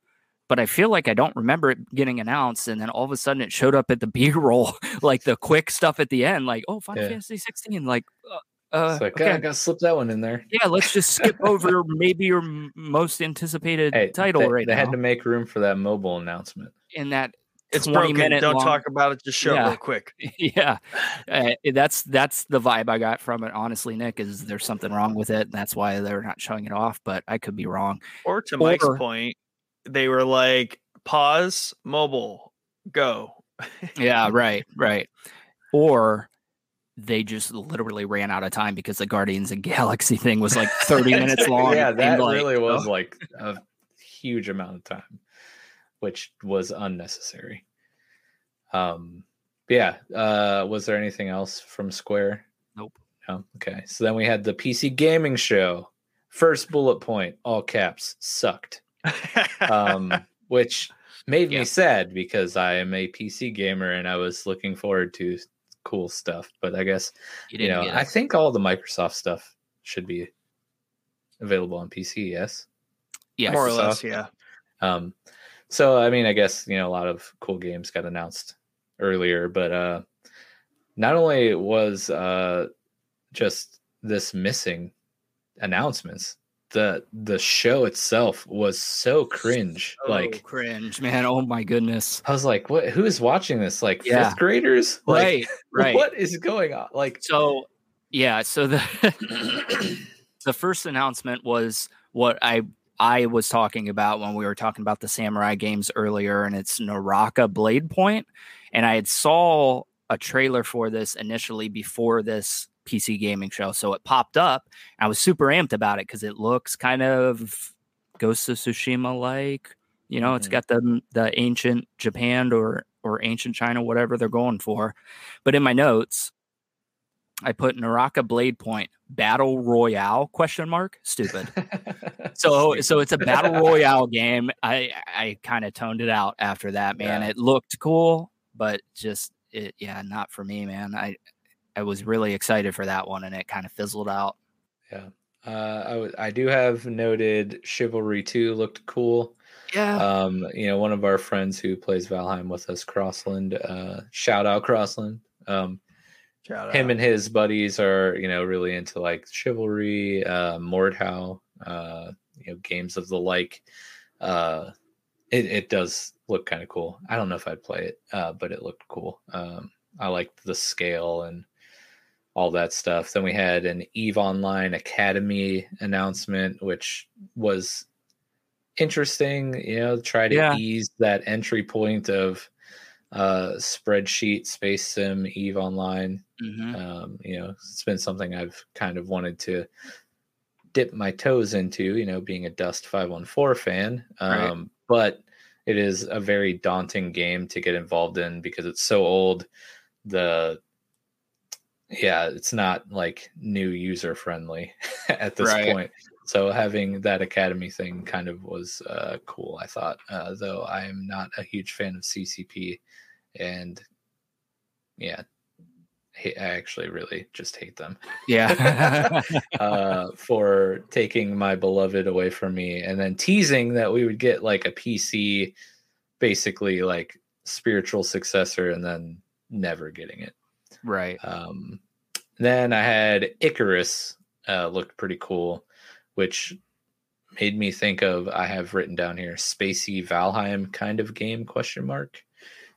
But I feel like I don't remember it getting announced, and then all of a sudden it showed up at the B roll, like the quick stuff at the end, like oh Final Yeah. Fantasy 16, like uh, uh, it's like, okay. "Ah, I gotta slip that one in there. yeah, let's just skip over maybe your most anticipated Hey, title they, right they now. had to make room for that mobile announcement. in that It's 20 broken. Don't long- talk about it. Just show Yeah. real quick. yeah, uh, that's that's the vibe I got from it. Honestly, Nick, is there's something wrong with it. And that's why they're not showing it off. But I could be wrong. Or to Mike's point, they were like, pause, mobile, go. Yeah, right, right. Or they just literally ran out of time because the Guardians of the Galaxy thing was like 30 minutes long. yeah, that like, really was oh, like a huge amount of time, which was unnecessary. Um, but yeah. Uh, was there anything else from Square? Nope. No. Okay. So then we had the PC gaming show. First bullet point, all caps, sucked. Um, which made Yeah. me sad because I am a PC gamer and I was looking forward to cool stuff. But I guess you you know, I think all the Microsoft stuff should be available on PC. Yes. Yes. More or less, yeah. Um, so I mean, I guess you know a lot of cool games got announced earlier, but uh, not only was uh, just this missing announcements, the the show itself was so cringe. So like cringe, man. Oh my goodness. I was like, what? Who is watching this? Like Yeah. fifth graders? Like, Right, right. What is going on? Like, So Yeah, so the the first announcement was what I I was talking about when we were talking about the samurai games earlier, and it's Naraka Blade Point. And I had saw a trailer for this initially before this PC gaming show. So it popped up. I was super amped about it because it looks kind of Ghost of Tsushima like. You know, it's Mhm. got the the ancient Japan or or ancient China, whatever they're going for. But in my notes, I put Naraka Blade Point Battle Royale question mark stupid. So so it's a battle royale game. I I kind of toned it out after that, man. Yeah. It looked cool, but just it yeah, not for me, man. I I was really excited for that one and it kind of fizzled out. yeah. Uh, I, w- I do have noted Chivalry 2 looked cool. Yeah. Um, you know, one of our friends who plays Valheim with us, Crossland, uh, shout out Crossland. Um, Shout him out. and his buddies are, you know, really into like chivalry, uh, Mordhau, uh, you know, games of the like. Uh, it, it does look kind of cool. I don't know if I'd play it, uh, but it looked cool. Um, I liked the scale and all that stuff. Then we had an Eve Online Academy announcement, which was interesting. You know, try to Yeah. ease that entry point of uh, spreadsheet, Space Sim, Eve Online. Mhm. Um, you know, it's been something I've kind of wanted to dip my toes into, you know, being a Dust 514 fan. Right. Um, but it is a very daunting game to get involved in because it's so old. The yeah, it's not like new user friendly at this Right. point. So having that academy thing kind of was uh, cool. I thought, uh, though I am not a huge fan of CCP, and yeah, I actually really just hate them Yeah. uh, for taking my beloved away from me and then teasing that we would get like a PC, basically like spiritual successor, and then never getting it. right. Um, then I had Icarus, uh, looked pretty cool, which made me think of I have written down here spacey Valheim kind of game question mark.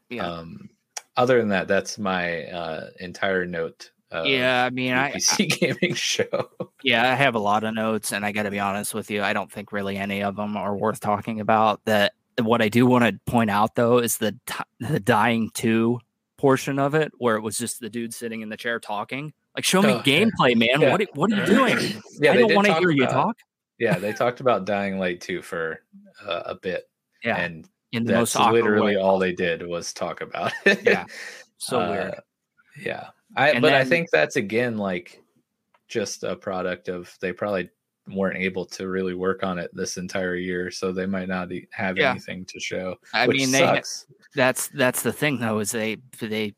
Yeah. Um, other than that, that's my uh, entire note. Of yeah, I mean, I, PC gaming show. Yeah, I have a lot of notes, and I got to be honest with you. I don't think really any of them are worth talking about. That what I do want to point out though is the t- the dying two portion of it, where it was just the dude sitting in the chair talking. Like, show me Oh, gameplay, man. Yeah. What are- what are you doing? yeah, I don't want to hear you talk. Yeah, they talked about Dying Light 2 for uh, a bit, Yeah, and in the that's most literally way all they did was talk about it. Yeah, so weird. Uh, Yeah, I And but I think that's again like just a product of they probably weren't able to really work on it this entire year, so they might not have Yeah. anything to show. I mean, they that's that's the thing though is they they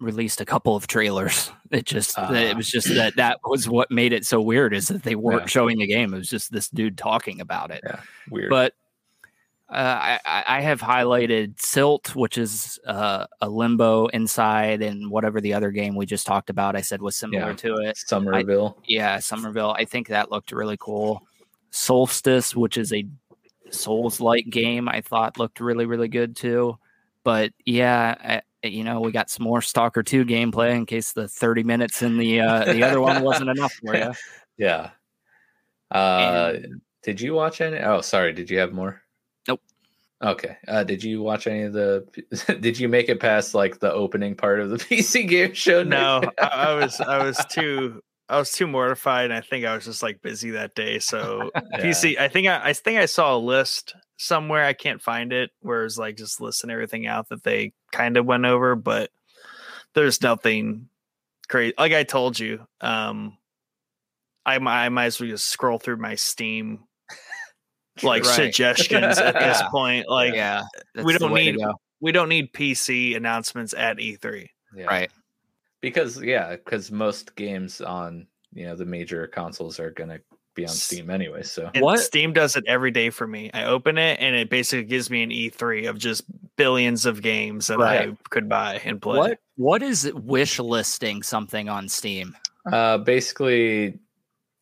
released a couple of trailers. It just Ah. it was just that that was what made it so weird is that they weren't Yeah. showing the game. It was just this dude talking about it. weird. But uh, I, I I have highlighted Silt, which is uh, a limbo inside, and whatever the other game we just talked about, I said was similar Yeah. to it. Somerville. Yeah, Somerville. I think that looked really cool. Soulstice, which is a Souls like game, I thought looked really, really good too. But yeah, I, you know, we got some more Stalker 2 gameplay in case the 30 minutes in the uh, the other one wasn't enough for you. yeah. Uh, And- did you watch any? Oh, sorry. Did you have more? Nope. Okay. Uh, did you watch any of the? did you make it past like the opening part of the PC game show? No, I, I was I was too I was too mortified. And I think I was just like busy that day. So Yeah. PC, I think I, I think I saw a list somewhere. I can't find it. Whereas like just listen everything out that they kind of went over, but there's nothing crazy. Like I told you, um, I I might as well just scroll through my Steam like Right. suggestions at this Yeah. point. Like yeah, we that's the don't need we don't need PC announcements at E E3. Yeah. right. Because yeah, because most games on you know the major consoles are gonna be on Steam anyway. So And What? Steam does it every day for me. I open it and it basically gives me an E3 of just billions of games that Right. I could buy and play. What what is wish listing something on Steam? uh, basically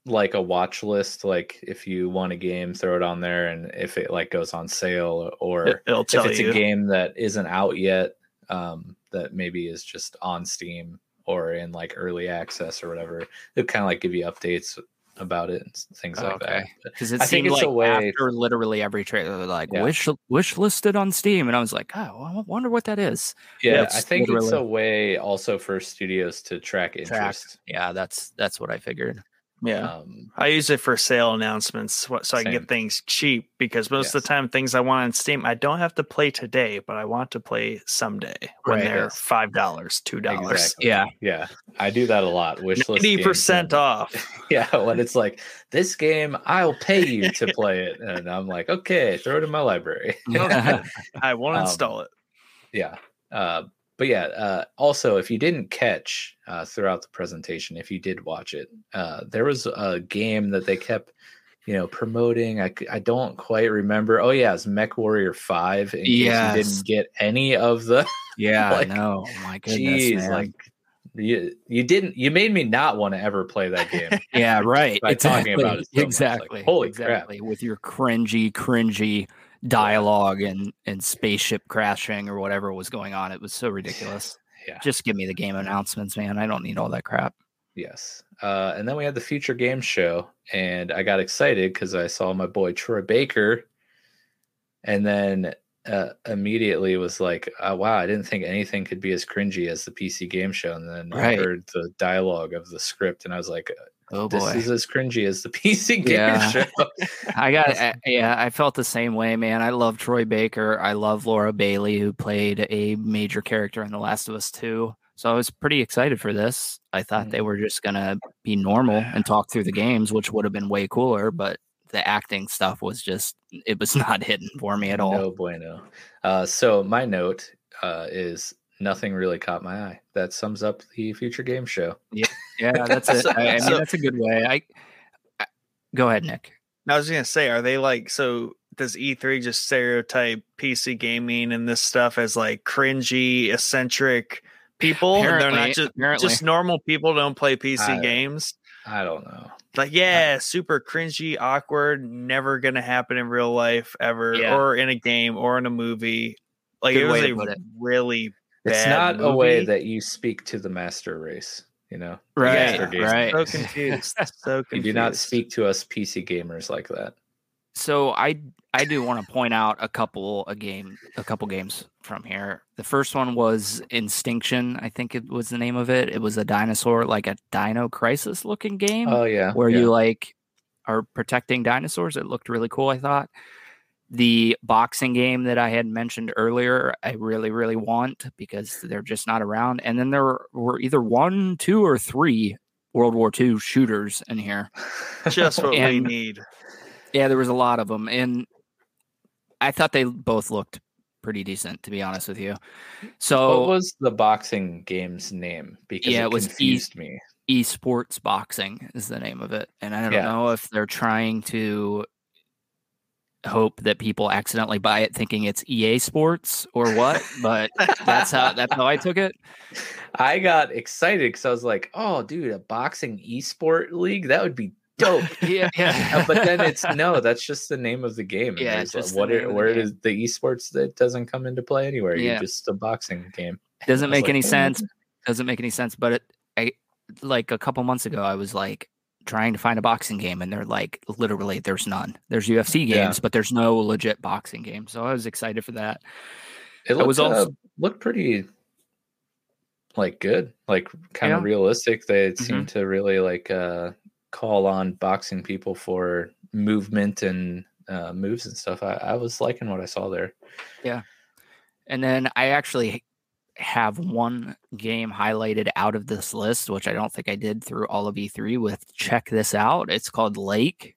like a watch list. Like if you want a game, throw it on there, and if it like goes on sale or It, will if it's you. a game that isn't out yet, um, that maybe is just on Steam or in like early access or whatever. They'll kind of like give you updates about it and things like that. Okay. But because it I think seemed it's like a way- after literally every trailer, like Yeah. wish wish listed on Steam, and I was like, oh, I wonder what that is. yeah, it's I think it's a way also for studios to track Track. interest. Yeah, that's that's what I figured. Yeah. Um, I use it for sale announcements what- so I can Same. get things cheap because most of the time things I want on Steam I don't have to play today, but I want to play someday when Right. they're Yes. five dollars, two dollars. exactly. Yeah. yeah, I do that a lot. Wish list Eighty percent off. Yeah, when it's like this game, I'll pay you to play it, and I'm like, okay, throw it in my library. I won't Um, install it. yeah, uh, but yeah. Uh, also, if you didn't catch uh, throughout the presentation, if you did watch it, uh, there was a game that they kept, you know, promoting. I, I don't quite remember. Oh yeah, it's Mech Warrior Five. In case you didn't get any of the. yeah, Like, no, my goodness, Jeez, man. like you you didn't you made me not want to ever play that game. yeah, right. by talking exactly. about it so much, like, exactly. holy crap. exactly. With your cringy, cringy dialogue and and spaceship crashing or whatever was going on, it was so ridiculous. Yeah. Just give me the game announcements, man. I don't need all that crap. Yes. Uh, and then we had the Future game Show, and I got excited because I saw my boy Troy Baker, and then uh, immediately was like, oh, "Wow, I didn't think anything could be as cringy as the PC Game Show." And then Right. I heard the dialogue of the script, and I was like, Oh boy, "This is as cringy as the PC Game Yeah. Show." I got I, yeah, I felt the same way, man. I love Troy Baker. I love Laura Bailey, who played a major character in The Last of Us 2. So I was pretty excited for this. I thought they were just gonna be normal and talk through the games, which would have been way cooler, but the acting stuff was just it was not hidden for me at all. No bueno. Uh, so my note uh, is nothing really caught my eye. That sums up the Future Game Show. Yeah, that's it. I, I mean, So- that's a good way. I, I go ahead, Nick. I was gonna say, are they like so? Does E3 just stereotype PC gaming and this stuff as like cringy, eccentric people? and they're not just apparently. just normal people don't play PC I- games. I don't know. Like, yeah, super cringy, awkward, never gonna happen in real life ever, Yeah. or in a game, or in a movie. Like Good it was a it. really It's bad not a way that you speak to the master race, you know. Right, master right. so confused. So confused. You do not speak to us PC gamers like that. so I I do want to point out a couple a game a couple games from here. The first one was Instinction, I think it was the name of it. It was a dinosaur like a Dino Crisis looking game Oh yeah, where yeah. you like are protecting dinosaurs. It looked really cool, I thought. The boxing game that I had mentioned earlier, I really, really want because they're just not around. And then there were either one, two, or three World War II shooters in here. just what we need. Yeah, there was a lot of them, and I thought they both looked pretty decent, to be honest with you. So what was the boxing game's name? Because Yeah, it, it was E- confused me. esports boxing is the name of it, and I don't Yeah. know if they're trying to hope that people accidentally buy it thinking it's EA Sports or what, but that's how that's how I took it. I got excited because I was like, "Oh, dude, a boxing esport league? That would be dope." Yeah, yeah. Uh, but then it's no, that's just the name of the game. Yeah, it's just the what where does the esports that doesn't come into play anywhere? Yeah. You're just a boxing game. doesn't make like, any sense. Doesn't make any sense. But it, I like a couple months ago, I was like trying to find a boxing game, and they're like, literally, there's none. There's UFC games, Yeah. but there's no legit boxing game. So I was excited for that. It I looked, was also- uh, looked pretty like good, like kind of Yeah. realistic. They Mhm. seem to really like uh call on boxing people for movement and uh moves and stuff. I, I was liking what I saw there. Yeah and then I actually have one game highlighted out of this list, which I don't think I did through all of E3 with check this out. It's called Lake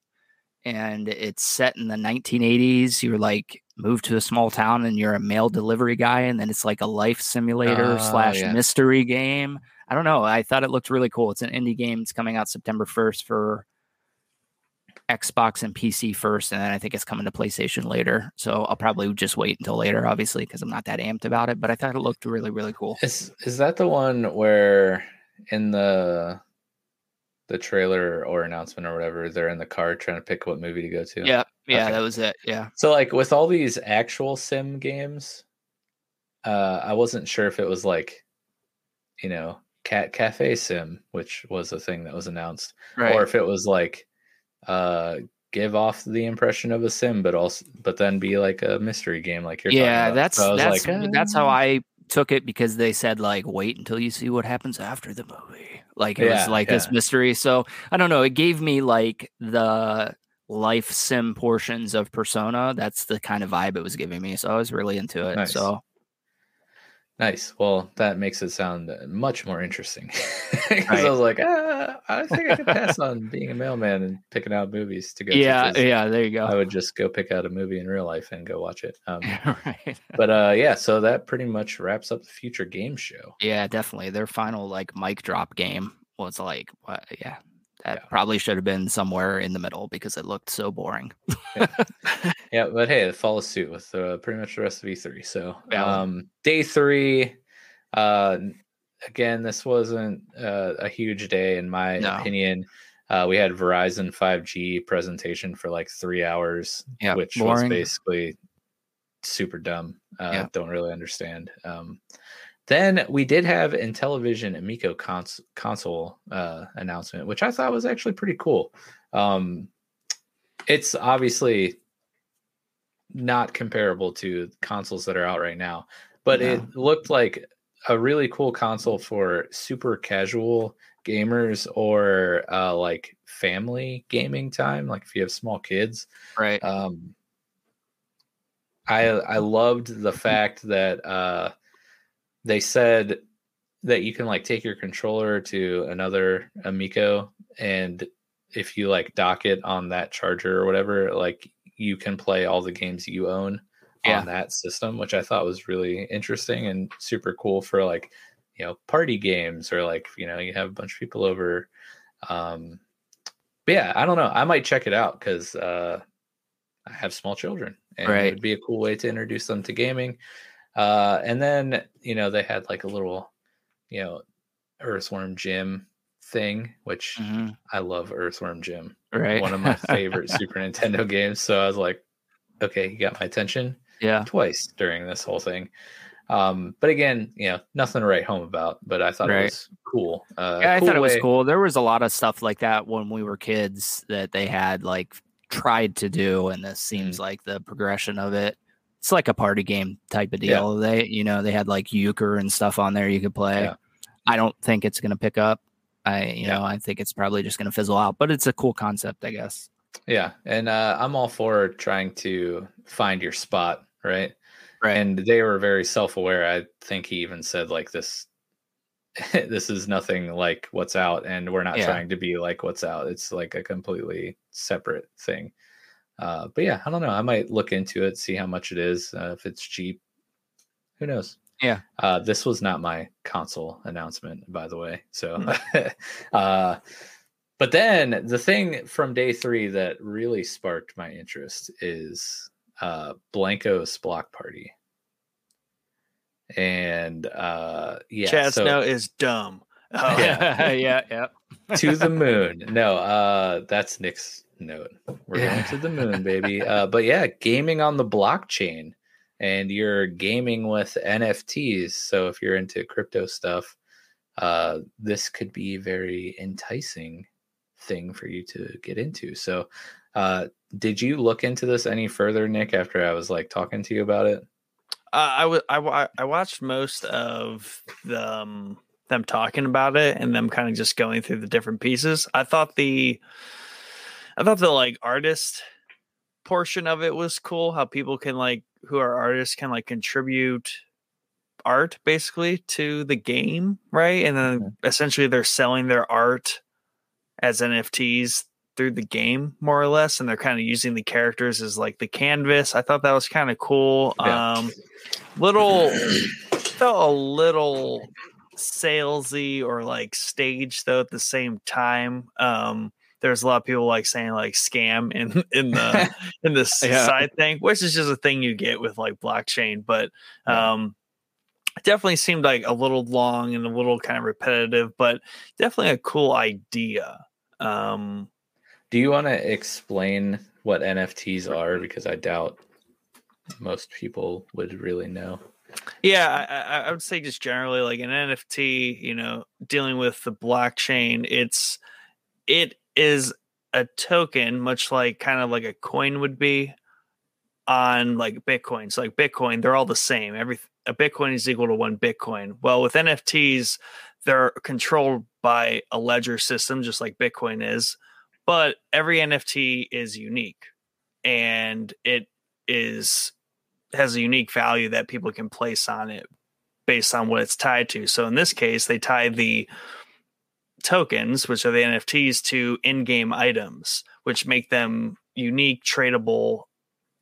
and it's set in the 1980s. You're like moved to a small town and you're a mail delivery guy and then it's like a life simulator Oh, slash yeah. mystery game. I don't know. I thought it looked really cool. It's an indie game. It's coming out September 1st for Xbox and PC first, and then I think it's coming to PlayStation later. So I'll probably just wait until later, obviously, because I'm not that amped about it. But I thought it looked really, really cool. Is is that the one where in the the trailer or announcement or whatever, they're in the car trying to pick what movie to go to? Yeah, yeah, Okay. that was it. Yeah, So like with all these actual sim games, uh I wasn't sure if it was like, you know, cat cafe sim, which was a thing that was announced, Right. or if it was like uh give off the impression of a sim, but also but then be like a mystery game, like you're yeah, that's So that's like, that's how "Uh, I took it because they said like wait until you see what happens after the movie. Like it Yeah, was like this mystery. So I don't know. It gave me like the life sim portions of Persona. That's the kind of vibe it was giving me. So I was really into it. Nice. So Nice. Well, that makes it sound uh, much more interesting. Because Right. I was like, ah, I think I could pass on being a mailman and picking out movies to go. to, yeah. There you go. I would just go pick out a movie in real life and go watch it. Um, right. but uh, yeah, so that pretty much wraps up the future game show. Yeah, definitely. Their final like mic drop game was like, what? Yeah, that Yeah. probably should have been somewhere in the middle because it looked so boring. Yeah, but hey, it follows suit with uh, pretty much the rest of E3. So Yeah. um, day three, uh, again, this wasn't uh, a huge day in my No. opinion. Uh, we had Verizon 5G presentation for like three hours, Yeah, which was basically super dumb. Uh, Yeah. Don't really understand. Um, then we did have Intellivision Amico cons- console uh, announcement, which I thought was actually pretty cool. Um, it's obviously not comparable to consoles that are out right now, but it looked like a really cool console for super casual gamers or uh, like family gaming time. Like if you have small kids, Right. um, I I loved the fact that uh, they said that you can like take your controller to another Amico, and if you like dock it on that charger or whatever, like you can play all the games you own Yeah. on that system, which I thought was really interesting and super cool for like you know party games or like you know you have a bunch of people over. Um, but yeah, I don't know. I might check it out because uh, I have small children, and Right. it would be a cool way to introduce them to gaming. Uh, and then you know they had like a little, you know, Earthworm Jim thing, which Mhm. I love Earthworm Jim, Right. one of my favorite Super Nintendo games. So I was like, okay, you got my attention Yeah. twice during this whole thing. Um, but again, you know, nothing to write home about. But I thought Right. it was cool. Uh, Yeah, I cool thought it was cool. There was a lot of stuff like that when we were kids that they had like tried to do, and this seems Mm. like the progression of it. It's like a party game type of Yeah. deal. They, you know, they had like euchre and stuff on there you could play. Yeah. I don't think it's gonna pick up. I, you Yeah. know, I think it's probably just gonna fizzle out. But it's a cool concept, I guess. Yeah, and uh, I'm all for trying to find your spot, right? Right. And they were very self-aware. I think he even said like this this is nothing like what's out and we're not Yeah. trying to be like what's out. It's like a completely separate thing. Uh, but yeah, I don't know. I might look into it, see how much it is. Uh, if it's cheap, who knows? Yeah. Uh, this was not my console announcement, by the way. So, uh, but then the thing from day three that really sparked my interest is uh, Blankos Block Party. And uh, yeah, Chad so is dumb. Oh, Yeah. yeah, yeah. to the moon. No, uh, that's Nick's note. We're going to the moon, baby. Uh, but yeah, gaming on the blockchain, and you're gaming with NFTs. So if you're into crypto stuff, uh, this could be a very enticing thing for you to get into. So, uh, did you look into this any further, Nick? After I was like talking to you about it. Uh, I wa- I I watched most of the, um, them talking about it and them kind of just going through the different pieces. I thought the I thought the like artist portion of it was cool. How people can like who are artists can like contribute art basically to the game, right? And then essentially they're selling their art as NFTs through the game more or less and they're kind of using the characters as like the canvas. I thought that was kind of cool. Yeah. Um little felt a little salesy or like staged though at the same time. Um there's a lot of people like saying like scam in in the in this Yeah. side thing, which is just a thing you get with like blockchain. But um it definitely seemed like a little long and a little kind of repetitive, but definitely a cool idea. Um Do you want to explain what NFTs are? Because I doubt most people would really know. Yeah, I, I would say just generally like an NFT, you know, dealing with the blockchain, it's it is a token, much like kind of like a coin would be on like Bitcoin. So like Bitcoin, they're all the same. Every a Bitcoin is equal to one Bitcoin. Well, with NFTs, they're controlled by a ledger system, just like Bitcoin is. But every NFT is unique, and it is has a unique value that people can place on it based on what it's tied to. So in this case, they tie the tokens, which are the NFTs, to in-game items, which make them unique, tradable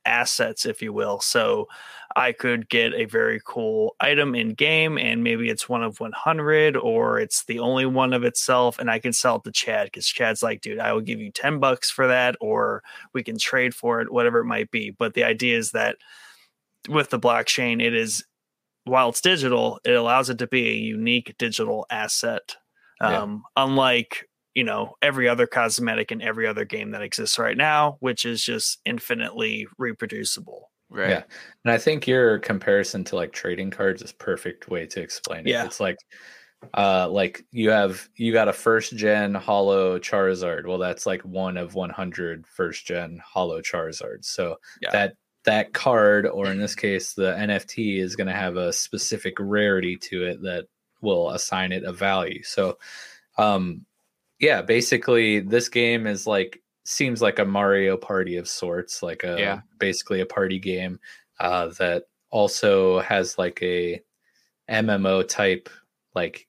assets, if you will. So I could get a very cool item in game, and maybe it's one of 100, or it's the only one of itself, and I can sell it to Chad because Chad's like, dude, I will give you 10 bucks for that, or we can trade for it, whatever it might be. But the idea is that with the blockchain, it is while it's digital, it allows it to be a unique digital asset. Um, yeah. Unlike you know every other cosmetic in every other game that exists right now, which is just infinitely reproducible. Right. Yeah. And I think your comparison to like trading cards is perfect way to explain it. Yeah. It's like uh like you have you got a first gen holo charizard well that's like one of 100 first gen holo charizards so yeah. that that card, or in this case, the NFT, is going to have a specific rarity to it that will assign it a value. So, um, yeah, basically, this game is like seems like a Mario Party of sorts, like a yeah. basically a party game uh, that also has like a MMO type like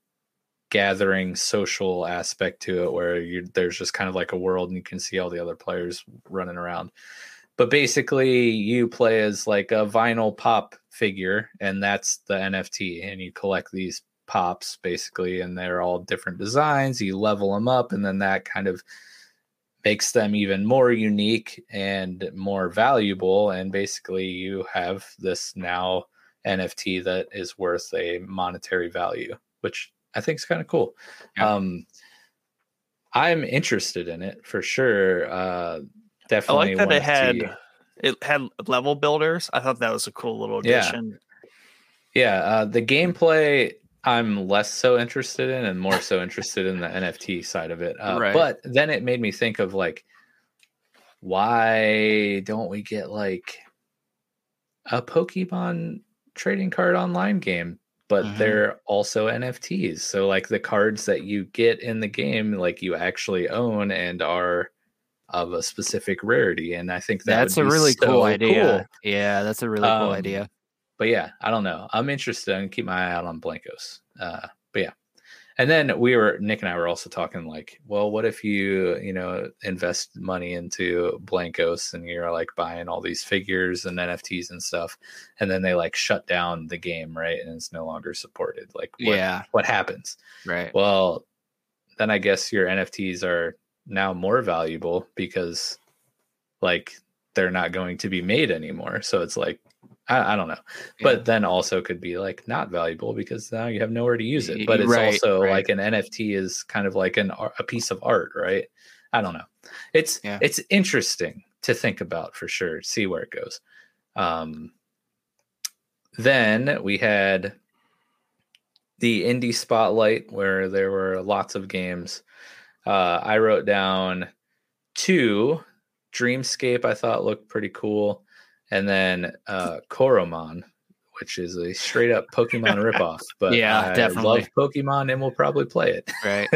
gathering social aspect to it where you there's just kind of like a world and you can see all the other players running around but basically you play as like a vinyl pop figure and that's the nft and you collect these pops basically and they're all different designs you level them up and then that kind of makes them even more unique and more valuable and basically you have this now nft that is worth a monetary value which i think is kind of cool yeah. um i'm interested in it for sure uh definitely. I like that it had it had level builders. I thought that was a cool little addition. Yeah, yeah uh, the gameplay I'm less so interested in, and more so interested in the NFT side of it. Uh, right. But then it made me think of like, why don't we get like a Pokemon trading card online game? But mm-hmm. they're also NFTs. So like the cards that you get in the game, like you actually own and are of a specific rarity. And I think that that's a really so cool idea. Cool. Yeah, that's a really um, cool idea. But yeah, I don't know. I'm interested and keep my eye out on Blankos. Uh, but yeah. And then we were Nick and I were also talking like, well, what if you, you know, invest money into Blankos and you're like buying all these figures and NFTs and stuff, and then they like shut down the game, right? And it's no longer supported. Like, what, yeah, what happens? Right. Well, then I guess your NFTs are now more valuable because like they're not going to be made anymore. So it's like I, I don't know, yeah. but then also could be like not valuable because now you have nowhere to use it. But it's right, also right. like an NFT is kind of like an a piece of art, right? I don't know. It's yeah. it's interesting to think about for sure. See where it goes. Um, then we had the indie spotlight where there were lots of games uh, I wrote down two. Dreamscape I thought looked pretty cool, and then uh, Coromon, which is a straight up Pokemon ripoff. But yeah, I definitely love Pokemon and we'll probably play it. Right.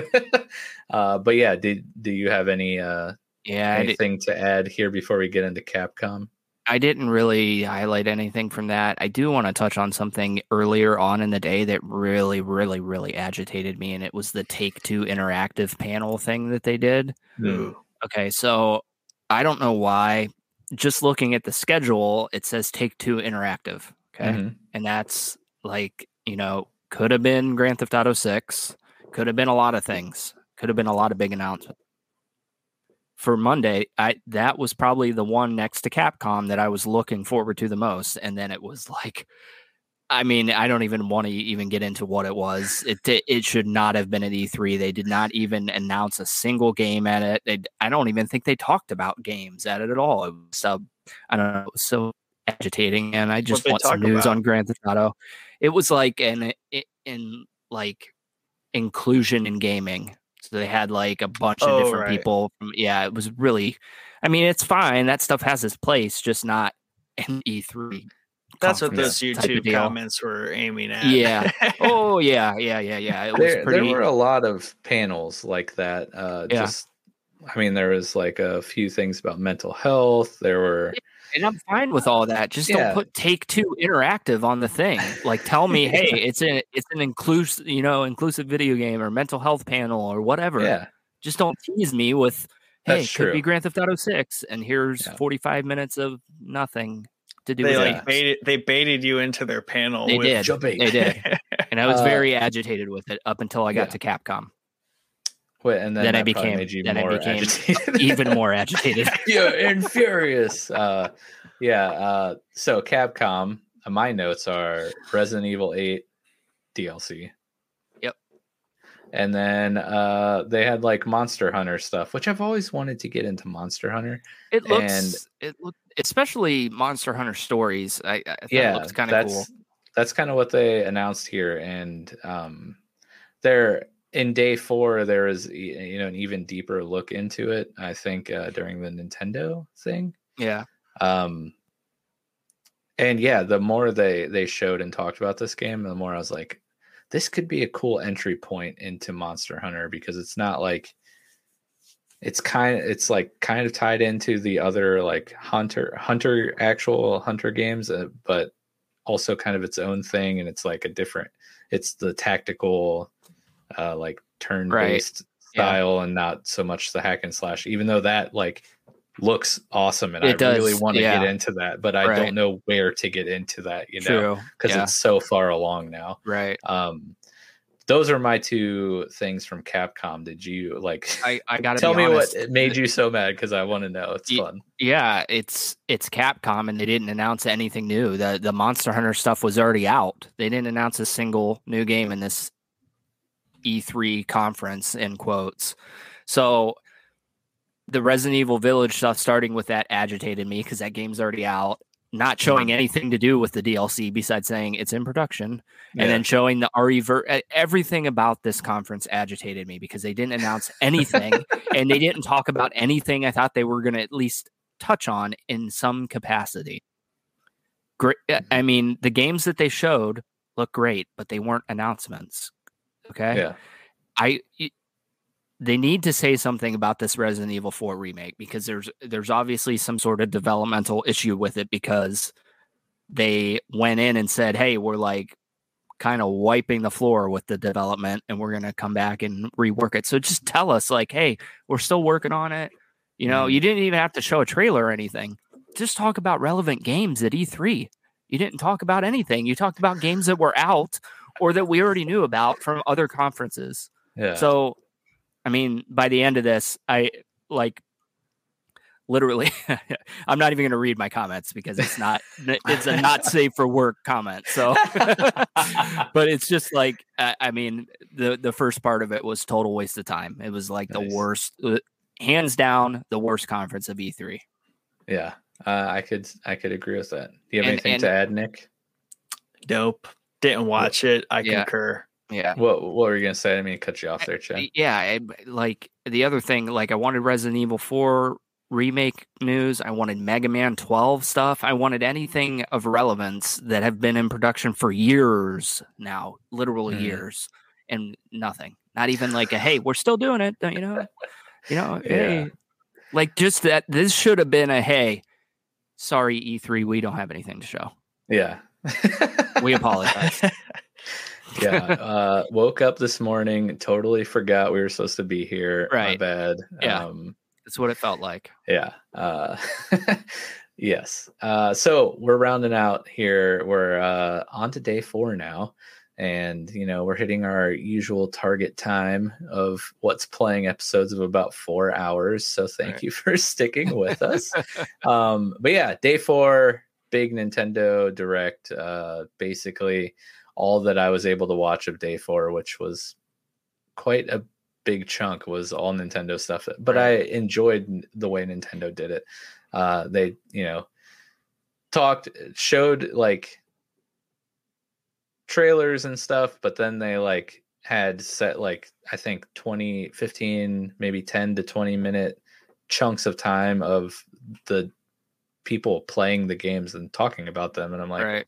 uh, but yeah, did do you have any uh, yeah anything to add here before we get into Capcom? I didn't really highlight anything from that. I do want to touch on something earlier on in the day that really, really, really agitated me, and it was the Take Two interactive panel thing that they did. Mm. Okay, so I don't know why. Just looking at the schedule, it says Take Two interactive. Okay, mm-hmm. and that's like you know could have been Grand Theft Auto Six, could have been a lot of things, could have been a lot of big announcements for Monday, I that was probably the one next to Capcom that I was looking forward to the most. And then it was like, I mean, I don't even want to even get into what it was. It it should not have been at E3. They did not even announce a single game at it. They, I don't even think they talked about games at it at all. It was, uh, I don't know. It was So agitating, and I just want some news about? on Grand Theft Auto. It was like an in like inclusion in gaming. So they had like a bunch of Oh, different right. people. From, yeah, it was really. I mean, it's fine. That stuff has its place, just not in E3. That's what those YouTube comments were aiming at. Yeah. Oh yeah, yeah, yeah, yeah. It was there, pretty. there were a lot of panels like that. Uh, Yeah. Just, I mean, there was like a few things about mental health. There were, and I'm fine with all that. Just Yeah. don't put Take Two Interactive on the thing. Like, tell me, hey, it's an it's an inclusive, you know, inclusive video game or mental health panel or whatever. yeah, Just don't tease me with, hey, That's it could be. Grand Theft Auto Six, and here's Yeah. 45 minutes of nothing to do They with like baited they baited you into their panel. They with, did. jumping. They did, and I was Uh, very agitated with it up until I got yeah. to Capcom. Wait, and then, Then I became- made you then I became agitated. Even more agitated. yeah, and furious. Uh, yeah. Uh, so Capcom. uh, My notes are Resident Evil Eight DLC. And then uh, they had like Monster Hunter stuff, which I've always wanted to get into Monster Hunter. It looks, it look, especially Monster Hunter Stories. I, I yeah, it looks kind of that's cool. that's kind of what they announced here, and um, there in day four there is you know an even deeper look into it. I think uh, during the Nintendo thing. Yeah, um and yeah the more they they showed and talked about this game the more i was like this could be a cool entry point into monster hunter because it's not like it's kind of it's like kind of tied into the other like hunter hunter actual hunter games uh, but also kind of its own thing and it's like a different it's the tactical uh like turn based Yeah. style and not so much the hack and slash even though that like looks awesome and It i really want to yeah. get into that but i Right. don't know where to get into that you know because yeah, it's so far along now right. um those are my two things from capcom did you like I, I gotta tell me what made you so mad because i want to know it's fun Yeah, it's it's Capcom, and they didn't announce anything new. the The Monster Hunter stuff was already out. They didn't announce a single new game in this E3 conference. In quotes, so the Resident Evil Village stuff, starting with that, agitated me because that game's already out. Not showing anything to do with the DLC besides saying it's in production, Yeah. and then showing the RE ver- everything about this conference agitated me because they didn't announce anything and they didn't talk about anything I thought they were going to at least touch on in some capacity. Great. Mm-hmm. I mean, the games that they showed look great, but they weren't announcements. Okay. yeah I they need to say something about this Resident Evil 4 remake because there's there's obviously some sort of developmental issue with it because they went in and said, "Hey, we're like kind of wiping the floor with the development and we're going to come back and rework it." So just tell us like, "Hey, we're still working on it." You know, you mm. didn't even have to show a trailer or anything. Just talk about relevant games at E3. You didn't talk about anything. You talked about games that were out or that we already knew about from other conferences. yeah So, I mean, by the end of this, I like literally, I'm not even going to read my comments because it's not, it's a not safe for work comment. So, but it's just like, I, I mean, the the first part of it was total waste of time. It was like Nice. the worst, uh, hands down, the worst conference of E E3. yeah uh, i could i could agree with that do you have And- anything and- to add nick Nope. Didn't watch it. I Yeah. concur. Yeah. what what were you gonna say i mean cut you off there Chad. Yeah, I, like the other thing, like I wanted Resident Evil 4 remake news. I wanted Mega Man 12 stuff. I wanted anything of relevance that have been in production for years now, literal Mhm. years, and nothing. Not even like a hey, we're still doing it. Don't you know, you know, Yeah. hey, like just that. This should have been a hey. Sorry, E3, we don't have anything to show. yeah We apologize. yeah uh woke up this morning totally forgot we were supposed to be here my Right. bad Yeah. um That's what it felt like. yeah uh yes uh so we're rounding out here we're uh on to day four now and you know we're hitting our usual target time of what's playing episodes of about four hours so thank Right. you for sticking with us um but yeah day four big nintendo direct uh basically all that i was able to watch of day four which was quite a big chunk was all nintendo stuff but i enjoyed the way nintendo did it uh they you know talked showed like trailers and stuff, but then they like had set like I think 20, 15, maybe 10 to 20 minute chunks of time of the people playing the games and talking about them. And I'm like, right.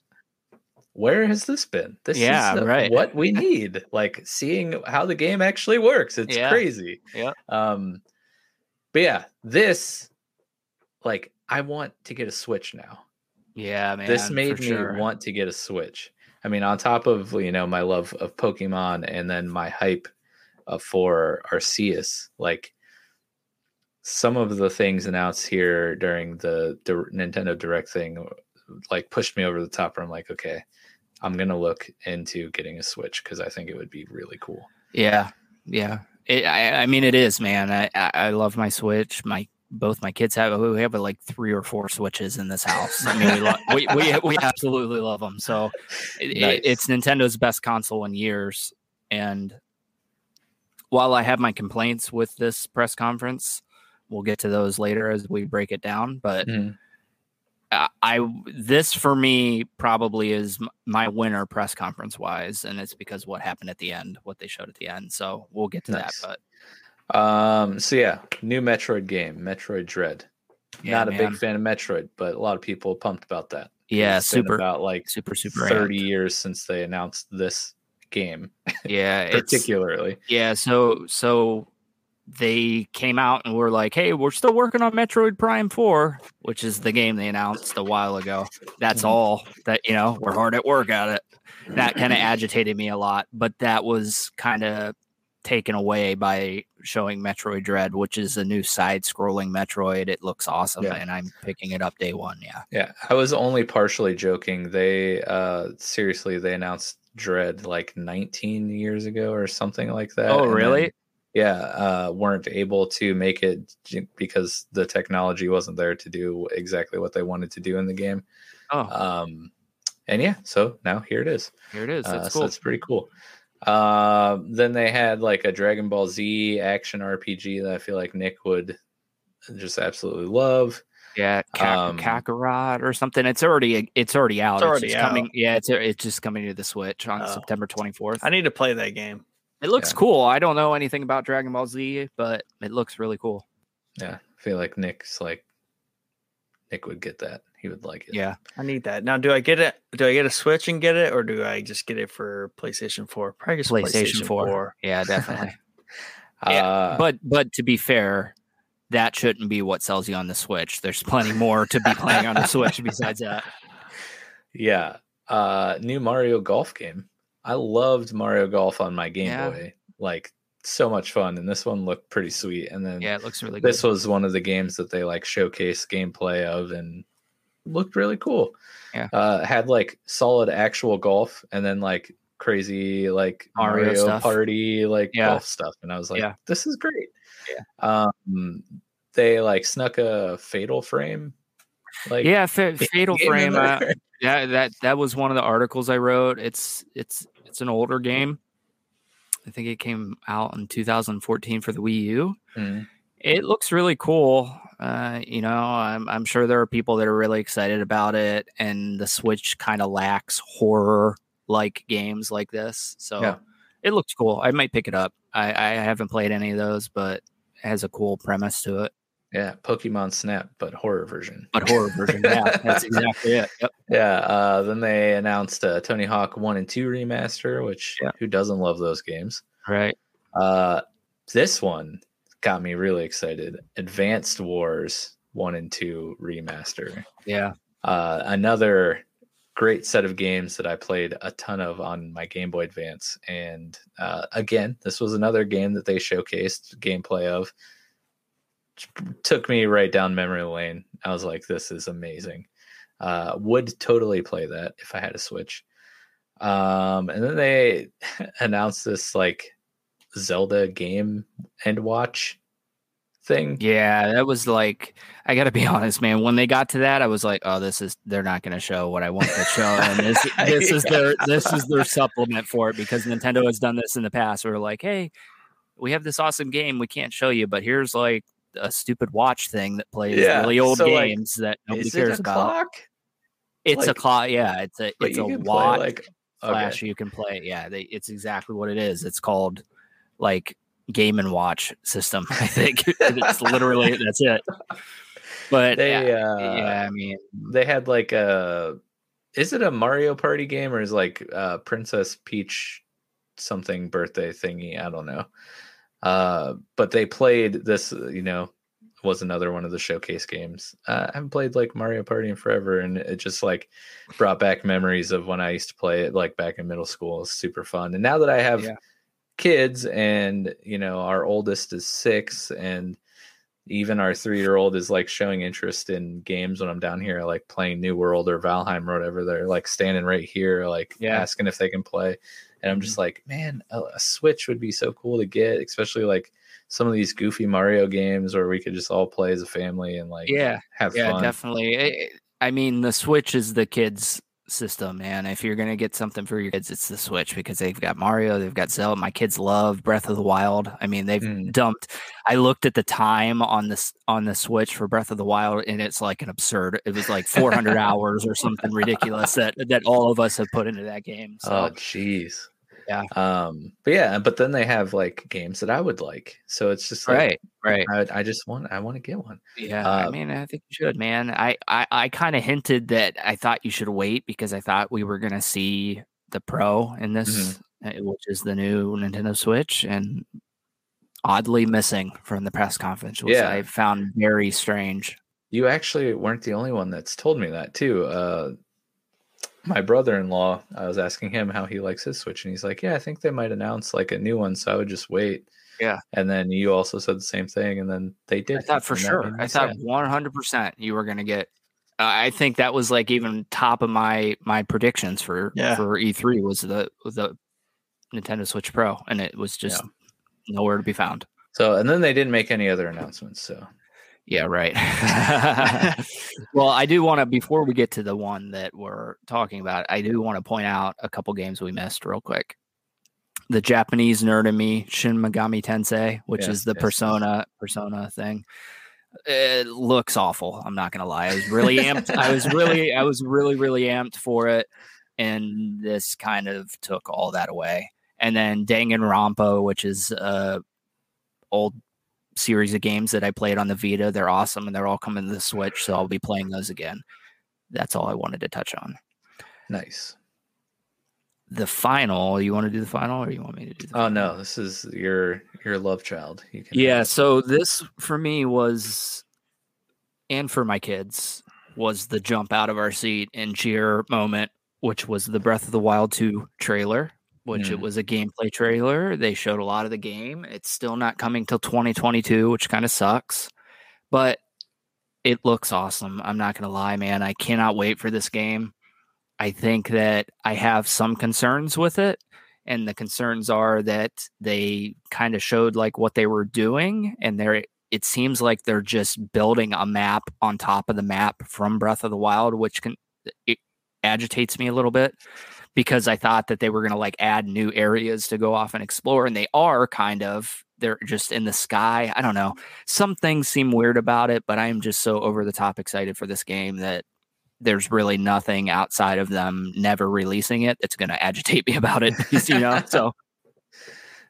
Where has this been? This Yeah, is uh, right. what we need. like seeing how the game actually works. It's Yeah. crazy. Yeah. Um but yeah, this like I want to get a Switch now Yeah, man. this made me sure. want to get a switch i mean on top of you know my love of pokemon and then my hype uh, for arceus like some of the things announced here during the, the nintendo direct thing like pushed me over the top where i'm like okay i'm gonna look into getting a switch because i think it would be really cool Yeah, yeah. It, I, I mean, it is, man. I, I, love my Switch. My both my kids have. We have like three or four Switches in this house. I mean, we lo- we, we we absolutely love them. So it, it- it's Nintendo's best console in years. And while I have my complaints with this press conference, we'll get to those later as we break it down. But Mhm. I, I this for me probably is my winner press conference wise, and it's because what happened at the end, what they showed at the end. So we'll get to Nice. that. But um so yeah new metroid game metroid dread yeah, not a man. big fan of metroid but a lot of people pumped about that yeah, It's super, about like super, super. 30 amped. years since they announced this game Yeah, particularly yeah. So so they came out and were like, "Hey, we're still working on Metroid Prime Four, which is the game they announced a while ago." That's Mhm. all that you know. We're hard at work at it. That kind of agitated me a lot, but that was kind of taken away by showing Metroid Dread, which is a new side-scrolling Metroid. It looks awesome, Yeah. and I'm picking it up day one. Yeah, yeah i was only partially joking they uh seriously they announced dread like 19 years ago or something like that Oh, really? Yeah uh weren't able to make it because the technology wasn't there to do exactly what they wanted to do in the game Oh, um and yeah so now here it is here it is. Uh, That's so cool. it's pretty cool. Uh, then they had like a Dragon Ball Z action RPG that I feel like Nick would just absolutely love. Yeah, Kak- Um, Kakarot or something. It's already it's already out. It's already just out. coming. Yeah, it's it's just coming to the Switch on Oh. September 24th. I need to play that game. It looks Yeah. cool. I don't know anything about Dragon Ball Z, but it looks really cool. Yeah, I feel like Nick's like Nick would get that. He would like it. Yeah. I need that. Now, do I get it? Do I get a Switch and get it, or do I just get it for PlayStation Four? Probably just PlayStation PlayStation, 4. 4. Yeah, definitely. Uh, but but to be fair, that shouldn't be what sells you on the Switch. There's plenty more to be playing on the Switch besides that. yeah, uh, new Mario Golf game. I loved Mario Golf on my Game Yeah. Boy. Like so much fun, and this one looked pretty sweet. And then Yeah, it looks really good. this was one of the games that they like showcased gameplay of and looked really cool. Yeah. Uh had like solid actual golf and then like crazy like Mario Mario, party like Yeah. golf stuff. And I was like, Yeah. this is great. Yeah. Um they like snuck a fatal frame. Like yeah, fa- Fatal Frame. Uh, yeah, that that was one of the articles I wrote. It's it's it's an older game. I think it came out in 2014 for the Wii U. Mm. It looks really cool. Uh, you know, I'm I'm sure there are people that are really excited about it, and the Switch kind of lacks horror like games like this. So Yeah. it looks cool. I might pick it up. I, I haven't played any of those, but it has a cool premise to it. Yeah, Pokemon Snap, but horror version. But horror version, yeah, that's exactly it. Yep. Yeah. Uh, then they announced uh, Tony Hawk One and Two remaster, which Yeah. who doesn't love those games? Right. Uh, this one got me really excited. Advanced Wars One and Two remaster. Yeah. Uh, another great set of games that I played a ton of on my Game Boy Advance. And uh, again, this was another game that they showcased gameplay of. Took me right down memory lane. I was like, this is amazing. Uh, would totally play that if I had a Switch. Um, and then they announced this like Zelda game and watch thing. Yeah, that was like I got to be honest, man. When they got to that, I was like, "Oh, this is they're not to show what I want to show." And this this is their this is their supplement for it because Nintendo has done this in the past. We're like, "Hey, we have this awesome game we can't show you, but here's like a stupid watch thing that plays Yeah, really old so, like, games that nobody it cares a about." clock? It's a clock. Yeah, it's a it's a watch like okay. flash. You can play. Yeah, they, it's exactly what it is. It's called like Game and Watch system. I think it's literally that's it. But They yeah, uh, yeah, I mean, they had like a is it a Mario Party game or is like uh Princess Peach something birthday thingy? I don't know. Uh but they played this, uh, you know, was another one of the showcase games. Uh, I haven't played like Mario Party in forever and it just like brought back memories of when I used to play it like back in middle school. It's super fun. And now that I have Yeah. kids and you know our oldest is 6 and even our three year old is like showing interest in games when I'm down here, like playing New World or Valheim or whatever. They're like standing right here, like Yeah. Asking if they can play. And I'm just mm-hmm. like, man, a, a Switch would be so cool to get, especially like some of these goofy Mario games where we could just all play as a family and like Yeah, have yeah, fun. definitely. I- I mean, the Switch is the kids' system, man. If you're gonna get something for your kids, it's the Switch because they've got Mario, they've got Zelda. My kids love Breath of the Wild. I mean, they've Mm. dumped. I looked at the time on this on the Switch for Breath of the Wild, and it's like an absurd. It was like 400 hours or something ridiculous that that all of us have put into that game. So Oh, jeez. Yeah. Um, but yeah, but then they have like games that I would like. So it's just like, right, right. I, I just want, I want to get one. Yeah, I Uh, mean, I think you should, man. I, I, I kind of hinted that I thought you should wait because I thought we were gonna see the Pro in this, uh, which is the new Nintendo Switch, and oddly missing from the press conference, which Yeah. I found very strange. You actually weren't the only one that's told me that too. Uh, my brother-in-law, I was asking him how he likes his Switch, and he's like, "Yeah, I think they might announce like a new one, so I would just wait." Yeah. And then you also said the same thing, and then they did. I thought for sure. I thought sad. one hundred percent you were gonna get. Uh, I think that was like even top of my my predictions for Yeah. for E3 was the the Nintendo Switch Pro, and it was just nowhere to be found. So, and then they didn't make any other announcements. So, Yeah, right. well, I do want to before we get to the one that we're talking about, I do want to point out a couple games we missed real quick. The Japanese nerd in me, Shin Megami Tensei, which Yes, is the yes. Persona Persona thing. It looks awful. I'm not gonna lie. I was really amped. I was really, I was really, really amped for it, and this kind of took all that away. And then Danganronpa, which is uh old series of games that I played on the Vita. They're awesome and they're all coming to the Switch, so I'll be playing those again. That's all I wanted to touch on. nice. The final, you want to do the final or you want me to do the Oh final? no, this is your your love child. You can. Yeah, so this for me was and for my kids was the jump out of our seat and cheer moment, which was the Breath of the Wild 2 trailer, which it Mm. was a gameplay trailer. They showed a lot of the game. It's still not coming till 2022, which kind of sucks. But it looks awesome. I'm not going to lie, man. I cannot wait for this game. I think that I have some concerns with it and the concerns are that they kind of showed like what they were doing and they're it seems like they're just building a map on top of the map from breath of the wild which can it agitates me a little bit because i thought that they were going to like add new areas to go off and explore and they are kind of. They're just in the sky. I don't know. Some things seem weird about it but i am just so over the top excited for this game that there's really nothing outside of them never releasing it that's going to agitate me about it you know? So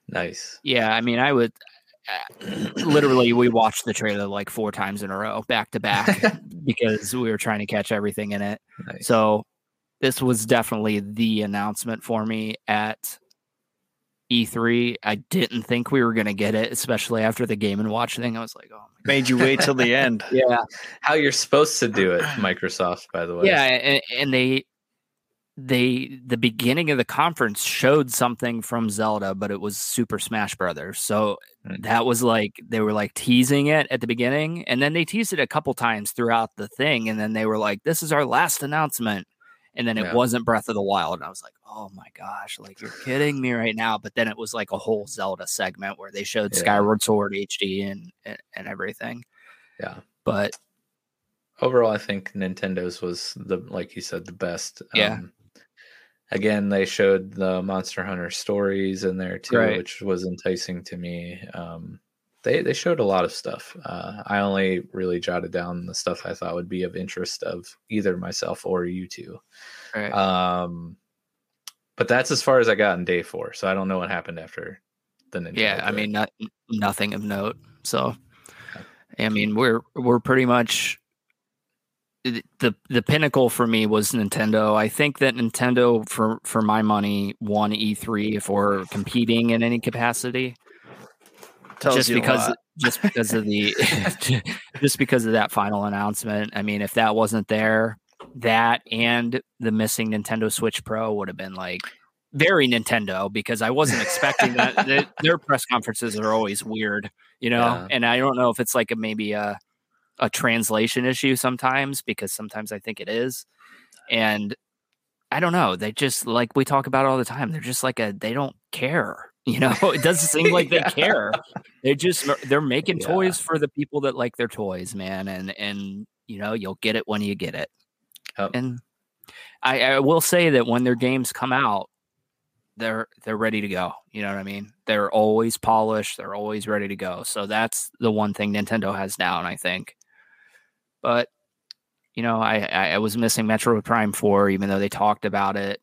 Nice. yeah i mean i would literally we watched the trailer like four times in a row back to back because we were trying to catch everything in it. Nice. so this was definitely the announcement for me at E3. I didn't think we were going to get it, especially after the game and watch thing. I was like, oh my Made you wait till the end. Yeah. how you're supposed to do it, Microsoft, by the way. Yeah, and, and they they the beginning of the conference showed something from Zelda, but it was Super Smash Brothers. So Mm. that was like they were like teasing it at the beginning, and then they teased it a couple times throughout the thing, and then they were like, "This is our last announcement." And then it Yeah. wasn't Breath of the Wild, and I was like, "Oh my gosh, like you're kidding me right now!" But then it was like a whole Zelda segment where they showed Yeah. Skyward Sword HD and and, and everything. Yeah. But overall i think nintendo's was the like you said the best Yeah. um, again they showed the monster hunter stories in there too Right. which was enticing to me um, they they showed a lot of stuff. Uh, I only really jotted down the stuff I thought would be of interest of either myself or you two. Right. Um, but that's as far as I got in day four. So I don't know what happened after the Nintendo. yeah, I mean, not, nothing of note. So, I mean, we're we're pretty much the the the pinnacle for me was Nintendo. I think that Nintendo, for for my money, won E3 if we're competing in any capacity. Just because just because of the just because of that final announcement. I mean, if that wasn't there, that and the missing Nintendo Switch Pro would have been like very Nintendo because I wasn't expecting that. Their- Their press conferences are always weird, you know. Yeah. And I don't know if it's like a maybe a a translation issue sometimes because sometimes I think it is, and I don't know. They just like we talk about all the time. They're just like a they don't care. You know, it doesn't seem like they Yeah. care. They're just they're making Yeah. toys for the people that like their toys, man. And and you know you'll get it when you get it. Yep. And I, I will say that when their games come out, they're they're ready to go. You know what I mean? They're always polished. They're always ready to go. So that's the one thing Nintendo has down, I think. But you know, I I, was missing Metroid Prime Four, even though they talked about it.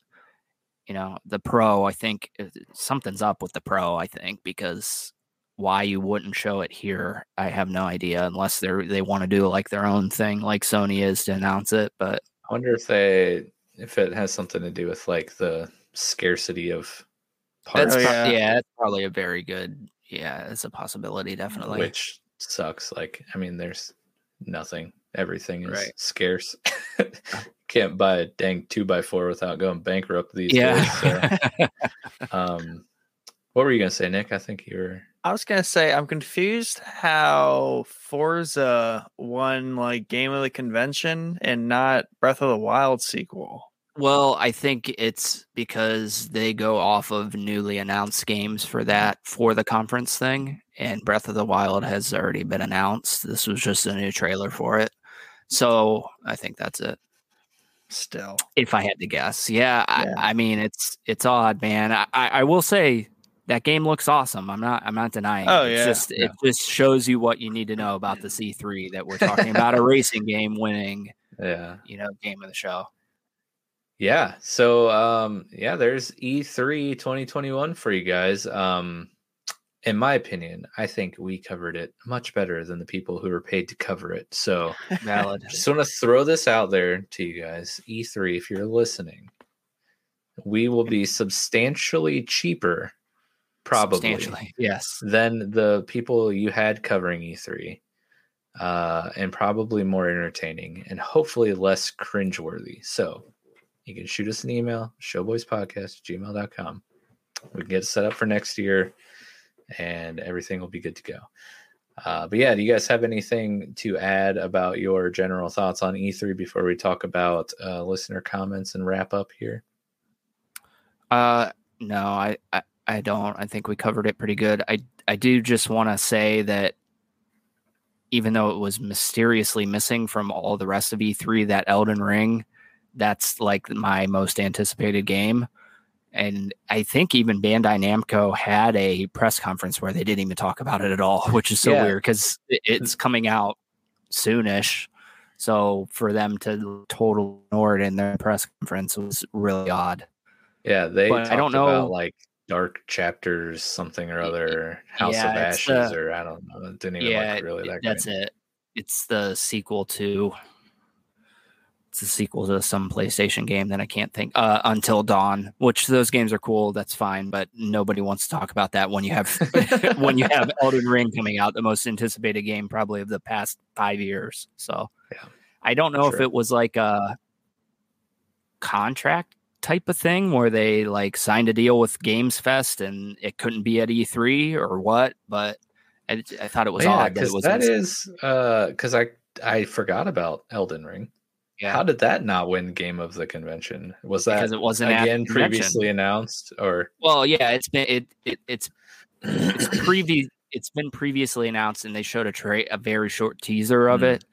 You know, the Pro. I think uh, something's up with the Pro. I think because why you wouldn't show it here, I have no idea. Unless they're they want to do like their own thing, like Sony is to announce it. But I wonder if they if it has something to do with like the scarcity of parts, that's Oh, yeah. yeah. that's probably a very good. Yeah, it's a possibility, definitely. which sucks. Like, I mean, there's nothing. Everything is Right. scarce. Can't buy a dang two by four without going bankrupt these days. So, um, what were you gonna say, Nick? I think you were. I was gonna say I'm confused how Forza won like game of the convention and not Breath of the Wild sequel. Well, I think it's because they go off of newly announced games for that for the conference thing, and Breath of the Wild has already been announced. This was just a new trailer for it, so I think that's it. Still, If I had to guess, yeah, Yeah. I, I mean it's it's odd, man. I, I, will say that game looks awesome. I'm not I'm not denying. Oh, it. Yeah. just it just shows you what you need to know about the E3 that we're talking about a racing game winning, Yeah. you know, game of the show. Yeah. So um yeah, there's E E3 2021 for you guys. Um in my opinion, I think we covered it much better than the people who were paid to cover it. So Valid. just want to throw this out there to you guys. E3, if you're listening, we will be substantially cheaper, probably, yes. than the people you had covering E3. Uh, and probably more entertaining and hopefully less cringeworthy. So you can shoot us an email, showboyspodcast gmail.com. We can get set up for next year and everything will be good to go. Uh, but yeah, do you guys have anything to add about your general thoughts on E3 before we talk about uh, listener comments and wrap up here? Uh, no, I, I, I don't. I think we covered it pretty good. I, I do just want to say that even though it was mysteriously missing from all the rest of E3, that Elden Ring, that's like my most anticipated game. And I think even Bandai Namco had a press conference where they didn't even talk about it at all, which is so Yeah. weird because it's coming out soonish. So for them to totally ignore it in their press conference was really odd. Yeah, they I don't know- about like dark chapters, something or other, House of Yeah, it's, Ashes, uh, or I don't know. It didn't even yeah, look really that that's great. it. It's the sequel to. It's the sequel to some PlayStation game that I can't think. Uh, Until Dawn, which those games are cool. That's fine, but nobody wants to talk about that when you have when you have Elden Ring coming out, the most anticipated game probably of the past five years. So, Yeah, I don't know if sure. it was like a contract type of thing where they like signed a deal with Games Fest and it couldn't be at E3 or what, but I, I thought it was yeah, odd that it was that is uh because I I forgot about Elden Ring. Yeah. How did that not win game of the convention? Was that because it wasn't again previously announced or Well, yeah, it's been it, it it's it's previous it's been previously announced and they showed a tra- a very short teaser of Mm. it.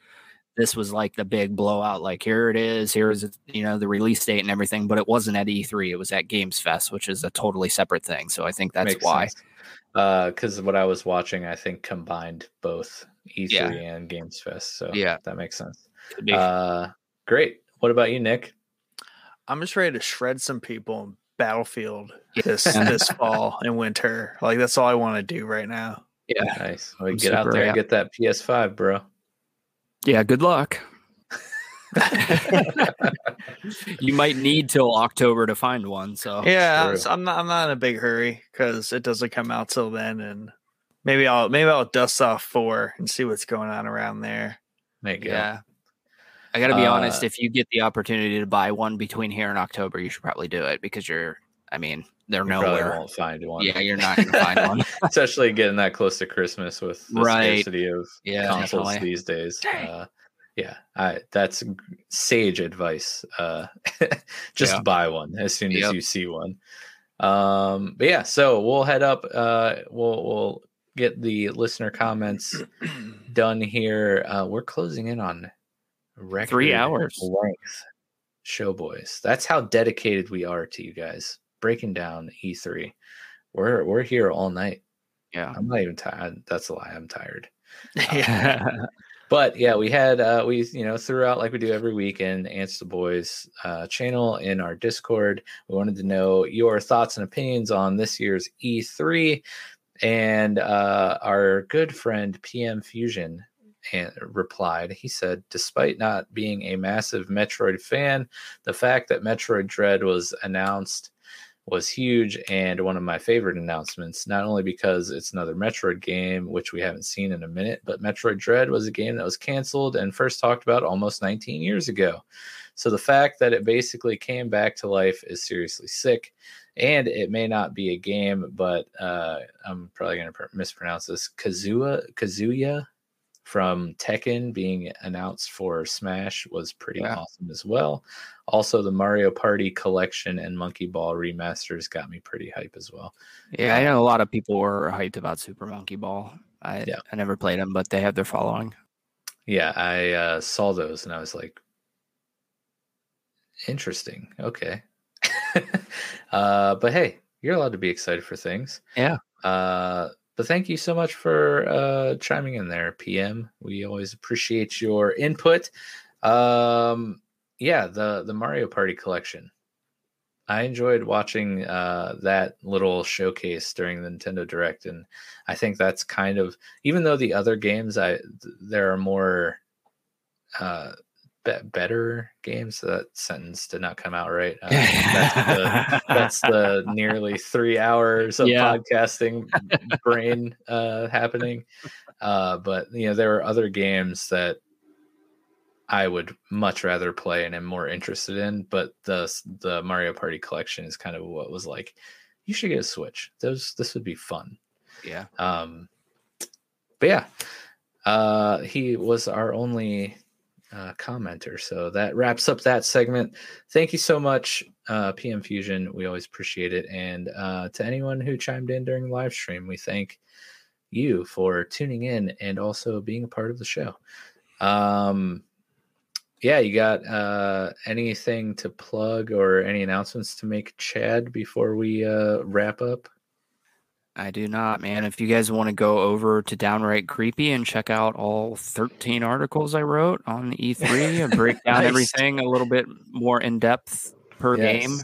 This was like the big blowout like here it is, here's you know the release date and everything, but it wasn't at E3, it was at Games Fest, which is a totally separate thing. So I think that's makes why. sense. because what I was watching, I think combined both E3 Yeah. and Games Fest. So Yeah. that makes sense. Uh, great. What about you, Nick? I'm just ready to shred some people in Battlefield this this fall and winter. Like that's all I want to do right now. yeah. Nice. Well, I'm get out super there and get that PS5, bro. Yeah. Good luck. you might need till October to find one. So yeah, true. I'm not I'm not in a big hurry because it doesn't come out till then, and maybe I'll maybe I'll dust off four and see what's going on around there. There you go. yeah. I got to be honest. Uh, If you get the opportunity to buy one between here and October, you should probably do it because you're. I mean, they're You nowhere. won't find one. Yeah, you're not going to find one. Especially getting that close to Christmas with the Right. scarcity of Yeah, consoles definitely. these days. Uh, yeah, I, that's sage advice. Uh, just Yeah. buy one as soon as you see one. Um, but yeah, so we'll head up. Uh, we'll we'll get the listener comments done here. Uh, we're closing in on record Three hours. length show boys. That's how dedicated we are to you guys. Breaking down E3. We're we're here all night. Yeah. I'm not even tired. That's a lie. I'm tired. yeah. But yeah, we had uh we you know threw out like we do every week in Answer the Boys uh channel in our Discord. We wanted to know your thoughts and opinions on this year's E3 and uh our good friend PM Fusion replied he said despite not being a massive metroid fan the fact that metroid dread was announced was huge and one of my favorite announcements, not only because it's another Metroid game, which we haven't seen in a minute, but Metroid Dread was a game that was canceled and first talked about almost 19 years ago. So the fact that it basically came back to life is seriously sick. And it may not be a game, but uh, I'm probably going to pr- mispronounce this. Kazua, Kazuya from Tekken being announced for Smash was pretty Yeah. awesome as well. Also, the Mario Party collection and Monkey Ball remasters got me pretty hype as well. Yeah, I know a lot of people were hyped about Super Monkey Ball. I Yeah. I never played them, but they have their following. Yeah, I uh, saw those and I was like, interesting. Okay. uh, but hey, you're allowed to be excited for things. Yeah. Uh, but thank you so much for uh, chiming in there, PM. We always appreciate your input. Um, yeah, the the Mario Party collection. I enjoyed watching uh, that little showcase during the Nintendo Direct, and I think that's kind of even though the other games, I th- there are more uh, be- better games. That sentence did not come out right. Uh, that's the that's the nearly three hours of Yeah. podcasting brain uh, happening. Uh, but you know, there are other games that I would much rather play and am more interested in. But the the Mario Party collection is kind of what was like. You should get a Switch. Those this would be fun. yeah. Um, but yeah, uh, he was our only uh, commenter. So that wraps up that segment. Thank you so much, uh, PM Fusion. We always appreciate it. And uh, to anyone who chimed in during the live stream, we thank you for tuning in and also being a part of the show. Um, yeah, you got uh, anything to plug or any announcements to make, Chad, before we uh, wrap up? I do not, man. If you guys want to go over to Downright Creepy and check out all 13 articles I wrote on the E3 and break down Nice. everything a little bit more in depth per game,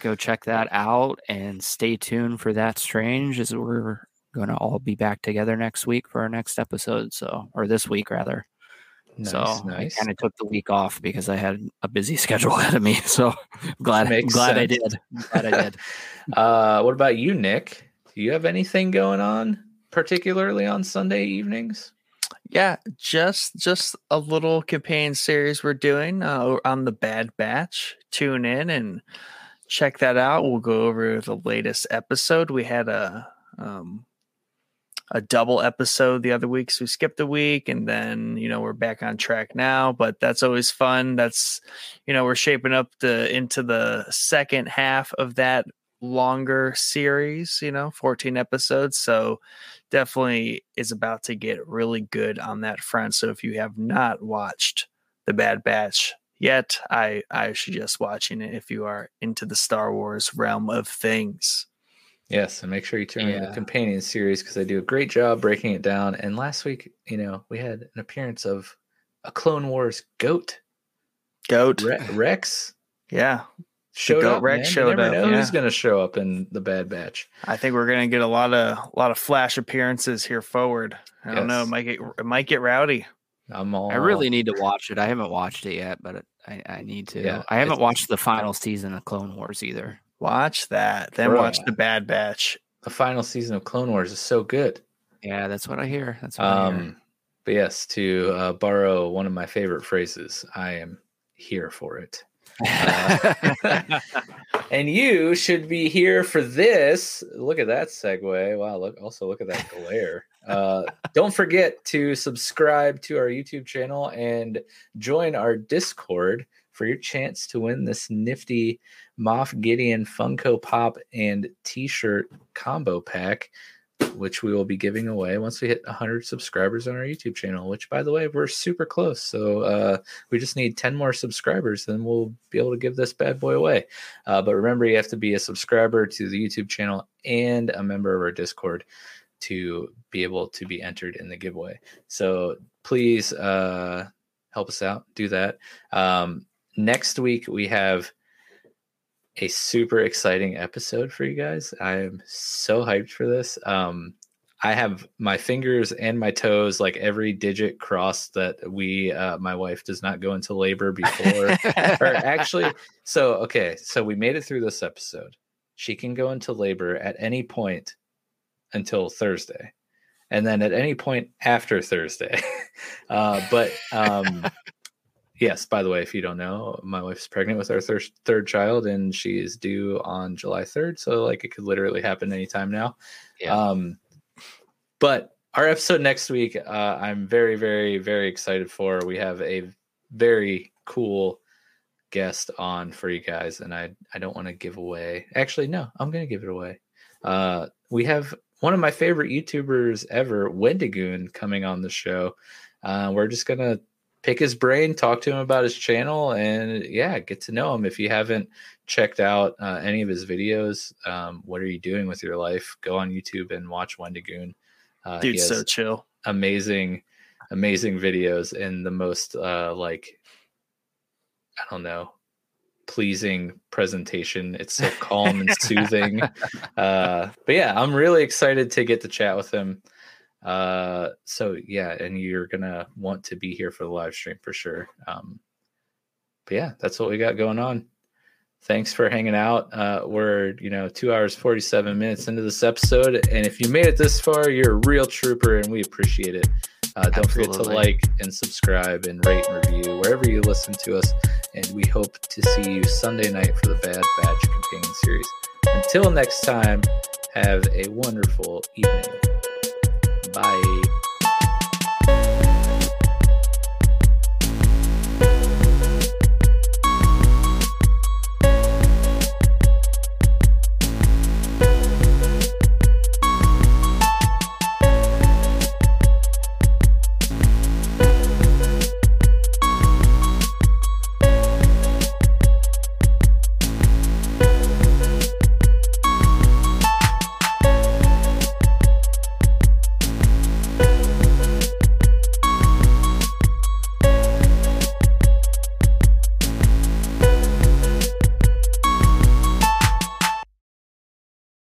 go check that out and stay tuned for that strange as we're going to all be back together next week for our next episode. So, or this week rather. Nice, so nice. I kind of took the week off because I had a busy schedule ahead of me. So I'm glad, I'm Makes glad I did. I'm glad I did. uh, what about you, Nick? Do you have anything going on, particularly on Sunday evenings? Yeah, just just a little campaign series we're doing uh, on the Bad Batch. Tune in and check that out. We'll go over the latest episode. We had a um, a double episode the other week, so we skipped a week, and then you know we're back on track now. But that's always fun. That's you know we're shaping up the into the second half of that longer series. You know, fourteen episodes. So definitely is about to get really good on that front. So if you have not watched The Bad Batch yet, I I suggest watching it if you are into the Star Wars realm of things. Yes, and make sure you tune in Yeah. the companion series because they do a great job breaking it down. And last week, you know, we had an appearance of a Clone Wars goat, Goat. Re- Rex. Yeah. Showed up. Rex man. You showed never up, know yeah. who's going to show up in the Bad Batch. I think we're gonna get a lot of a lot of flash appearances here forward. I don't know. It might get it might get rowdy. I'm all. I really need to watch it. I haven't watched it yet, but I, I need to. Yeah, I haven't watched the final season of Clone Wars either. Watch that. Then Bruh. watch the Bad Batch. the final season of Clone Wars is so good. Yeah, that's what I hear. That's what I hear. Um, but yes, to uh, borrow one of my favorite phrases, I am here for it. Uh, And you should be here for this. Look at that segue. Wow, look also look at that glare. Uh, don't forget to subscribe to our YouTube channel and join our Discord for your chance to win this nifty Moff Gideon Funko Pop and T-shirt combo pack, which we will be giving away once we hit 100 subscribers on our YouTube channel. Which, by the way, we're super close. So uh, we just need 10 more subscribers, then we'll be able to give this bad boy away. Uh, but remember, you have to be a subscriber to the YouTube channel and a member of our Discord to be able to be entered in the giveaway. So please uh, help us out. Do that. Um, next week, we have a super exciting episode for you guys. I am so hyped for this. Um, I have my fingers and my toes, like every digit crossed that we, uh, my wife does not go into labor before or actually so okay so we made it through this episode she can go into labor at any point until thursday and then at any point after thursday uh, but um yes by the way if you don't know my wife's pregnant with our thir- third child and she is due on july 3rd so like it could literally happen anytime now. Yeah. um but our episode next week uh, i'm very very very excited for. We have a very cool guest on for you guys and i i don't want to give away. Actually no i'm gonna give it away. Uh we have one of my favorite youtubers ever wendigoon coming on the show. Uh we're just gonna pick his brain talk to him about his channel and yeah get to know him. If you haven't checked out uh, any of his videos um what are you doing with your life? Go on youtube and watch wendigoon. Uh, has so chill. amazing amazing videos in the most uh like i don't know pleasing presentation. It's so calm and soothing. Uh but yeah i'm really excited to get to chat with him uh so yeah and you're gonna want to be here for the live stream for sure. Um but yeah that's what we got going on. Thanks for hanging out. Uh we're you know two hours 47 minutes into this episode and if you made it this far you're a real trooper and we appreciate it. Uh, don't forget to like and subscribe and rate and review wherever you listen to us and we hope to see you sunday night for the bad batch companion series. Until next time have a wonderful evening bye